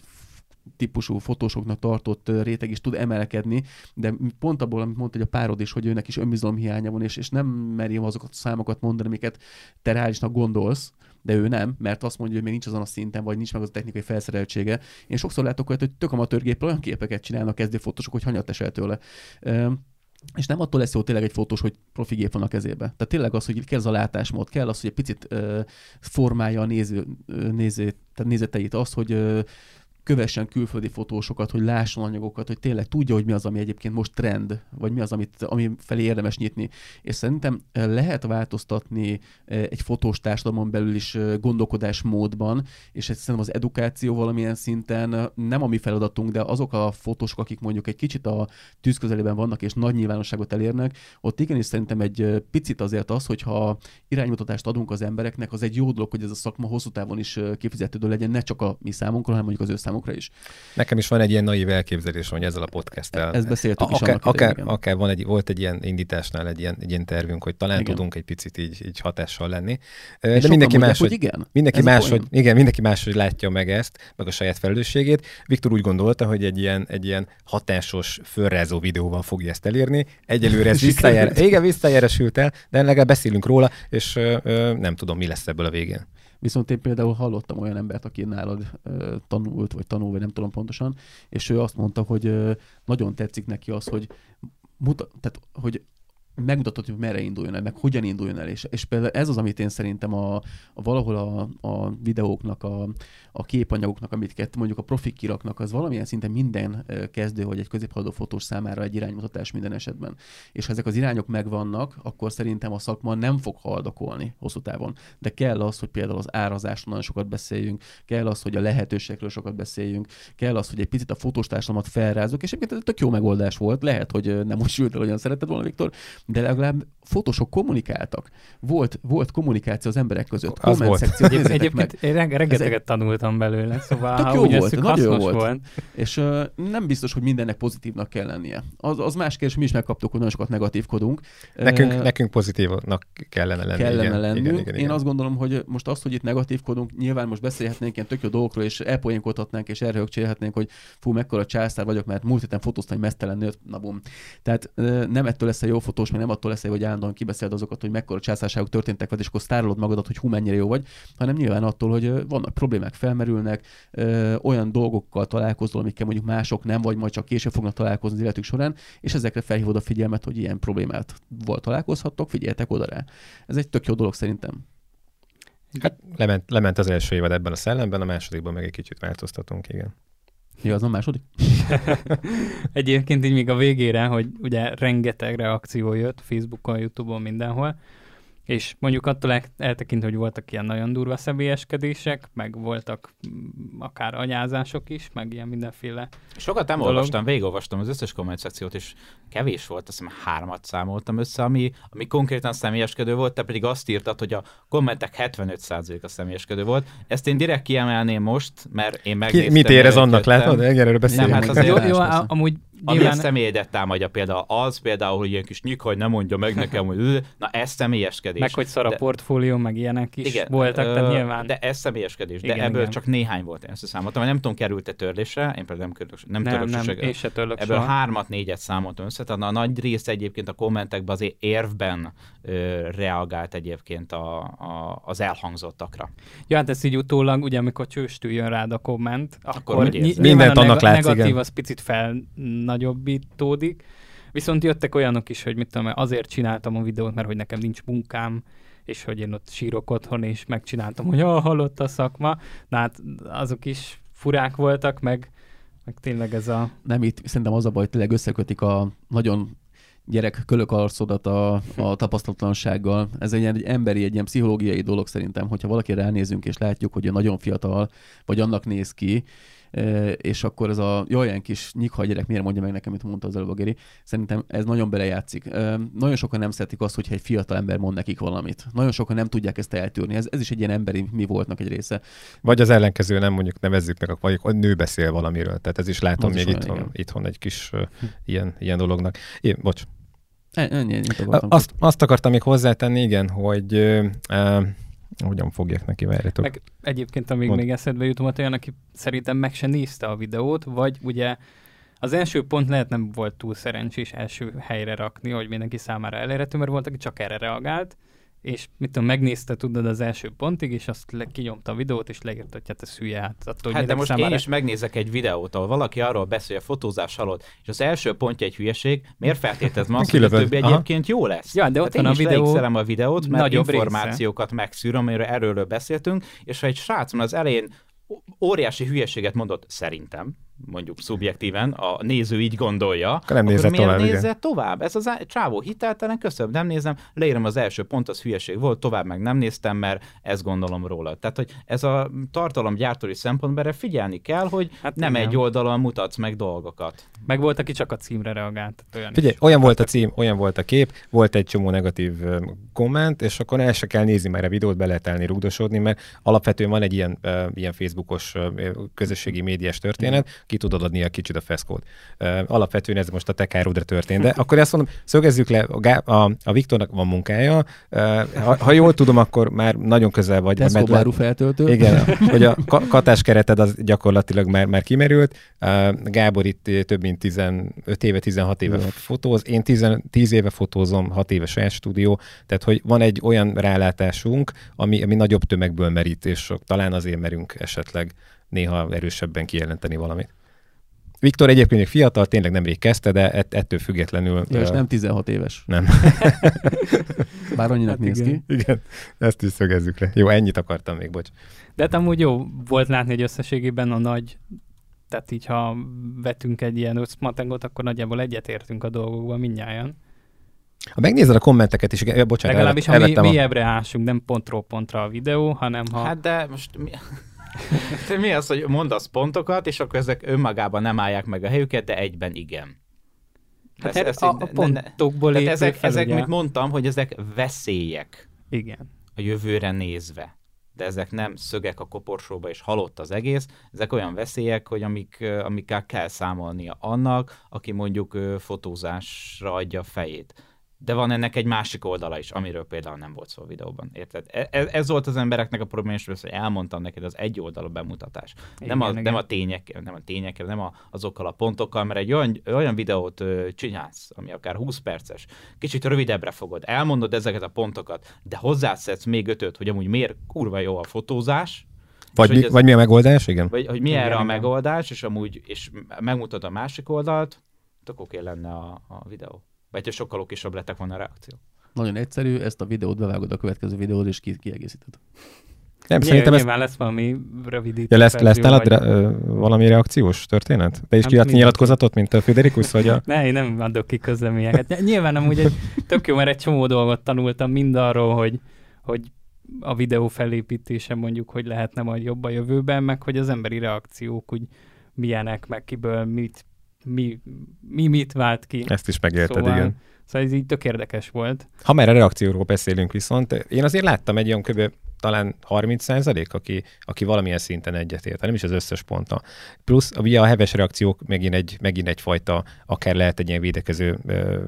típusú fotósoknak tartott réteg is tud emelkedni, de pont abból, amit mondta, hogy a párod is, hogy őnek is önbizalom hiánya van, és, és nem meri azokat a számokat mondani, amiket te reálisnak gondolsz, de ő nem, mert azt mondja, hogy még nincs azon a szinten, vagy nincs meg az a technikai felszereltsége. Én sokszor látok olyat, hogy tök amatőrgéppel olyan képeket csinálnak kezdő fotósok, hogy hanyat esel tőle. És nem attól lesz jó tényleg egy fotós, hogy profi gép van a kezébe. Tehát tényleg az, hogy kell az a látásmód, kell az, hogy egy picit uh, formálja a néző, uh, néző, tehát nézeteit, az, hogy uh, kövessen külföldi fotósokat, hogy lásson anyagokat, hogy tényleg tudja, hogy mi az, ami egyébként most trend, vagy mi az, amit, ami felé érdemes nyitni. És szerintem eh, lehet változtatni eh, egy fotós társadalmon belül is eh, gondolkodásmódban, és ez szerintem az edukáció valamilyen szinten nem a mi feladatunk, de azok a fotósok, akik mondjuk egy kicsit a tűz közelében vannak, és nagy nyilvánosságot elérnek, ott igenis szerintem egy picit azért az, hogyha iránymutatást adunk az embereknek, az egy jó dolog, hogy ez a szakma hosszú távon is kifizetődő legyen, ne csak a mi számunkra, hanem mondjuk az ő számunkra számukra is. Nekem is van egy ilyen naív elképzelés, hogy ezzel a podcasttel. Ezt beszéltük is akár, akár, idején, akár van egy, volt egy ilyen indításnál egy ilyen, egy ilyen tervünk, hogy talán igen. tudunk egy picit így, így hatással lenni. De, de mindenki más, hogy igen? Mindenki más, hogy, igen, mindenki más, hogy látja meg ezt, meg a saját felelősségét. Viktor úgy gondolta, hogy egy ilyen, egy ilyen hatásos, fölrázó videóval fogja ezt elérni. Egyelőre ez visszajára, igen, visszajáresült el, de legalább beszélünk róla, és ö, ö, nem tudom, mi lesz ebből a végén. Viszont én például hallottam olyan embert, aki nálad ö, tanult, vagy tanul, vagy nem tudom pontosan, és ő azt mondta, hogy ö, nagyon tetszik neki az, hogy muta, tehát, hogy megmutatod, hogy merre induljon el, meg hogyan induljon el. És, és például ez az, amit én szerintem a, a valahol a, a videóknak, a, a képanyagoknak, amit mondjuk a profik kiraknak, az valamilyen szinten minden kezdő, hogy egy középhaladó fotós számára egy iránymutatás minden esetben. És ha ezek az irányok megvannak, akkor szerintem a szakma nem fog haldokolni hosszú távon. De kell az, hogy például az árazásról nagyon sokat beszéljünk, kell az, hogy a lehetőségekről sokat beszéljünk, kell az, hogy egy picit a fotós társadalmat felrázok, és egyébként ez tök jó megoldás volt. Lehet, hogy nem úgy sült el, olyan szeretted volna, Viktor, de legalább fotósok kommunikáltak. Volt, volt kommunikáció az emberek között. Az volt. Szekció, Egyébként meg. én rengeteget tanultam belőle, szóval Tök jó volt, nagyon jó volt. volt. És uh, nem biztos, hogy mindennek pozitívnak kell lennie. Az, az más kérdés, mi is megkaptuk, hogy nagyon sokat negatívkodunk. Nekünk, uh, nekünk pozitívnak kellene lenni. Kellene igen, lennünk. Igen, igen, igen. Én azt gondolom, hogy most azt, hogy itt negatívkodunk, nyilván most beszélhetnénk ilyen tök jó dolgokról, és elpoénkodhatnánk, és erőhögcsélhetnénk, hogy fú, mekkora császár vagyok, mert múlt héten fotóztam egy mesztelen nőt, na bum. Tehát uh, nem ettől lesz a jó fotós, mert nem attól lesz, hogy állandóan kibeszéled azokat, hogy mekkora császárságok történtek veled, és akkor sztárolod magadat, hogy hú, mennyire jó vagy, hanem nyilván attól, hogy vannak problémák felmerülnek, ö, olyan dolgokkal találkozol, amikkel mondjuk mások nem, vagy majd csak később fognak találkozni az életük során, és ezekre felhívod a figyelmet, hogy ilyen problémát volt találkozhattok, figyeljetek oda rá. Ez egy tök jó dolog szerintem. Hát lement, lement az első évad ebben a szellemben, a másodikban meg egy kicsit változtatunk, igen. Mi az a második? Egyébként így még a végére, hogy ugye rengeteg reakció jött Facebookon, Youtube-on, mindenhol, és mondjuk attól eltekint, hogy voltak ilyen nagyon durva személyeskedések, meg voltak mm, akár anyázások is, meg ilyen mindenféle Sokat nem dolog. olvastam, végigolvastam az összes komment szekciót, és kevés volt, azt hiszem hármat számoltam össze, ami, ami konkrétan személyeskedő volt, te pedig azt írtad, hogy a kommentek 75% a személyeskedő volt. Ezt én direkt kiemelném most, mert én megnéztem. Ki, mit érez annak, látod? Erről beszélünk. Nem, hát az jó, jó, amúgy. Ami a személyedet támadja például az, például, hogy ilyen kis nyik, hogy nem mondja meg nekem, hogy na ez személyeskedés. Meg hogy szar a de... portfólió, meg ilyenek is igen, voltak, ö, tehát nyilván. De ez személyeskedés, igen, de ebből igen. csak néhány volt, én ezt számoltam, nem tudom, került-e törlésre, én például nem körülök, nem, nem, nem, én se törlök Ebből soha. hármat, négyet számoltam össze, tehát a nagy rész egyébként a kommentekben azért érvben ö, reagált egyébként a, a, az elhangzottakra. Ja, hát ez így utólag, ugye amikor csőstül jön rád a komment, akkor, akkor mindent annak látsz, negatív igen. az picit felnagyobbító megoldódik, Viszont jöttek olyanok is, hogy mit tudom, azért csináltam a videót, mert hogy nekem nincs munkám, és hogy én ott sírok otthon, és megcsináltam, hogy ah, halott a szakma. Na hát azok is furák voltak, meg, meg tényleg ez a... Nem, itt szerintem az a baj, hogy tényleg összekötik a nagyon gyerek kölök arcodat a, a tapasztalatlansággal. Ez egy, egy emberi, egy ilyen pszichológiai dolog szerintem, hogyha valaki ránézünk és látjuk, hogy nagyon fiatal, vagy annak néz ki, és akkor ez a olyan kis nyikha gyerek miért mondja meg nekem, amit mondta az előbb a Geri. Szerintem ez nagyon belejátszik. Nagyon sokan nem szeretik azt, hogyha egy fiatal ember mond nekik valamit. Nagyon sokan nem tudják ezt eltűrni. Ez, ez is egy ilyen emberi mi voltnak egy része. Vagy az ellenkező, nem mondjuk nevezzük meg, vagy a nő beszél valamiről. Tehát ez is látom az még is itthon, igen. itthon egy kis uh, ilyen, ilyen dolognak. Én, bocs. Ennyi, ennyi, azt, azt akartam még hozzátenni, igen, hogy uh, hogyan fogják neki, várjatok. Meg egyébként, amíg Mond. még eszedbe jutom, hogy olyan, aki szerintem meg se nézte a videót, vagy ugye az első pont lehet nem volt túl szerencsés első helyre rakni, hogy mindenki számára elérhető, mert volt, aki csak erre reagált, és mit tudom, megnézte, tudod, az első pontig, és azt le, kinyomta a videót, és leírta, hogy hát ez hülye, hát attól, Hát de most számára... én is megnézek egy videót, ahol valaki arról beszél, hogy a fotózás halott, és az első pontja egy hülyeség, miért feltételezem azt, hogy a többi Aha. egyébként jó lesz? Ja, de ott hát van én a videó. Én a videót, mert információkat része. megszűr, amiről erről beszéltünk, és ha egy srác az elején óriási hülyeséget mondott, szerintem, mondjuk szubjektíven, a néző így gondolja, akkor, nem akkor miért tovább, nézze igen. tovább? Ez az csávó hiteltelen, köszönöm, nem nézem, leírom az első pont, az hülyeség volt, tovább meg nem néztem, mert ezt gondolom róla. Tehát, hogy ez a tartalomgyártói szempontból erre figyelni kell, hogy hát nem igen. egy oldalon mutatsz meg dolgokat. Meg volt, aki csak a címre reagált. Olyan Figyelj, is. olyan volt a cím, olyan volt a kép, volt egy csomó negatív komment, és akkor el se kell nézni, mert a videót be lehet elni rúdosodni, mert alapvetően van egy ilyen, ilyen Facebookos közösségi médiás történet, ki tudod adni a kicsit a feszkót. Alapvetően ez most a te károdra történt. De akkor azt mondom, szögezzük le, a, a, a Viktornak van munkája, ha, ha jól tudom, akkor már nagyon közel vagy. Tesco medle... feltöltő. Igen, hogy a katás kereted az gyakorlatilag már, már kimerült. Gábor itt több mint 15 éve, 16 éve Jó. fotóz, én 10, 10 éve fotózom, 6 éve saját stúdió, tehát hogy van egy olyan rálátásunk, ami, ami nagyobb tömegből merít, és talán azért merünk esetleg néha erősebben kijelenteni valamit. Viktor egyébként még fiatal, tényleg nemrég kezdte, de ett, ettől függetlenül... Ja, és nem 16 éves. Nem. Bár annyinak hát néz igen. ki. Igen, ezt is szögezzük le. Jó, ennyit akartam még, bocs. De hát amúgy jó volt látni, hogy összességében a nagy tehát így, ha vetünk egy ilyen összmatengot, akkor nagyjából egyetértünk a dolgokban mindnyájan. Ha megnézed a kommenteket is, bocsánat, Legalábbis, ha mi, mélyebbre ásunk, nem pontról pontra a videó, hanem ha... Hát de most mi... mi az, hogy mondasz pontokat, és akkor ezek önmagában nem állják meg a helyüket, de egyben igen. Hát ez, ez, a, a pontokból ne, ne, ezek, fel, ezek, mint mondtam, hogy ezek veszélyek. Igen. A jövőre nézve de ezek nem szögek a koporsóba, és halott az egész, ezek olyan veszélyek, hogy amik, amikkel kell számolnia annak, aki mondjuk fotózásra adja a fejét. De van ennek egy másik oldala is, amiről például nem volt szó a videóban. Érted? Ez, e, ez volt az embereknek a probléma, és hogy elmondtam neked, az egy oldalú bemutatás. Igen, nem, a, igen. nem a tények, nem a tényekkel, nem a, azokkal a pontokkal, mert egy olyan, olyan videót ö, csinálsz, ami akár 20 perces, kicsit rövidebbre fogod, elmondod ezeket a pontokat, de hozzászedsz még ötöt, hogy amúgy miért kurva jó a fotózás, vagy, mi, ez, vagy mi a megoldás, igen? Vagy hogy mi igen, erre igen. a megoldás, és amúgy és megmutat a másik oldalt, tök oké lenne a, a videó. Vagy ha sokkal okosabb lettek volna a reakció. Nagyon egyszerű, ezt a videót bevágod a következő videót, és ki, kiegészíted. Nem, szerintem ez... lesz valami rövidítő. Ja, lesz, lesz nálad vagy... re, valami reakciós történet? Te is hát kiadsz nyilatkozatot, mint a Federikus, vagy a... ne, én nem adok ki közleményeket. Nyilván nem úgy, egy, tök jó, mert egy csomó dolgot tanultam mind arról, hogy, hogy a videó felépítése mondjuk, hogy lehetne majd jobb a jövőben, meg hogy az emberi reakciók úgy milyenek, meg kiből mit mi, mi mit vált ki. Ezt is megérted, szóval, igen. Szóval ez így tök érdekes volt. Ha már a reakcióról beszélünk viszont, én azért láttam egy olyan kb talán 30 százalék, aki, aki valamilyen szinten egyetért, nem is az összes ponta. Plusz ugye a heves reakciók megint, egy, megint egyfajta, akár lehet egy ilyen védekező ö,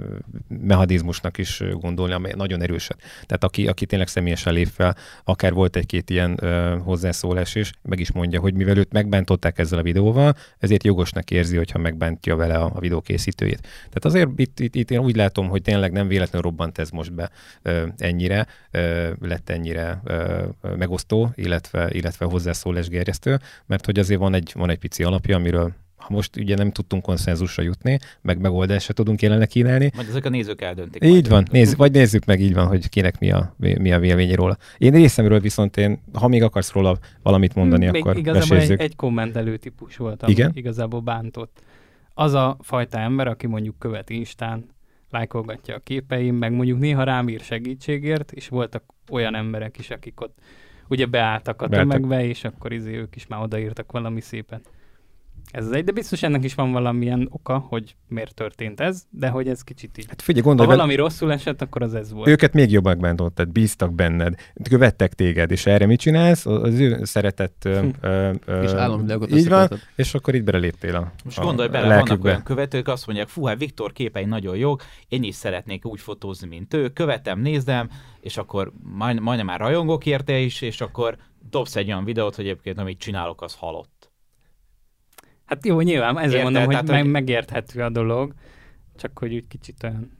mechanizmusnak is gondolni, amely nagyon erőset. Tehát aki, aki tényleg személyesen lép fel, akár volt egy-két ilyen ö, hozzászólás is, meg is mondja, hogy mivel őt megbántották ezzel a videóval, ezért jogosnak érzi, hogyha megbántja vele a, a videó készítőjét. Tehát azért itt, itt, itt én úgy látom, hogy tényleg nem véletlenül robbant ez most be ö, ennyire, ö, lett ennyire ö, megosztó, illetve, illetve hozzászólás gerjesztő, mert hogy azért van egy, van egy pici alapja, amiről ha most ugye nem tudtunk konszenzusra jutni, meg megoldásra tudunk jelenleg kínálni. Majd ezek a nézők eldöntik. Így van, nézz, vagy nézzük meg így van, hogy kinek mi a, mi a véleménye róla. Én részemről viszont én, ha még akarsz róla valamit mondani, hmm, akkor igazából egy, egy kommentelő típus volt, ami Igen? igazából bántott. Az a fajta ember, aki mondjuk követ Instán, lájkolgatja a képeim, meg mondjuk néha rám ír segítségért, és voltak olyan emberek is, akik ott ugye beálltak a tömegbe, és akkor izé ők is már odaírtak valami szépet. Ez az egy, de biztos ennek is van valamilyen oka, hogy miért történt ez, de hogy ez kicsit így. Hát figyelj, gondolj, ha valami be... rosszul esett, akkor az ez volt. Őket még jobban megbántott, tehát bíztak benned, követtek téged, és erre mit csinálsz? Az ő szeretett... Hm. Ö, ö, és államvilágot Így van, és akkor itt beléptél a Most a, gondolj bele, vannak olyan követők, azt mondják, fú, hát Viktor képei nagyon jók, én is szeretnék úgy fotózni, mint ő, követem, nézem, és akkor majd, majdnem már rajongok érte is, és akkor dobsz egy olyan videót, hogy egyébként amit csinálok, az halott Hát jó, nyilván, ezért Érte, mondom, hogy, meg, hogy megérthető a dolog, csak hogy úgy kicsit olyan...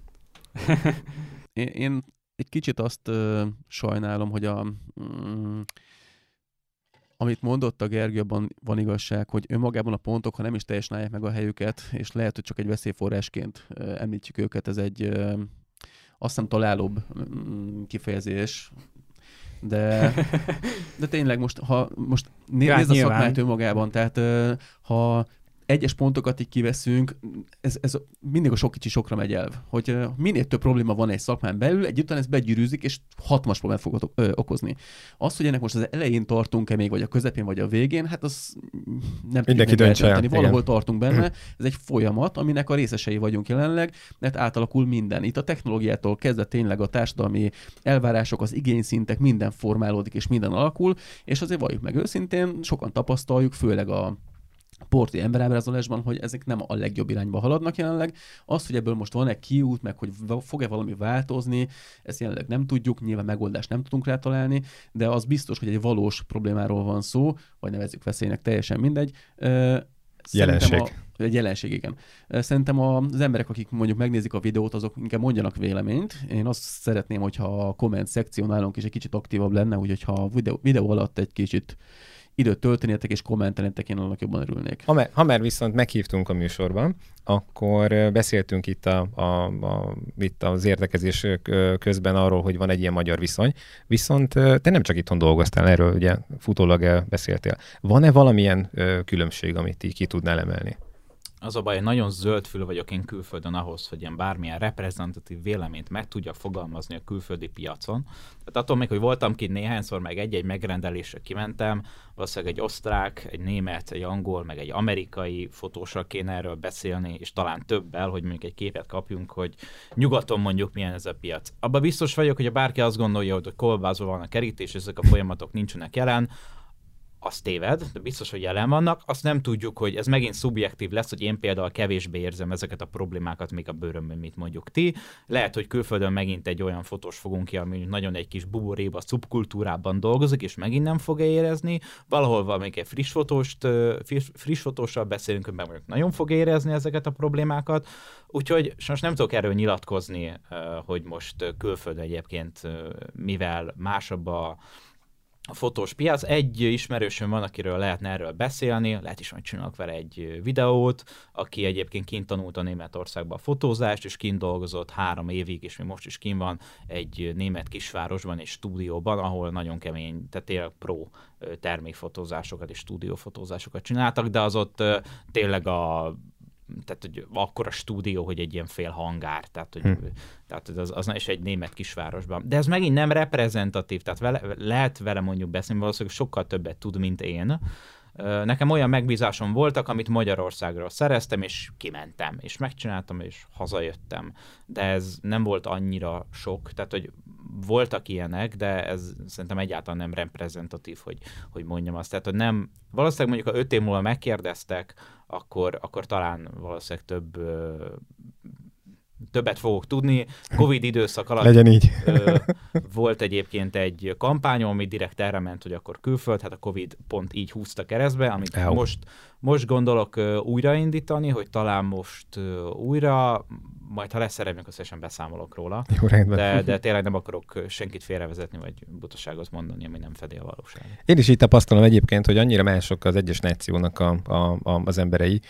én, én egy kicsit azt uh, sajnálom, hogy a... Mm, amit mondott a Gergő, abban van igazság, hogy önmagában a pontok, ha nem is teljesen állják meg a helyüket, és lehet, hogy csak egy veszélyforrásként uh, említjük őket, ez egy uh, azt hiszem találóbb mm, kifejezés, de, de tényleg most, ha most nézd hát, a szakmát önmagában, tehát ha egyes pontokat így kiveszünk, ez, ez mindig a sok kicsi sokra megy el. Hogy minél több probléma van egy szakmán belül, egy után ez begyűrűzik, és hatmas problémát fog okozni. Az, hogy ennek most az elején tartunk-e még, vagy a közepén, vagy a végén, hát az nem Mindenki döntse. Valahol tartunk benne. Ez egy folyamat, aminek a részesei vagyunk jelenleg, mert átalakul minden. Itt a technológiától kezdve tényleg a társadalmi elvárások, az igényszintek, minden formálódik, és minden alakul, és azért valljuk meg őszintén, sokan tapasztaljuk, főleg a porti emberábrázolásban, hogy ezek nem a legjobb irányba haladnak jelenleg. Az, hogy ebből most van-e kiút, meg hogy fog-e valami változni, ezt jelenleg nem tudjuk, nyilván megoldást nem tudunk rá találni, de az biztos, hogy egy valós problémáról van szó, vagy nevezzük veszélynek, teljesen mindegy. Jelenség. A, egy jelenség, igen. Szerintem az emberek, akik mondjuk megnézik a videót, azok inkább mondjanak véleményt. Én azt szeretném, hogyha a komment szekció nálunk is egy kicsit aktívabb lenne, úgyhogy ha a videó, videó alatt egy kicsit időt töltenétek és kommentelnétek, én annak jobban örülnék. Ha, már, ha már viszont meghívtunk a műsorban, akkor beszéltünk itt, a, a, a, itt az érdekezés közben arról, hogy van egy ilyen magyar viszony, viszont te nem csak itthon dolgoztál, erről ugye futólag beszéltél. Van-e valamilyen különbség, amit így ki tudnál emelni? Az a baj, nagyon zöldfül vagyok én külföldön ahhoz, hogy ilyen bármilyen reprezentatív véleményt meg tudja fogalmazni a külföldi piacon. Tehát attól még, hogy voltam ki néhányszor, meg egy-egy megrendelésre kimentem, valószínűleg egy osztrák, egy német, egy angol, meg egy amerikai fotósra kéne erről beszélni, és talán többel, hogy mondjuk egy képet kapjunk, hogy nyugaton mondjuk milyen ez a piac. Abba biztos vagyok, hogy a bárki azt gondolja, hogy kolbászban van a kerítés, ezek a folyamatok nincsenek jelen, az téved, de biztos, hogy jelen vannak. Azt nem tudjuk, hogy ez megint szubjektív lesz, hogy én például kevésbé érzem ezeket a problémákat még a bőrömben, mint mondjuk ti. Lehet, hogy külföldön megint egy olyan fotós fogunk ki, ami nagyon egy kis buboréba, szubkultúrában dolgozik, és megint nem fogja érezni. Valahol valamelyik egy friss, fotóst, friss, fotóssal beszélünk, hogy mondjuk nagyon fog érezni ezeket a problémákat. Úgyhogy most nem tudok erről nyilatkozni, hogy most külföldön egyébként mivel másabb a a fotós piac. Egy ismerősöm van, akiről lehetne erről beszélni, lehet is majd csinálok vele egy videót, aki egyébként kint tanult a Németországban a fotózást, és kint dolgozott három évig, és mi most is kint van egy német kisvárosban és stúdióban, ahol nagyon kemény, tehát tényleg pro termékfotózásokat és stúdiófotózásokat csináltak, de az ott tényleg a tehát hogy akkor a stúdió, hogy egy ilyen fél hangár, tehát, hogy, hm. tehát az, az is egy német kisvárosban. De ez megint nem reprezentatív, tehát vele, lehet vele mondjuk beszélni, valószínűleg sokkal többet tud, mint én. Nekem olyan megbízásom voltak, amit Magyarországról szereztem, és kimentem, és megcsináltam, és hazajöttem. De ez nem volt annyira sok, tehát hogy voltak ilyenek, de ez szerintem egyáltalán nem reprezentatív, hogy, hogy mondjam azt. Tehát, hogy nem, valószínűleg mondjuk, ha öt év múlva megkérdeztek, akkor, akkor talán valószínűleg több többet fogok tudni. Covid időszak alatt Legyen így. Volt egyébként egy kampányom, ami direkt erre ment, hogy akkor külföld, hát a Covid pont így húzta keresztbe, amit Eho. most, most gondolok újraindítani, hogy talán most újra majd ha lesz szerepünk, összesen beszámolok róla. Jó, rendben. De, de tényleg nem akarok senkit félrevezetni, vagy butaságot mondani, ami nem fedi a valóságot. Én is így tapasztalom egyébként, hogy annyira mások az egyes nációnak a, a, a, az emberei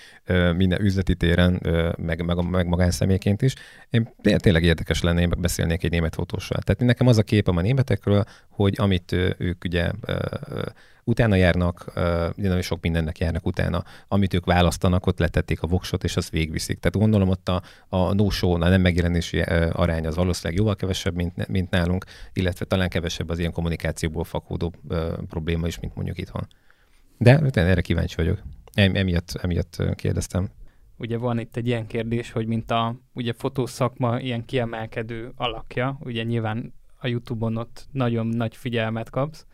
minden üzleti téren, meg, meg, meg magánszemélyként is. Én tényleg érdekes lenne, én beszélnék egy német fotóssal. Tehát nekem az a képem a németekről, hogy amit ők ugye utána járnak, nagyon sok mindennek járnak utána, amit ők választanak, ott letették a voksot, és azt végviszik. Tehát gondolom ott a, a no-show, a nem megjelenési arány az valószínűleg jóval kevesebb, mint, mint nálunk, illetve talán kevesebb az ilyen kommunikációból fakódó probléma is, mint mondjuk itthon. De erre kíváncsi vagyok. Emiatt, emiatt kérdeztem. Ugye van itt egy ilyen kérdés, hogy mint a ugye fotószakma ilyen kiemelkedő alakja, ugye nyilván a Youtube-on ott nagyon nagy figyelmet kapsz,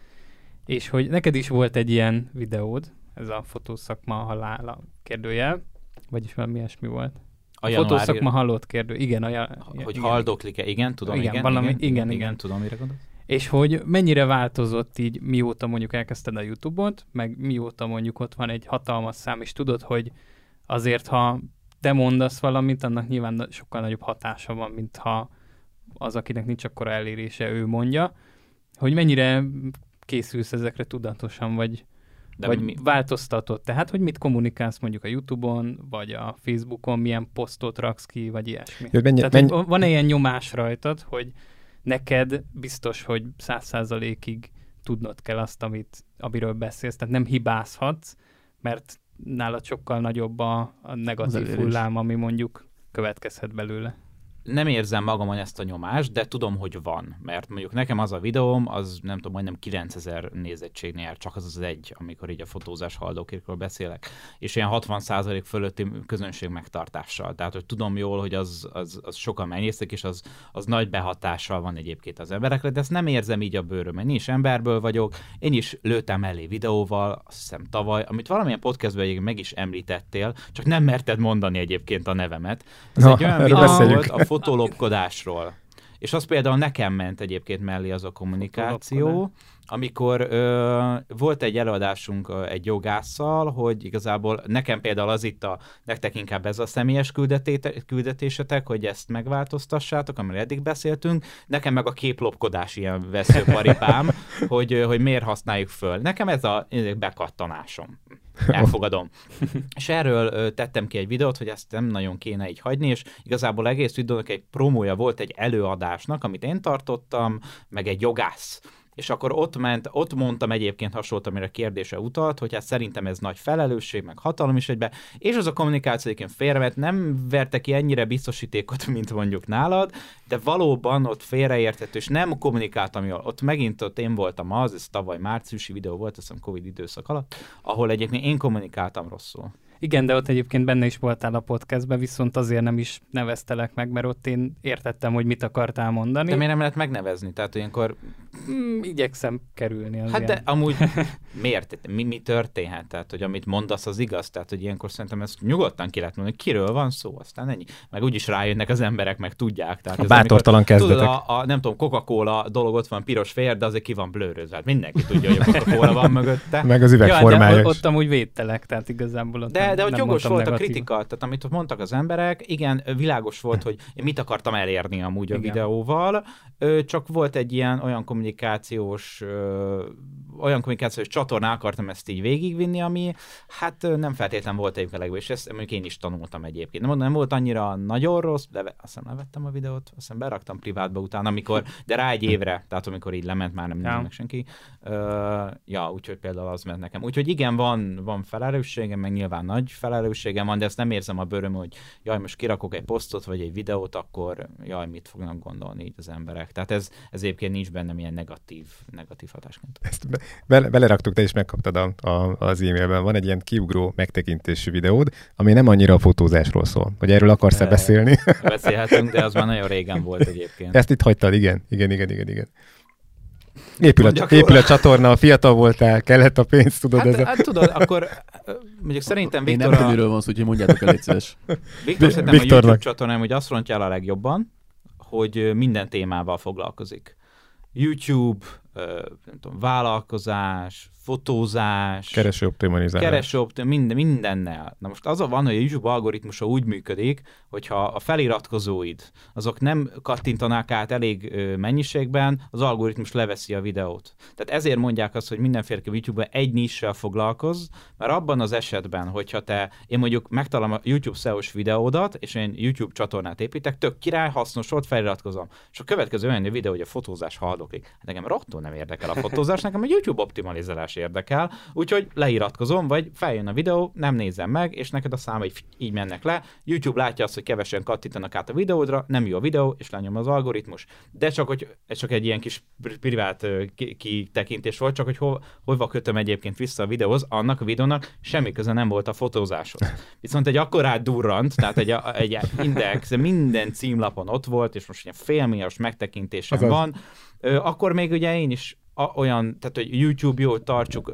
és hogy neked is volt egy ilyen videód, ez a fotószakma halála kérdőjel, vagyis valami ilyesmi volt. A, a fotószakma halott kérdő, igen. A, ja, hogy igen. haldoklik-e, igen, tudom, igen. igen valami, igen, igen, igen, igen, igen. tudom, mire gondolsz. És hogy mennyire változott így, mióta mondjuk elkezdted a YouTube-ot, meg mióta mondjuk ott van egy hatalmas szám, és tudod, hogy azért, ha te mondasz valamit, annak nyilván sokkal nagyobb hatása van, mint ha az, akinek nincs akkora elérése, ő mondja, hogy mennyire készülsz ezekre tudatosan, vagy, De vagy mi? változtatod. Tehát, hogy mit kommunikálsz mondjuk a YouTube-on, vagy a Facebookon, milyen posztot raksz ki, vagy ilyesmi. Jó, mennyi, Tehát, mennyi... van-e ilyen nyomás rajtad, hogy neked biztos, hogy száz százalékig tudnod kell azt, amit, amiről beszélsz, tehát nem hibázhatsz, mert nálad sokkal nagyobb a, a negatív hullám, ami mondjuk következhet belőle nem érzem magamon ezt a nyomást, de tudom, hogy van. Mert mondjuk nekem az a videóm, az nem tudom, majdnem 9000 nézettségnél csak az az egy, amikor így a fotózás haldókérkről beszélek. És ilyen 60% fölötti közönség megtartással. Tehát, hogy tudom jól, hogy az, az, az sokan megnéztek, és az, az nagy behatással van egyébként az emberekre, de ezt nem érzem így a bőröm. Én is emberből vagyok, én is lőttem elé videóval, azt hiszem tavaly, amit valamilyen podcastben meg is említettél, csak nem merted mondani egyébként a nevemet. Ez Na, egy olyan videó volt, a fotolopkodásról. És az például nekem ment egyébként mellé az a kommunikáció, amikor ö, volt egy előadásunk ö, egy jogásszal, hogy igazából nekem például az itt a, nektek inkább ez a személyes küldetésetek, hogy ezt megváltoztassátok, amiről eddig beszéltünk, nekem meg a képlopkodás ilyen veszőparipám, hogy, hogy miért használjuk föl. Nekem ez a bekattanásom. Elfogadom. és erről ö, tettem ki egy videót, hogy ezt nem nagyon kéne így hagyni, és igazából egész videónak egy promója volt egy előadásnak, amit én tartottam, meg egy jogász és akkor ott ment, ott mondtam egyébként hasonlót, amire a kérdése utalt, hogy hát szerintem ez nagy felelősség, meg hatalom is egybe, és az a kommunikáció egyébként félrevet, nem verte ki ennyire biztosítékot, mint mondjuk nálad, de valóban ott félreértett, és nem kommunikáltam jól. Ott megint ott én voltam az, ez tavaly márciusi videó volt, azt hiszem Covid időszak alatt, ahol egyébként én kommunikáltam rosszul. Igen, de ott egyébként benne is voltál a podcastben, viszont azért nem is neveztelek meg, mert ott én értettem, hogy mit akartál mondani. De miért nem lehet megnevezni? Tehát ilyenkor... Mm, igyekszem kerülni. Az hát ilyen. de amúgy miért? Mi, mi történhet? Tehát, hogy amit mondasz, az igaz? Tehát, hogy ilyenkor szerintem ezt nyugodtan ki lehet mondani, kiről van szó, aztán ennyi. Meg úgyis rájönnek az emberek, meg tudják. Tehát a ez bátortalan amikor, kezdetek. Tudod, a, a, nem tudom, Coca-Cola dolog ott van piros fehér, de azért ki van blőrözve. Hát mindenki tudja, hogy a Coca-Cola van mögötte. meg az üvegformája ja, ott, ott amúgy védtelek, tehát igazából ott de de, ott jogos volt a kritika, tehát amit mondtak az emberek, igen, világos volt, hogy én mit akartam elérni amúgy igen. a videóval, csak volt egy ilyen olyan kommunikációs olyan kommunikációs csatorná akartam ezt így végigvinni, ami hát nem feltétlenül volt egyébként legjobb, és ezt mondjuk én is tanultam egyébként. Nem, nem volt annyira nagyon rossz, de azt hiszem levettem a videót, aztán beraktam privátba utána, amikor, de rá egy évre, tehát amikor így lement, már nem ja. meg senki. Uh, ja, úgyhogy például az ment nekem. Úgyhogy igen, van, van felelősségem, meg nyilván nagy felelősségem van, de ezt nem érzem a bőröm, hogy jaj, most kirakok egy posztot, vagy egy videót, akkor jaj, mit fognak gondolni így az emberek. Tehát ez, ez egyébként nincs bennem ilyen negatív, negatív hatásként. Ezt be, be, beleraktuk, te is megkaptad a, a, az e-mailben. Van egy ilyen kiugró megtekintésű videód, ami nem annyira a fotózásról szól. Hogy erről akarsz-e beszélni? Beszélhetünk, de az már nagyon régen volt egyébként. Ezt itt hagytad, igen. Igen, igen, igen, igen. Épül a, épül a csatorna, fiatal voltál, kellett a pénz, tudod? Hát, ez a... hát tudod, akkor mondjuk szerintem Viktor... Én nem a... van szó, úgyhogy mondjátok el, légy Viktor szerintem Viktornak. a YouTube csatornám, hogy azt frontja a legjobban, hogy minden témával foglalkozik YouTube, nem tudom, vállalkozás, fotózás, kereső optimalizálás. Kereső optim, minden, mindennel. Na most az a van, hogy a YouTube algoritmusa úgy működik, hogyha a feliratkozóid, azok nem kattintanák át elég mennyiségben, az algoritmus leveszi a videót. Tehát ezért mondják azt, hogy mindenféleképp YouTube-ben egy nissel foglalkoz, mert abban az esetben, hogyha te, én mondjuk megtalálom a YouTube SEO-s videódat, és én YouTube csatornát építek, tök király, hasznos volt, feliratkozom. És a következő olyan videó, hogy a fotózás haldoklik. Hát nekem rottól nem érdekel a fotózás, nekem a YouTube optimalizálás érdekel, úgyhogy leiratkozom, vagy feljön a videó, nem nézem meg, és neked a számai így mennek le. YouTube látja azt, hogy kevesen kattintanak át a videódra, nem jó a videó, és lenyom az algoritmus. De csak, hogy ez csak egy ilyen kis privát kitekintés volt, csak hogy ho, hova kötöm egyébként vissza a videóhoz, annak a videónak semmi köze nem volt a fotózáshoz. Viszont egy akkorát durrant, tehát egy, egy index, minden címlapon ott volt, és most ilyen félmilliós megtekintésem Azaz. van, akkor még ugye én is olyan, tehát hogy YouTube jó, tartsuk,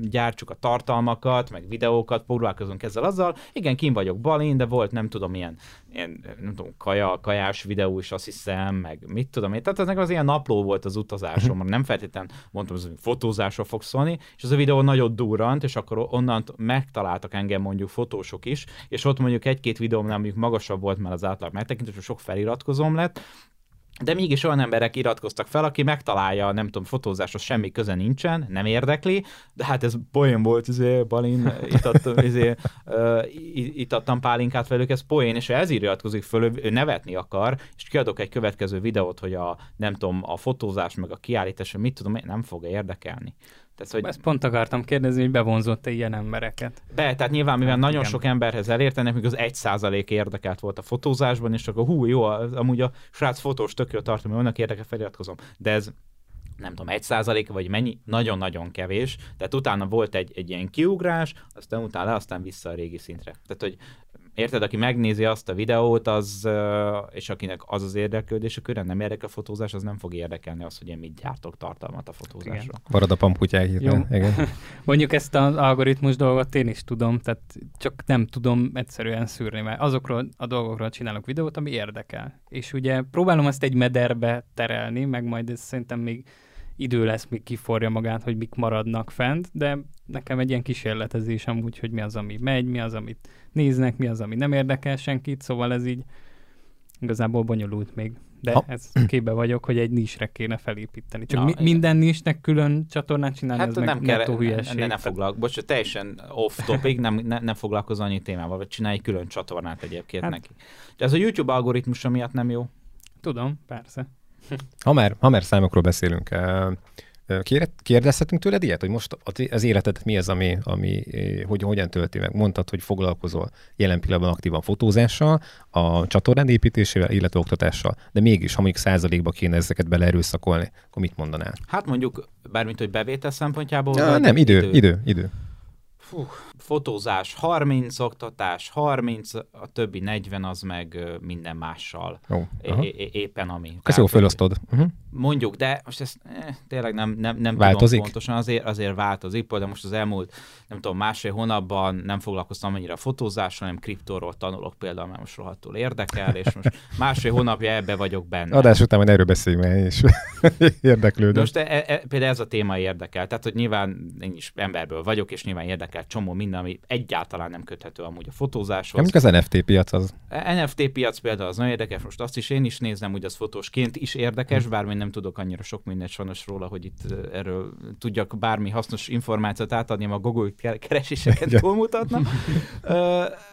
gyártsuk a tartalmakat, meg videókat, próbálkozunk ezzel azzal. Igen, kim vagyok balin, de volt nem tudom ilyen, ilyen nem tudom, kaja, kajás videó is azt hiszem, meg mit tudom én. Tehát ez az ilyen napló volt az utazásom, mhm. nem feltétlenül mondtam, hogy fotózásról fog szólni, és az a videó nagyon durrant, és akkor onnan megtaláltak engem mondjuk fotósok is, és ott mondjuk egy-két videómnál mondjuk magasabb volt már az átlag megtekintés, sok feliratkozom lett, de mégis olyan emberek iratkoztak fel, aki megtalálja, nem tudom, fotózáshoz semmi köze nincsen, nem érdekli, de hát ez poén volt, izé, Balin, itattam, izé, uh, itattam pálinkát velük, ez poén, és ez iratkozik föl, ő nevetni akar, és kiadok egy következő videót, hogy a, nem tudom, a fotózás, meg a kiállítás, mit tudom, nem fog érdekelni. Tehát, hogy... Ezt pont akartam kérdezni, hogy bevonzott-e ilyen embereket. Be, tehát nyilván, mivel hát, nagyon igen. sok emberhez elértenek, még az egy százalék érdekelt volt a fotózásban, és akkor hú, jó, amúgy a srác fotós tök jó tartom, önnek érdekel, feliratkozom. De ez nem tudom, egy százalék, vagy mennyi, nagyon-nagyon kevés. Tehát utána volt egy, egy ilyen kiugrás, aztán utána le, aztán vissza a régi szintre. Tehát, hogy érted, aki megnézi azt a videót, az, és akinek az az érdeklődés, a köre nem érdekel a fotózás, az nem fog érdekelni az, hogy én mit gyártok tartalmat a fotózásról. Marad a pamputyák Igen. Mondjuk ezt az algoritmus dolgot én is tudom, tehát csak nem tudom egyszerűen szűrni, mert azokról a dolgokról csinálok videót, ami érdekel. És ugye próbálom ezt egy mederbe terelni, meg majd ez szerintem még idő lesz, míg kiforja magát, hogy mik maradnak fent, de nekem egy ilyen kísérletezés amúgy, hogy mi az, ami megy, mi az, amit néznek, mi az, ami nem érdekel senkit, szóval ez így igazából bonyolult még. De ha. ez képbe vagyok, hogy egy nisre kéne felépíteni. Csak Na, mi, minden nisnek külön csatornát csinálni, hát ez nem meg kell, hülyeség. Ne, ne foglal, bocs, teljesen off topic, nem, ne, nem foglalkozol annyi témával, vagy csinálj egy külön csatornát egyébként hát. neki. De ez a YouTube algoritmusa miatt nem jó? Tudom, persze. Ha már, ha már számokról beszélünk, Kérdezhetünk tőled ilyet, hogy most az életedet mi az, ami, ami hogy, hogyan tölti meg? Mondtad, hogy foglalkozol jelen pillanatban aktívan fotózással, a csatornád építésével, illetve oktatással. De mégis, ha mondjuk százalékba kéne ezeket beleerőszakolni, akkor mit mondanál? Hát mondjuk, bármint, hogy bevétel szempontjából? Ja, nem, idő, idő, idő. idő. Fú, fotózás 30, oktatás 30, a többi 40 az meg minden mással. Jó, é- éppen ami. Ezt jól felosztod. Uh-huh. Mondjuk, de most ez eh, tényleg nem, nem, nem változik? tudom pontosan, azért, azért változik, de most az elmúlt, nem tudom, másfél hónapban nem foglalkoztam annyira fotózással, hanem kriptóról tanulok például, mert most rohadtul érdekel, és most másfél hónapja ebbe vagyok benne. Adás után majd erről beszéljünk, és érdeklődöm. Most e, e, például ez a téma érdekel, tehát hogy nyilván én is emberből vagyok, és nyilván érdekel csomó minden, ami egyáltalán nem köthető amúgy a fotózáshoz. Nem az NFT piac az. NFT piac például az nagyon érdekes, most azt is én is nézem, hogy az fotósként is érdekes, hm. bár nem tudok annyira sok mindent sajnos róla, hogy itt erről tudjak bármi hasznos információt átadni, a Google kereséseket túlmutatna.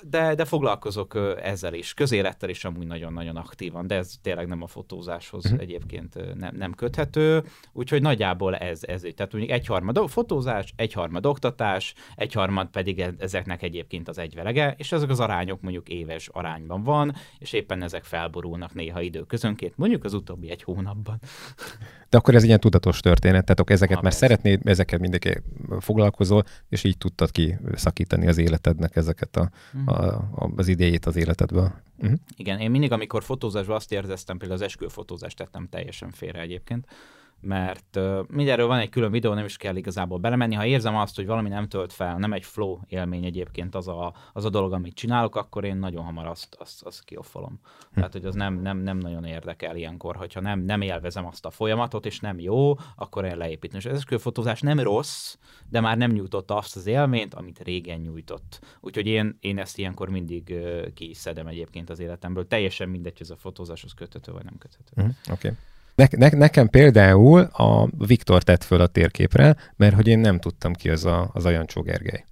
De, de foglalkozok ezzel is, közélettel is amúgy nagyon-nagyon aktívan, de ez tényleg nem a fotózáshoz uh-huh. egyébként nem, nem köthető, úgyhogy nagyjából ez, ez tehát mondjuk egyharmad fotózás, egyharmad oktatás, egyharmad pedig e, ezeknek egyébként az egyvelege, és ezek az arányok mondjuk éves arányban van, és éppen ezek felborulnak néha időközönként, mondjuk az utóbbi egy hónapban. De akkor ez ilyen tudatos történet, tehát ezeket ha, már szeretnéd, ezeket mindenki foglalkozol, és így tudtad ki szakítani az életednek ezeket a, uh-huh. a, a, az idejét az életedből. Uh-huh. Igen, én mindig, amikor fotózásban azt érzeztem, például az esküvőfotózást tettem teljesen félre egyébként, mert uh, van egy külön videó, nem is kell igazából belemenni. Ha érzem azt, hogy valami nem tölt fel, nem egy flow élmény egyébként az a, az a dolog, amit csinálok, akkor én nagyon hamar azt, azt, azt kioffolom. Hm. Tehát, hogy az nem, nem, nem nagyon érdekel ilyenkor, hogyha nem, nem élvezem azt a folyamatot, és nem jó, akkor én leépítem. És ez a fotózás nem rossz, de már nem nyújtotta azt az élményt, amit régen nyújtott. Úgyhogy én, én ezt ilyenkor mindig uh, kiszedem egyébként az életemből. Teljesen mindegy, hogy ez a fotózáshoz köthető vagy nem köthető. Mm, Oké. Okay. Ne, ne, nekem például a Viktor tett föl a térképre, mert hogy én nem tudtam ki az a, az a Gergely.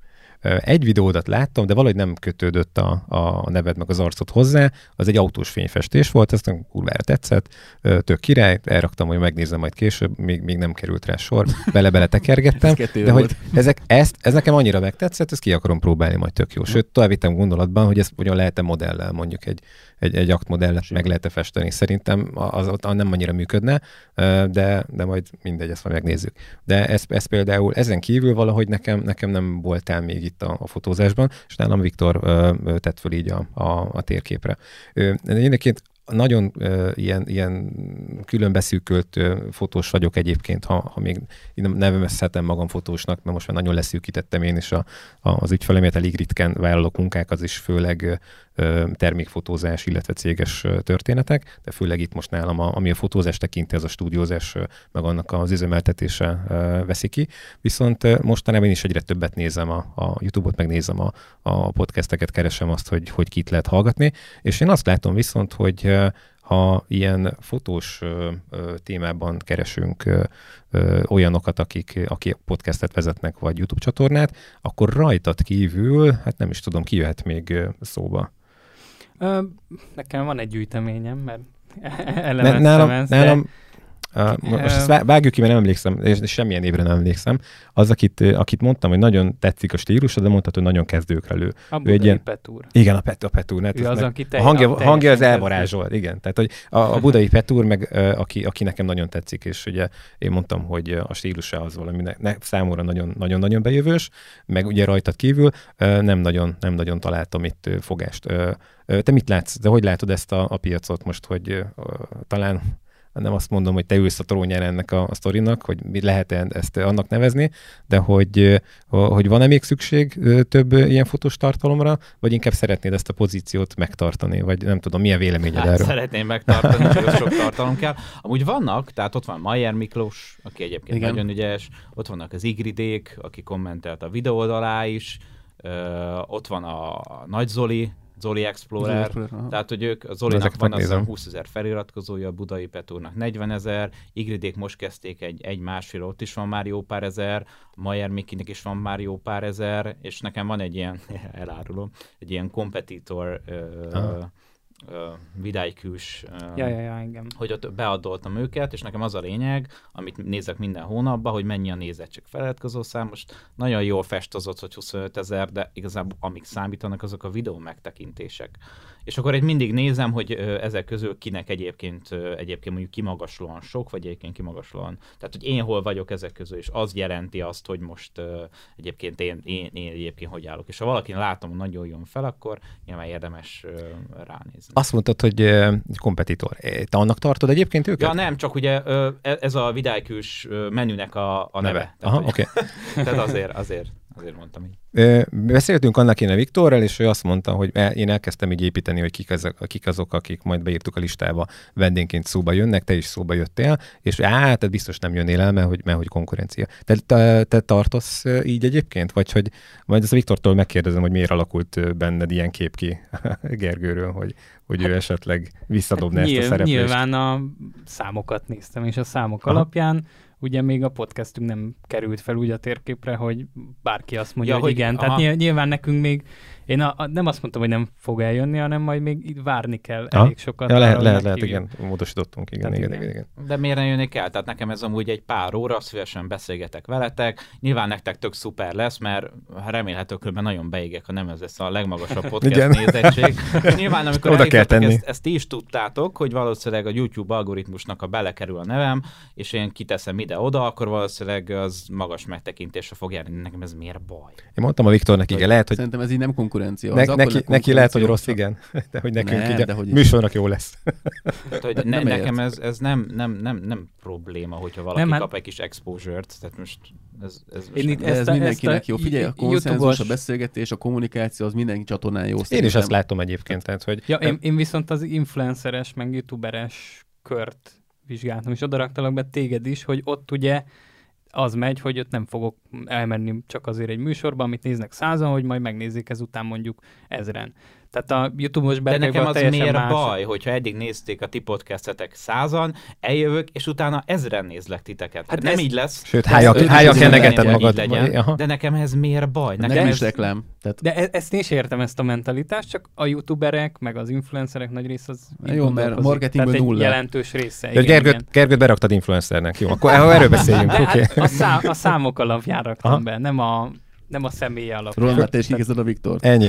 Egy videódat láttam, de valahogy nem kötődött a, a neved meg az arcot hozzá. Az egy autós fényfestés volt, ezt kurvára tetszett, tök király, elraktam, hogy megnézem majd később, még, még nem került rá sor, bele-bele tekergettem. de hogy ezek, ezt, ez nekem annyira megtetszett, ezt ki akarom próbálni majd tök jó. Sőt, tovább vittem gondolatban, hogy ezt hogyan lehet-e modellel mondjuk egy, egy, egy aktmodellet meg lehet-e festeni. Szerintem az ott nem annyira működne, de, de majd mindegy, ezt majd megnézzük. De ez, ez például ezen kívül valahogy nekem, nekem nem voltál még itt a, a fotózásban, és nálam Viktor ö, ö, tett föl így a, a, a térképre. Ö, egyébként nagyon uh, ilyen, ilyen különbeszűkölt uh, fotós vagyok egyébként, ha, ha még nevezhetem magam fotósnak, mert most már nagyon leszűkítettem én is a, a, az ügyfelemet, elég ritkán vállalok munkák, az is főleg termékfotózás, illetve céges történetek, de főleg itt most nálam, a, ami a fotózás tekinti, az a stúdiózás, meg annak az üzemeltetése veszi ki. Viszont mostanában én is egyre többet nézem a, a YouTube-ot, megnézem a, a podcasteket, keresem azt, hogy, hogy kit lehet hallgatni, és én azt látom viszont, hogy ha ilyen fotós ö, ö, témában keresünk ö, olyanokat, akik, akik podcastet vezetnek, vagy YouTube csatornát, akkor rajtad kívül, hát nem is tudom, ki jöhet még szóba. Nekem van egy gyűjteményem, mert elemeztem nálam, ezt, nálam, de most ezt vágjuk ki, mert nem emlékszem, és semmilyen évre nem emlékszem. Az, akit, akit mondtam, hogy nagyon tetszik a stílus, de mondtad, hogy nagyon kezdőkre lő. A ő egy ilyen, Petúr. Igen, a, Pet, a Petúr. Ő az, aki te, a hangja, a hangja az elvarázsolt, igen. Tehát, hogy a, a budai Petúr, meg aki, aki nekem nagyon tetszik, és ugye én mondtam, hogy a stílusa az valami ne, ne, számomra nagyon-nagyon bejövős, meg ugye rajtad kívül nem nagyon, nem nagyon találtam itt fogást. Te mit látsz? De hogy látod ezt a, a piacot most, hogy talán nem azt mondom, hogy te ülsz a trónjára ennek a, a sztorinak, hogy mi lehet ezt annak nevezni, de hogy, hogy van-e még szükség több ilyen fotós tartalomra, vagy inkább szeretnéd ezt a pozíciót megtartani, vagy nem tudom, milyen véleményed hát, erről? Szeretném megtartani, csak sok tartalom kell. Amúgy vannak, tehát ott van Mayer Miklós, aki egyébként Igen. nagyon ügyes, ott vannak az Igridék, aki kommentelt a videó alá is, Ö, ott van a Nagy Zoli, Zoli Explorer, Explorer tehát hogy ők, a Zolinak van az 20 ezer feliratkozója, a Budai Petúrnak 40 ezer, Igridék most kezdték egy, egy másfél, ott is van már jó pár ezer, Mayer Mikinek is van már jó pár ezer, és nekem van egy ilyen, elárulom, egy ilyen kompetitor uh, vidájkűs, ja, ja, ja, hogy ott beadoltam őket, és nekem az a lényeg, amit nézek minden hónapban, hogy mennyi a nézettség feliratkozó szám. Most nagyon jól fest hogy 25 ezer, de igazából amik számítanak, azok a videó megtekintések. És akkor egy mindig nézem, hogy ezek közül kinek egyébként, egyébként mondjuk kimagaslóan sok, vagy egyébként kimagaslóan. Tehát, hogy én hol vagyok ezek közül, és az jelenti azt, hogy most egyébként én, én, én egyébként hogy állok. És ha valakin látom, hogy nagyon jön fel, akkor nyilván érdemes ránézni. Azt mondtad, hogy kompetitor. Te annak tartod egyébként őket? Ja, nem, csak ugye e, ez a vidájkős menünek a, a neve. neve. Aha, oké. Okay. Tehát azért, azért. Azért mondtam így. Beszéltünk annak én a Viktorral, és ő azt mondta, hogy én elkezdtem így építeni, hogy kik, azok, kik azok, akik majd beírtuk a listába, vendénként szóba jönnek, te is szóba jöttél, és á, te biztos nem jönnél el, mert hogy, mert hogy konkurencia. Te, te, te tartasz így egyébként? Vagy hogy majd ezt a Viktortól megkérdezem, hogy miért alakult benned ilyen kép ki Gergőről, hogy, hogy hát, ő esetleg visszadobná hát ezt a szereplést? Nyilván a számokat néztem, és a számok Aha. alapján ugye még a podcastünk nem került fel úgy a térképre, hogy bárki azt mondja, ja, hogy, hogy igen. Aha. Tehát nyilván nekünk még én a, a, nem azt mondtam, hogy nem fog eljönni, hanem majd még itt várni kell ha? elég sokat. Ja, lehet, lehet, lehet, igen, módosítottunk, igen, igen, igen, igen, De miért nem jönnék el? Tehát nekem ez amúgy egy pár óra, szívesen beszélgetek veletek. Nyilván nektek tök szuper lesz, mert remélhetőleg nagyon beégek, ha nem ez lesz a legmagasabb podcast nézettség. Nyilván amikor Oda kell tenni. Ezt, ezt, ti is tudtátok, hogy valószínűleg a YouTube algoritmusnak a belekerül a nevem, és én kiteszem ide-oda, akkor valószínűleg az magas megtekintésre fog járni. Nekem ez miért baj? Én mondtam a Viktornak, igen, lehet, hogy... Szerintem ez így nem konkurencia konkurencia. Ne, neki, neki lehet, hogy rossz, igen, de hogy nekünk ne, így a hogy műsornak jó lesz. Tehát, hogy ne, nem nekem ez, ez nem, nem, nem, nem probléma, hogyha valaki nem, hát- kap egy kis exposure-t, tehát most ez, ez, Én itt ez a, mindenkinek jó. Figyelj, a konszenzus, a beszélgetés, a kommunikáció, az mindenki csatornán jó. Én is azt látom egyébként. Tehát, hogy ja, én, én viszont az influenceres, meg youtuberes kört vizsgáltam, és oda raktalak be téged is, hogy ott ugye az megy, hogy ott nem fogok elmenni csak azért egy műsorba, amit néznek százan, hogy majd megnézik ezután mondjuk ezren. Tehát a YouTube-os De nekem az miért más... baj, hogyha eddig nézték a ti podcastetek százan, eljövök, és utána ezren nézlek titeket. Hát nem ez... így lesz. Sőt, hája, hája kenegeted magad. Legyen, de nekem ez miért baj? Nekem nem ez... is reklám. Tehát... De e- ezt én is értem, ezt a mentalitást, csak a youtuberek, meg az influencerek nagy része az Jó, mert marketingből nulla. jelentős része. Igen, Gergőt, igen. Gergőt beraktad influencernek. Jó, akkor erről beszéljünk. De, okay. hát a, szám, a számok alapján raktam Aha. be, nem a nem a személy alapján. Róla te is a Viktor. Ennyi.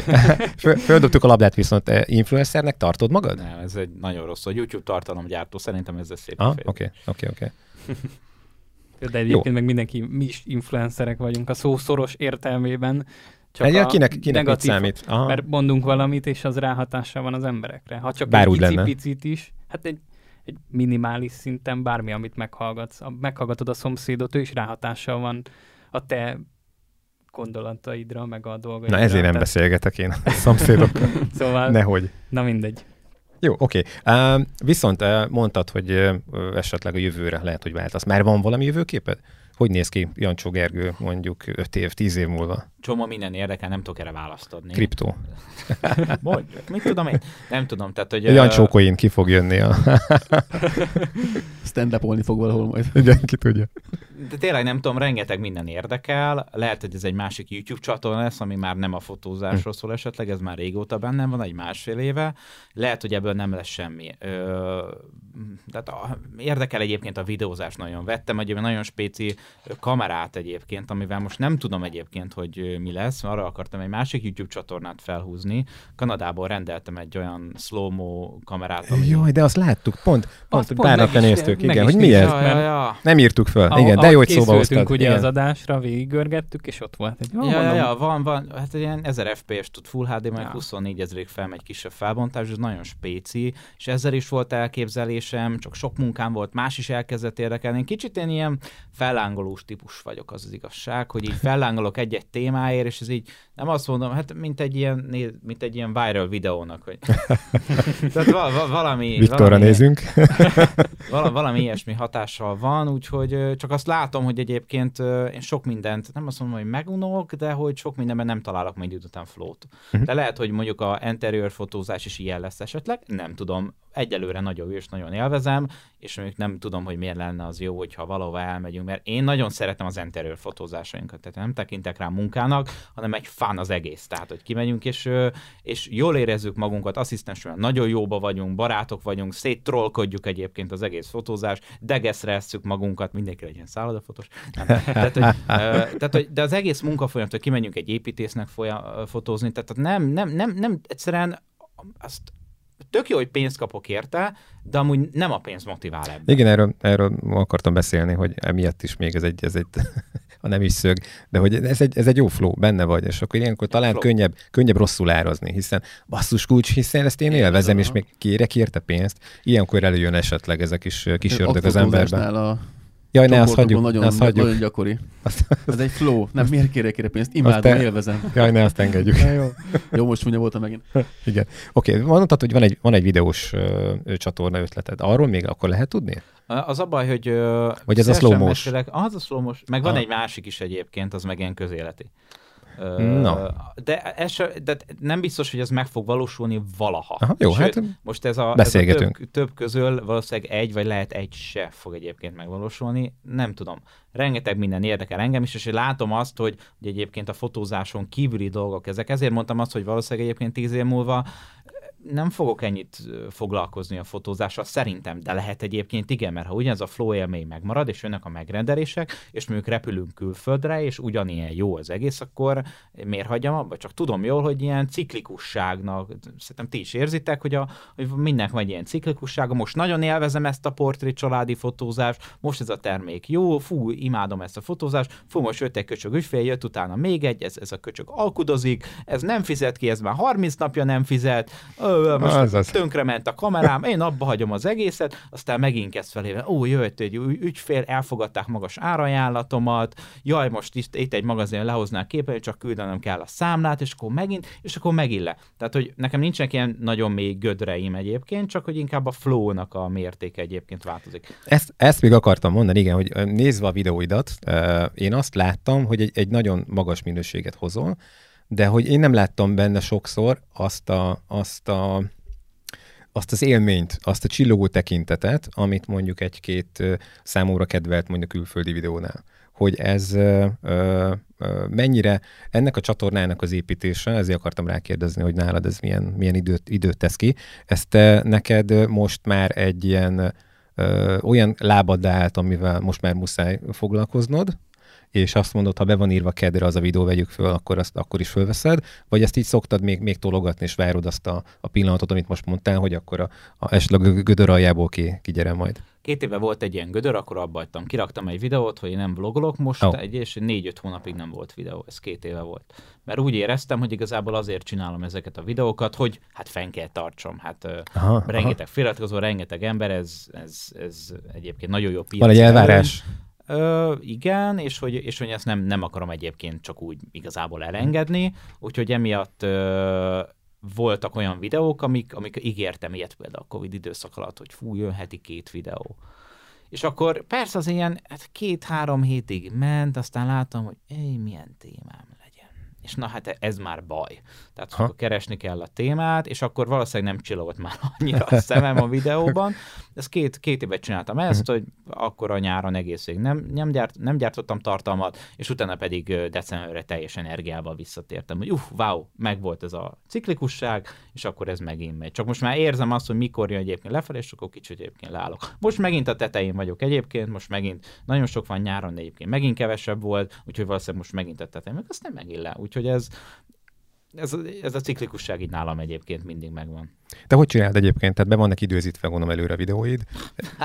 Földobtuk a labdát, viszont eh, influencernek tartod magad? Nem, ez egy nagyon rossz. A YouTube tartalomgyártó szerintem ez egy szép Oké, oké, oké. De egyébként Jó. meg mindenki, mi is influencerek vagyunk a szó szoros értelmében. Csak Egy, a kinek, kinek negatív, számít? Aha. Mert mondunk valamit, és az ráhatással van az emberekre. Ha csak Bár egy pici, picit is, hát egy, egy minimális szinten bármi, amit meghallgatsz. A, meghallgatod a szomszédot, ő is ráhatással van a te gondolataidra, meg a dolgaidra. Na ezért nem tehát... beszélgetek én a szomszédok. szóval... Nehogy. Na mindegy. Jó, oké. Okay. Uh, viszont uh, mondtad, hogy uh, esetleg a jövőre lehet, hogy váltasz. Már van valami jövőképed? Hogy néz ki Jancsó Gergő mondjuk 5 év, 10 év múlva? Csomó minden érdekel, nem tudok erre választ adni. Kriptó. Mondjuk, mit tudom én? Nem tudom. Tehát, hogy, Jancsó Coin ki fog jönni a... stand up fog valahol majd. Igen, ki tudja. De tényleg nem tudom, rengeteg minden érdekel. Lehet, hogy ez egy másik YouTube csatorna lesz, ami már nem a fotózásról szól esetleg, ez már régóta bennem van, egy másfél éve. Lehet, hogy ebből nem lesz semmi. Ö, tehát a, érdekel egyébként a videózás nagyon. Vettem egy nagyon spéci kamerát egyébként, amivel most nem tudom egyébként, hogy mi lesz. Arra akartam egy másik YouTube csatornát felhúzni. Kanadából rendeltem egy olyan slow-mo kamerát. Ami... Jaj, de azt láttuk, pont, pont, pont pár napja néztük, igen, hogy mi ez? Ja, ja, ja. Nem írtuk föl, a, igen, de jó, hogy szóba hoztad. ugye igen. az adásra, végigörgettük, és ott volt egy... Ja, ja, ja, van, van, hát ilyen 1000 FPS tud Full HD, meg ja. 24 ezerig felmegy kisebb felbontás, ez nagyon spéci, és ezzel is volt elképzelésem, csak sok munkám volt, más is elkezdett érdekelni. Kicsit én ilyen fellángolós típus vagyok, az az igazság, hogy így fellángolok egy-egy témáért, és ez így nem azt mondom, hát mint egy ilyen, mint egy ilyen viral videónak, hogy tehát val- val- valami... Viktorra valami, nézünk. val- valami ilyesmi hatással van, úgyhogy csak azt látom, hogy egyébként én sok mindent, nem azt mondom, hogy megunok, de hogy sok mindenben nem találok majd után flót. Uh-huh. De lehet, hogy mondjuk a interior fotózás is ilyen lesz esetleg, nem tudom egyelőre nagyon jó és nagyon élvezem, és mondjuk nem tudom, hogy miért lenne az jó, hogyha valahova elmegyünk, mert én nagyon szeretem az interior fotózásainkat, tehát nem tekintek rá munkának, hanem egy fán az egész. Tehát, hogy kimegyünk, és, és jól érezzük magunkat, asszisztens nagyon jóba vagyunk, barátok vagyunk, széttrollkodjuk egyébként az egész fotózás, degeszre esszük magunkat, mindenki legyen szállodafotós. Nem. Tehát, hogy, tehát, hogy, de az egész munkafolyamat, hogy kimegyünk egy építésznek folyam, fotózni, tehát nem, nem, nem, nem egyszerűen azt tök jó, hogy pénzt kapok érte, de amúgy nem a pénz motivál ebben. Igen, erről, erről akartam beszélni, hogy emiatt is még ez egy, ez egy a nem is szög, de hogy ez egy, ez egy jó flow, benne vagy, és akkor ilyenkor talán könnyebb, könnyebb rosszul árazni, hiszen basszus kulcs, hiszen ezt én élvezem, és még kérek érte pénzt, ilyenkor előjön esetleg ezek is kis ördög az emberben. A Jaj, ne, azt hagyjuk. Nagyon, azt hagyjuk. nagyon gyakori. Azt, azt, Ez egy flow. Nem, miért kérek kérek pénzt? Imádom, te... élvezem. Jaj, ne, azt engedjük. Ja, jó. jó, most mondja voltam megint. Igen. Oké, okay, mondtad, hogy van egy, van egy videós uh, csatorna ötleted. Arról még akkor lehet tudni? Az a baj, hogy... Uh, Vagy ez a slow Mesélek. Az a slow Meg van ah. egy másik is egyébként, az meg ilyen közéleti. No. De, ez, de nem biztos, hogy ez meg fog valósulni valaha. Aha, jó, Sőt, hát most ez a, ez a több, több közül valószínűleg egy, vagy lehet egy se fog egyébként megvalósulni. Nem tudom. Rengeteg minden érdekel engem is, és látom azt, hogy, hogy egyébként a fotózáson kívüli dolgok ezek. Ezért mondtam azt, hogy valószínűleg egyébként tíz év múlva nem fogok ennyit foglalkozni a fotózással, szerintem, de lehet egyébként igen, mert ha ugyanaz a flow élmény megmarad, és jönnek a megrendelések, és mondjuk repülünk külföldre, és ugyanilyen jó az egész, akkor miért hagyjam abba? Csak tudom jól, hogy ilyen ciklikusságnak, szerintem ti is érzitek, hogy, a, hogy mindenki van ilyen ciklikussága, most nagyon élvezem ezt a portré családi fotózást, most ez a termék jó, fú, imádom ezt a fotózást, fú, most jött egy köcsög ügyfél, jött utána még egy, ez, ez a köcsög alkudozik, ez nem fizet ki, ez már 30 napja nem fizet, ö, most Azaz. ment a kamerám, én abba hagyom az egészet, aztán megint kezd feléve, ó, jött egy ügyfél, elfogadták magas árajánlatomat, jaj, most itt, itt egy magazin lehoznák képen, csak küldenem kell a számlát, és akkor megint, és akkor megint le. Tehát, hogy nekem nincsenek ilyen nagyon mély gödreim egyébként, csak hogy inkább a flow-nak a mértéke egyébként változik. Ezt, ezt még akartam mondani, igen, hogy nézve a videóidat, én azt láttam, hogy egy, egy nagyon magas minőséget hozol, de hogy én nem láttam benne sokszor azt a, azt a azt az élményt, azt a csillogó tekintetet, amit mondjuk egy-két számomra kedvelt mondjuk külföldi videónál. Hogy ez ö, ö, mennyire ennek a csatornának az építése, ezért akartam rákérdezni, hogy nálad ez milyen, milyen időt, időt tesz ki. Ezt te, neked most már egy ilyen ö, olyan lábad állt, amivel most már muszáj foglalkoznod, és azt mondod, ha be van írva kedre az a videó, vegyük föl, akkor azt akkor is fölveszed, vagy ezt így szoktad még, még tologatni, és várod azt a, a pillanatot, amit most mondtál, hogy akkor a, a esetleg gödör aljából ki, kigyere majd. Két éve volt egy ilyen gödör, akkor abba hagytam. Kiraktam egy videót, hogy én nem vlogolok most, oh. egy és négy-öt hónapig nem volt videó, ez két éve volt. Mert úgy éreztem, hogy igazából azért csinálom ezeket a videókat, hogy hát fenn kell tartsam. Hát aha, rengeteg feliratkozó, rengeteg ember, ez, ez, ez egyébként nagyon jó piac. Van egy elvárás. Elő Ö, igen, és hogy, és hogy ezt nem, nem akarom egyébként csak úgy igazából elengedni, úgyhogy emiatt ö, voltak olyan videók, amik, amik ígértem ilyet például a Covid időszak alatt, hogy fú, jön heti két videó. És akkor persze az ilyen hát két-három hétig ment, aztán láttam, hogy éj, milyen témám és na hát ez már baj. Tehát ha. akkor keresni kell a témát, és akkor valószínűleg nem csillogott már annyira a szemem a videóban. Ez két, két évet csináltam ezt, hogy akkor a nyáron egészig nem, nem, gyárt, nem gyártottam tartalmat, és utána pedig decemberre teljes energiával visszatértem, hogy uff, wow, megvolt ez a ciklikusság, és akkor ez megint megy. Csak most már érzem azt, hogy mikor jön egyébként lefelé, és akkor kicsit egyébként leállok. Most megint a tetején vagyok egyébként, most megint nagyon sok van nyáron, de egyébként megint kevesebb volt, úgyhogy valószínűleg most megint a tetején, aztán megint le. Úgyhogy ez, ez, ez a ciklikusság így nálam egyébként mindig megvan. Te hogy csinálod egyébként? Tehát be vannak időzítve, gondolom előre a videóid?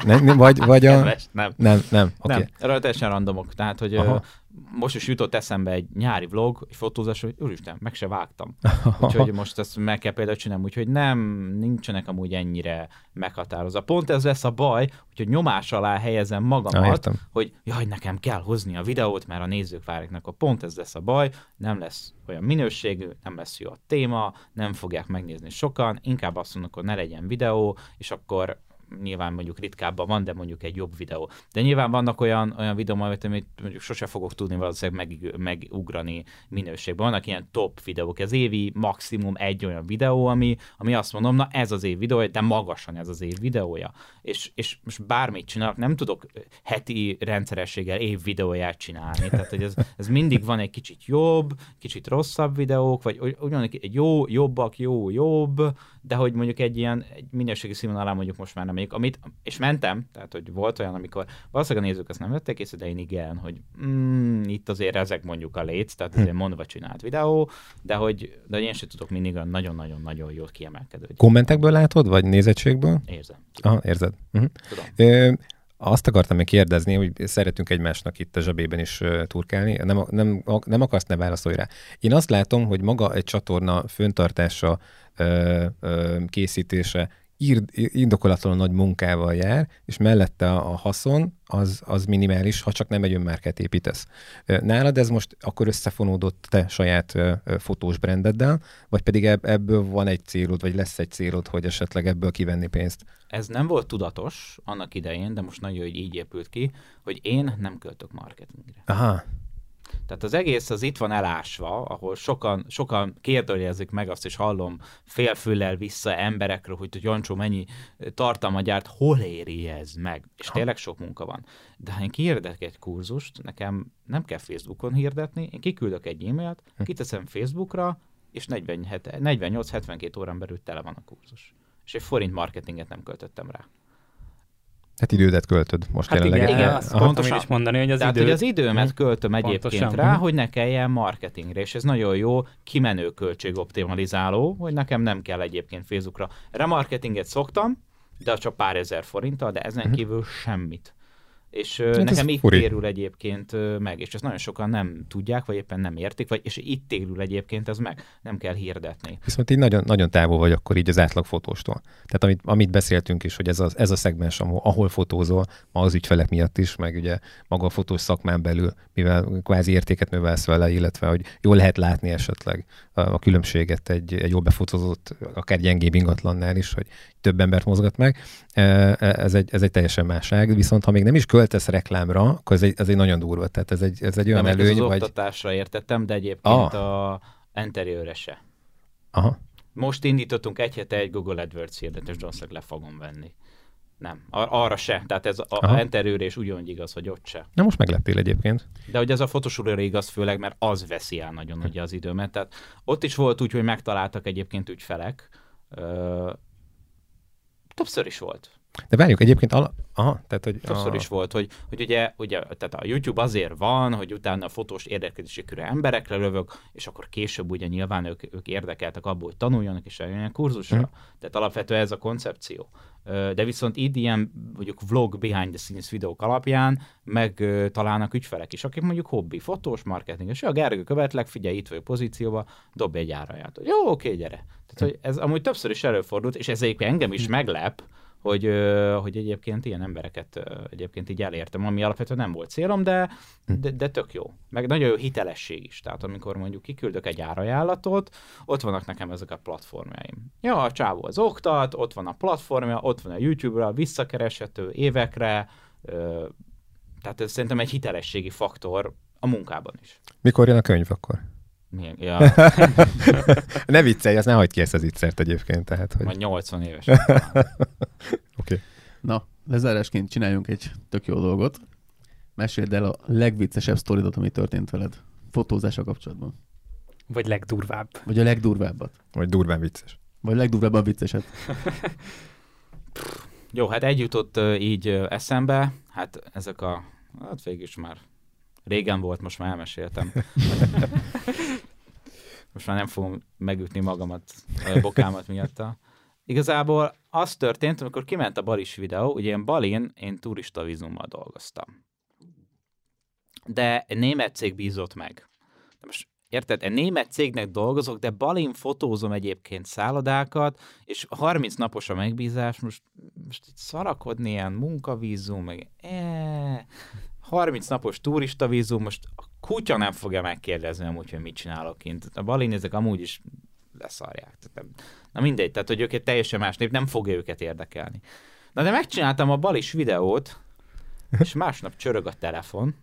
Nem, vagy, vagy a... Kedves, nem. Nem, nem. Okay. Nem, teljesen randomok. Tehát, hogy Aha most is jutott eszembe egy nyári vlog, egy fotózás, hogy úristen, meg se vágtam. Úgyhogy most ezt meg kell például csinálni, úgyhogy nem, nincsenek amúgy ennyire meghatározva. Pont ez lesz a baj, hogy nyomás alá helyezem magamat, ah, hogy jaj, nekem kell hozni a videót, mert a nézők várják a pont ez lesz a baj, nem lesz olyan minőségű, nem lesz jó a téma, nem fogják megnézni sokan, inkább azt mondok, hogy ne legyen videó, és akkor nyilván mondjuk ritkábban van, de mondjuk egy jobb videó. De nyilván vannak olyan, olyan videó, amit mondjuk sose fogok tudni valószínűleg meg, megugrani minőségben. Vannak ilyen top videók, ez évi maximum egy olyan videó, ami, ami azt mondom, na ez az év videója, de magasan ez az év videója. És, és most bármit csinálok, nem tudok heti rendszerességgel év videóját csinálni. Tehát, hogy ez, ez mindig van egy kicsit jobb, kicsit rosszabb videók, vagy ugyanik egy jó, jobbak, jó, jobb, de hogy mondjuk egy ilyen egy minőségi színvonalán mondjuk most már nem mondjuk, amit, és mentem, tehát hogy volt olyan, amikor valószínűleg a nézők ezt nem vették észre, de én igen, hogy mm, itt azért ezek mondjuk a léc, tehát azért mondva csinált videó, de hogy de én sem tudok mindig nagyon-nagyon-nagyon jót kiemelkedő. Kommentekből látod, vagy nézettségből? Érzem. Aha, érzed. Uh-huh. Tudom. Ö, azt akartam még kérdezni, hogy szeretünk egymásnak itt a zsebében is turkálni. Nem, nem, nem akarsz, ne válaszolj rá. Én azt látom, hogy maga egy csatorna föntartása, készítése indokolatlanul nagy munkával jár, és mellette a, haszon az, az minimális, ha csak nem egy önmárkát építesz. Nálad ez most akkor összefonódott te saját fotós brandeddel, vagy pedig ebből van egy célod, vagy lesz egy célod, hogy esetleg ebből kivenni pénzt? Ez nem volt tudatos annak idején, de most nagyon, hogy így épült ki, hogy én nem költök marketingre. Aha. Tehát az egész az itt van elásva, ahol sokan, sokan kérdőjelezik meg azt, és hallom félfüllel vissza emberekről, hogy, Jancsó mennyi tartalma gyárt, hol éri ez meg? És tényleg sok munka van. De ha én kihirdek egy kurzust, nekem nem kell Facebookon hirdetni, én kiküldök egy e-mailt, hm. kiteszem Facebookra, és 48-72 órán belül tele van a kurzus. És egy forint marketinget nem költöttem rá. Hát idődet költöd most hát jelenleg. Igen, igen azt pontosan. is mondani, hogy az Tehát, időt... hogy az időmet költöm egyébként pontosan. rá, hogy ne kelljen marketingre, és ez nagyon jó kimenő költségoptimalizáló, hogy nekem nem kell egyébként Facebookra. Remarketinget szoktam, de csak pár ezer forinttal, de ezen mhm. kívül semmit. És hát nekem itt furi. térül egyébként meg, és ezt nagyon sokan nem tudják, vagy éppen nem értik, vagy, és itt térül egyébként ez meg, nem kell hirdetni. Viszont így nagyon, nagyon távol vagy akkor így az átlag fotóstól. Tehát amit, amit beszéltünk is, hogy ez a, ez a szegmens, ahol, ahol fotózol, ma az ügyfelek miatt is, meg ugye maga a fotós szakmán belül, mivel kvázi értéket növelsz vele, illetve hogy jól lehet látni esetleg a, a különbséget egy, egy jól befotózott, akár gyengébb ingatlannál is, hogy több embert mozgat meg. Ez egy, ez egy teljesen máság, viszont ha még nem is költesz reklámra, akkor ez egy, ez egy nagyon durva. Tehát ez egy, ez egy olyan nem, előny, ez az vagy... oktatásra értettem, de egyébként ah. a interiőre se. Aha. Most indítottunk egy hete egy Google AdWords hirdetés, valószínűleg le fogom venni. Nem, Ar- arra se. Tehát ez a, a enterőre is ugyanúgy igaz, hogy ott se. Na most megleptél egyébként. De hogy ez a fotósúlyra igaz főleg, mert az veszi el nagyon ugye az időmet. Tehát ott is volt úgy, hogy megtaláltak egyébként ügyfelek, Többször is volt. De várjuk, egyébként ala... Aha, tehát, hogy... Többször a... is volt, hogy, hogy ugye, ugye tehát a YouTube azért van, hogy utána a fotós érdeklődési körű emberekre lövök, és akkor később ugye nyilván ők, ők érdekeltek abból, hogy tanuljanak és eljönjenek kurzusra. Hmm. Tehát alapvetően ez a koncepció. De viszont itt ilyen mondjuk vlog behind the scenes videók alapján meg találnak ügyfelek is, akik mondjuk hobbi, fotós, marketing, és a Gergő követlek, figyelj, itt vagy pozícióba, dobj egy áraját. Jó, oké, gyere. Tehát, hogy ez amúgy többször is előfordult, és ez egyébként engem is meglep, hogy, hogy egyébként ilyen embereket egyébként így elértem, ami alapvetően nem volt célom, de, hm. de, de tök jó. Meg nagyon jó hitelesség is. Tehát amikor mondjuk kiküldök egy árajánlatot, ott vannak nekem ezek a platformjaim. Ja, a csávó az oktat, ott van a platformja, ott van a YouTube-ra, visszakereshető évekre, tehát ez szerintem egy hitelességi faktor a munkában is. Mikor jön a könyv akkor? Milyen? Ja. ne viccelj, az ne hagyd ki ezt az ittszert egyébként. Tehát, hogy... Majd 80 éves. Na, lezárásként csináljunk egy tök jó dolgot. Meséld el a legviccesebb sztoridat, ami történt veled fotózása kapcsolatban. Vagy legdurvább. Vagy a legdurvábbat. Vagy durván vicces. Vagy legdurvábban vicceset. Jó, hát egy jutott uh, így eszembe, hát ezek a, hát végig is már régen volt, most már elmeséltem. most már nem fogom megütni magamat, a bokámat miatta. Igazából az történt, amikor kiment a Balis videó, ugye én Balin, én turista vízummal dolgoztam. De egy német cég bízott meg. De most Érted? Egy német cégnek dolgozok, de balin fotózom egyébként szállodákat, és 30 napos a megbízás, most, most itt szarakodni ilyen munkavízum, meg ee, 30 napos turista vízum, most a kutya nem fogja megkérdezni amúgy, hogy mit csinálok kint. A balinézek amúgy is leszarják. Na mindegy, tehát hogy ők egy teljesen más nép, nem fogja őket érdekelni. Na de megcsináltam a balis videót, és másnap csörög a telefon.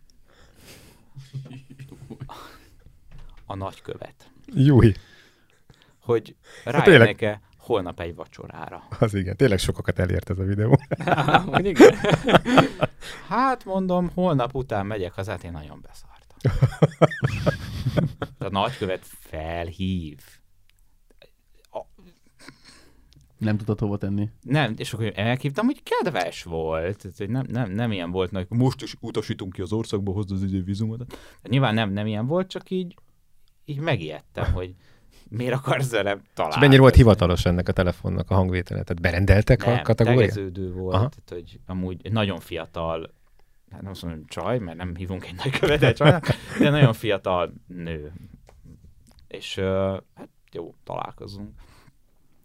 A nagykövet. Júj. Hogy hát rájönnek-e holnap egy vacsorára. Az igen, tényleg sokakat elért ez a videó. hát mondom, holnap után megyek haza, hát én nagyon beszartam. a nagykövet felhív. A... Nem tudod hova tenni. Nem, és akkor elhívtam, hogy kedves volt. Ez, hogy nem, nem, nem ilyen volt, hogy most is utasítunk ki az országba, hozd az idő vizumot. Nyilván nem, nem ilyen volt, csak így, így megijedtem, hogy miért akarsz velem találni? És mennyire volt hivatalos ennek a telefonnak a hangvétele? Tehát berendeltek nem, a kategóriát? tegeződő volt, Aha. tehát hogy amúgy nagyon fiatal, hát nem azt mondom csaj, mert nem hívunk egy nagy követet csajnak, de nagyon fiatal nő. És uh, hát jó, találkozunk.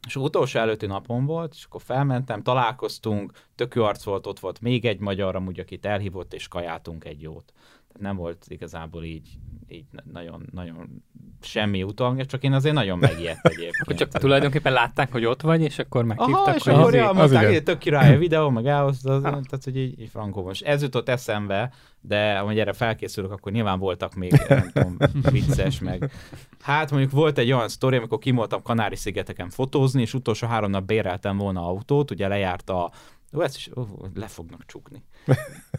És utolsó előtti napon volt, és akkor felmentem, találkoztunk, tök arc volt, ott volt még egy magyar, amúgy, akit elhívott, és kajáltunk egy jót. Nem volt igazából így így nagyon, nagyon semmi utalni, csak én azért nagyon megijedt egyébként. csak tulajdonképpen látták, hogy ott vagy, és akkor meghívtak, Aha, és akkor elmondták, hogy tök király a videó, meg elhozta, tehát hogy így, így frankó most. Ez jutott eszembe, de ahogy erre felkészülök, akkor nyilván voltak még, nem tudom, vicces, meg. Hát mondjuk volt egy olyan sztori, amikor kimoltam Kanári-szigeteken fotózni, és utolsó három nap béreltem volna autót, ugye lejárt a Ó, ezt is ó, le fognak csukni.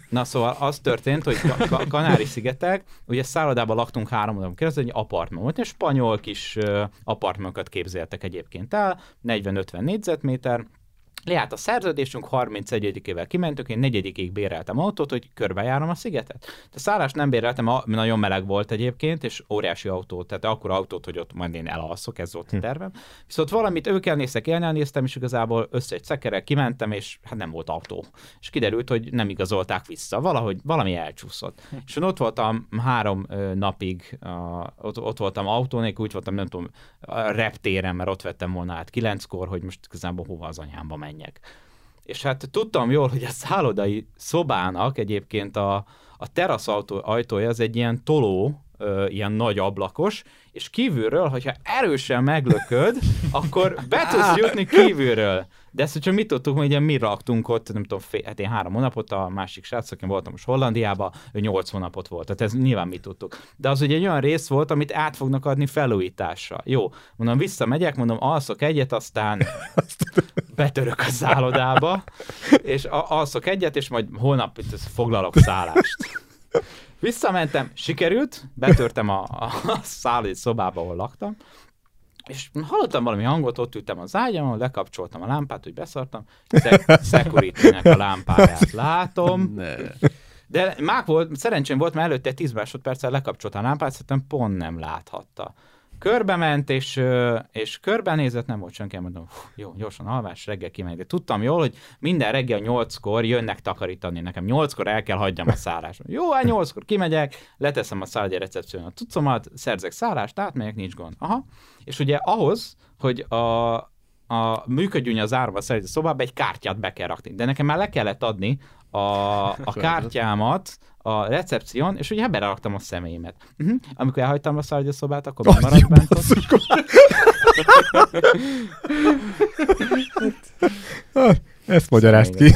Na szóval az történt, hogy a Kanári-szigetek, ugye szállodában laktunk három hónapon keresztül, egy apartman volt, és spanyol kis apartmanokat képzeltek egyébként el, 40-50 négyzetméter, Leállt a szerződésünk, 31-ével kimentünk, én negyedikig béreltem autót, hogy körbejárom a szigetet. De szállást nem béreltem, nagyon meleg volt egyébként, és óriási autó, tehát akkor autót, hogy ott majd én elalszok, ez volt a hm. tervem. Viszont valamit ők elnéztek, én elnéztem, és igazából össze egy szekerrel kimentem, és hát nem volt autó. És kiderült, hogy nem igazolták vissza, valahogy valami elcsúszott. Hm. És ott voltam három napig, ott, ott voltam autón, úgy voltam, nem tudom, reptéren, mert ott vettem volna át kilenckor, hogy most igazából hova az anyámba menj menjek. És hát tudtam jól, hogy a szállodai szobának egyébként a, a terasz ajtója az egy ilyen toló, ilyen nagy ablakos, és kívülről, hogyha erősen meglököd, akkor be tudsz jutni kívülről. De ezt, hogyha mit tudtuk, hogy mi raktunk ott, nem tudom, fél, hát én három hónapot, a másik srác, aki voltam most Hollandiában, ő nyolc hónapot volt. Tehát ez nyilván mi tudtuk. De az ugye egy olyan rész volt, amit át fognak adni felújításra. Jó, mondom, visszamegyek, mondom, alszok egyet, aztán betörök a szállodába, és alszok egyet, és majd holnap foglalok szállást. Visszamentem, sikerült, betörtem a, a, szállít szobába, ahol laktam, és hallottam valami hangot, ott ültem az ágyamon, lekapcsoltam a lámpát, hogy beszartam, security a lámpáját látom, ne. de mák volt, szerencsém volt, mert előtte 10 másodperccel lekapcsoltam a lámpát, szerintem pont nem láthatta körbe ment, és, és körbenézett, nem volt senki, mondom, jó, gyorsan alvás, reggel kimegy. De tudtam jól, hogy minden reggel nyolckor jönnek takarítani nekem. Nyolckor el kell hagyjam a szállást. Jó, hát nyolckor kimegyek, leteszem a szállási recepción a cuccomat, szerzek szállást, átmegyek, nincs gond. Aha. És ugye ahhoz, hogy a, a működjön az árva szerint a szobába, egy kártyát be kell rakni. De nekem már le kellett adni a, a kártyámat a recepción, és ugye beleraktam a személyemet. Uh-huh. Amikor elhagytam a szobát, akkor oh, maradt bent ott. Ezt magyarást ki.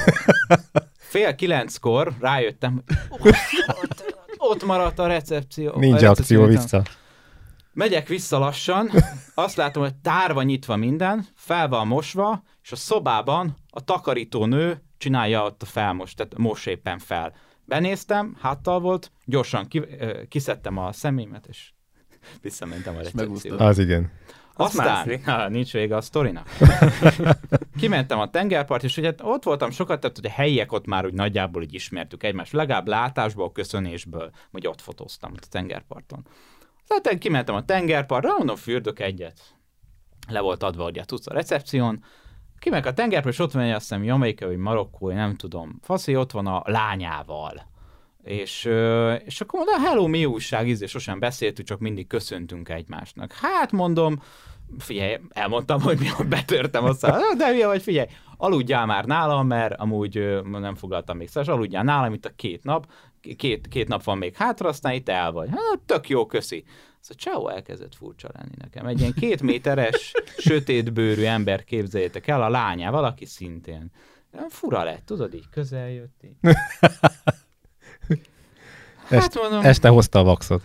Fél kilenckor rájöttem, ott, ott maradt a recepció. Nincs a akció vissza. Megyek vissza lassan, azt látom, hogy tárva nyitva minden, fel van mosva, és a szobában a takarító nő csinálja ott a felmos, tehát mos éppen fel. Benéztem, háttal volt, gyorsan ki, kiszedtem a személymet, és visszamentem a recepcióba. Az igen. Aztán, ha, nincs vége a sztorinak. Kimentem a tengerpart, és ugye ott voltam sokat, tehát hogy a helyiek ott már úgy nagyjából így ismertük egymást, legalább látásból, köszönésből, hogy ott fotóztam a tengerparton. Tehát kimentem a tengerpartra, mondom, fürdök egyet. Le volt adva, a tudsz a recepción, Kimegyek a tengerpről, és ott van azt hiszem Jamaika, vagy Marokkói, nem tudom. Faszi ott van a lányával. És, és akkor mondom, hello, mi újság, íz, és sosem beszéltük, csak mindig köszöntünk egymásnak. Hát mondom, figyelj, elmondtam, hogy mi betörtem a szál, de mi vagy, figyelj, aludjál már nálam, mert amúgy nem foglaltam még szóval aludjál nálam itt a két nap, két, két nap van még hátra, aztán itt el vagy. Hát tök jó, köszi. Ez a Ciao elkezdett furcsa lenni nekem. Egy ilyen két méteres, sötétbőrű ember képzeljétek el, a lánya, valaki szintén. Fura lett, tudod, így közel jött. Így. Hát Est, mondom... Este hozta a vaxot.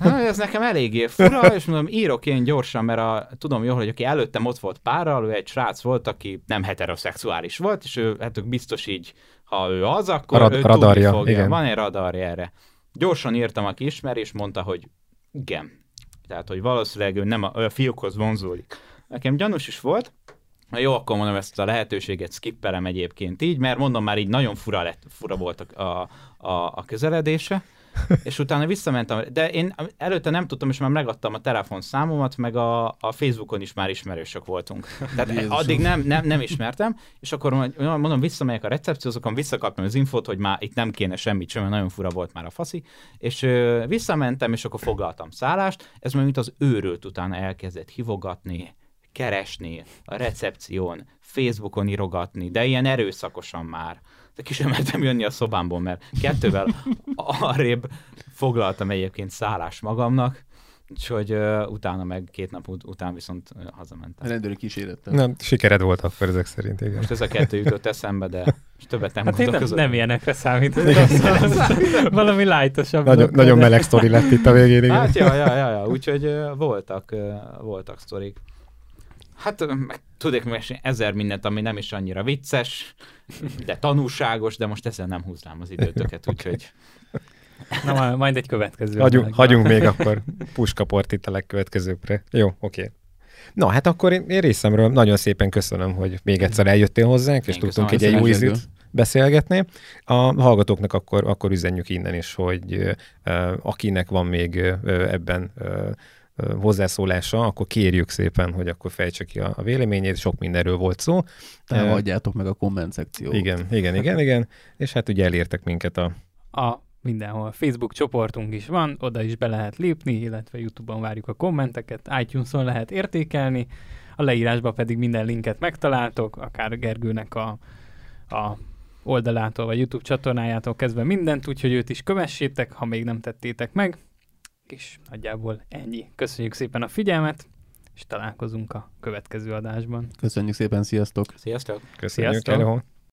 Hát, ez nekem eléggé fura, és mondom, írok én gyorsan, mert a, tudom jól, hogy aki előttem ott volt párral, ő egy srác volt, aki nem heteroszexuális volt, és ő, hát ők biztos így, ha ő az, akkor a rad- ő radarja, fogja. Igen. Van egy radarja erre. Gyorsan írtam, aki ismer, és mondta, hogy igen. Tehát, hogy valószínűleg ő nem a, a fiúkhoz vonzódik. Nekem gyanús is volt, Na jó, akkor mondom, ezt a lehetőséget skippelem egyébként így, mert mondom, már így nagyon fura, lett, fura volt a, a, a közeledése, és utána visszamentem, de én előtte nem tudtam, és már megadtam a telefonszámomat, meg a, a Facebookon is már ismerősök voltunk. Tehát Jézusom. addig nem, nem, nem ismertem, és akkor mondom, visszamegyek a recepcióhoz, akkor visszakaptam az infót, hogy már itt nem kéne semmit sem, mert nagyon fura volt már a faszi, és ö, visszamentem, és akkor foglaltam szállást, ez majd mint az őrült utána elkezdett hivogatni, keresni a recepción, Facebookon írogatni, de ilyen erőszakosan már. De ki sem mertem jönni a szobámból, mert kettővel arrébb foglaltam egyébként szállás magamnak, úgyhogy uh, utána meg két nap ut- után viszont uh, hazamentem. A rendőri kísérettel. Nem, sikered volt akkor ezek szerint, igen. Most ez a kettő jutott eszembe, de most többet nem hát nem, nem ilyenekre számít. Valami lájtosabb. Nagyon, nagyon meleg sztori lett itt a végén, igen. Hát ja, ja, ja, ja. úgyhogy uh, voltak, uh, voltak sztorik. Hát tudok mesélni ezer mindent, ami nem is annyira vicces, de tanúságos, de most ezzel nem húznám az időtöket, úgyhogy... Na, majd egy következő. Hagyunk, hagyunk még akkor puskaport itt a legkövetkezőkre. Jó, oké. Okay. Na, hát akkor én, én részemről nagyon szépen köszönöm, hogy még egyszer eljöttél hozzánk, és én tudtunk egy jó ízűt beszélgetni. A hallgatóknak akkor, akkor üzenjük innen is, hogy uh, akinek van még uh, ebben uh, hozzászólása, akkor kérjük szépen, hogy akkor fejtse ki a, véleményét, sok mindenről volt szó. Támadjátok meg a komment szekciót. Igen, igen, igen, igen, és hát ugye elértek minket a... A mindenhol. Facebook csoportunk is van, oda is be lehet lépni, illetve YouTube-on várjuk a kommenteket, iTunes-on lehet értékelni, a leírásban pedig minden linket megtaláltok, akár Gergőnek a, a oldalától, vagy YouTube csatornájától kezdve mindent, úgyhogy őt is kövessétek, ha még nem tettétek meg. És nagyjából ennyi. Köszönjük szépen a figyelmet, és találkozunk a következő adásban. Köszönjük szépen, sziasztok! Sziasztok! Köszönjük, sziasztok.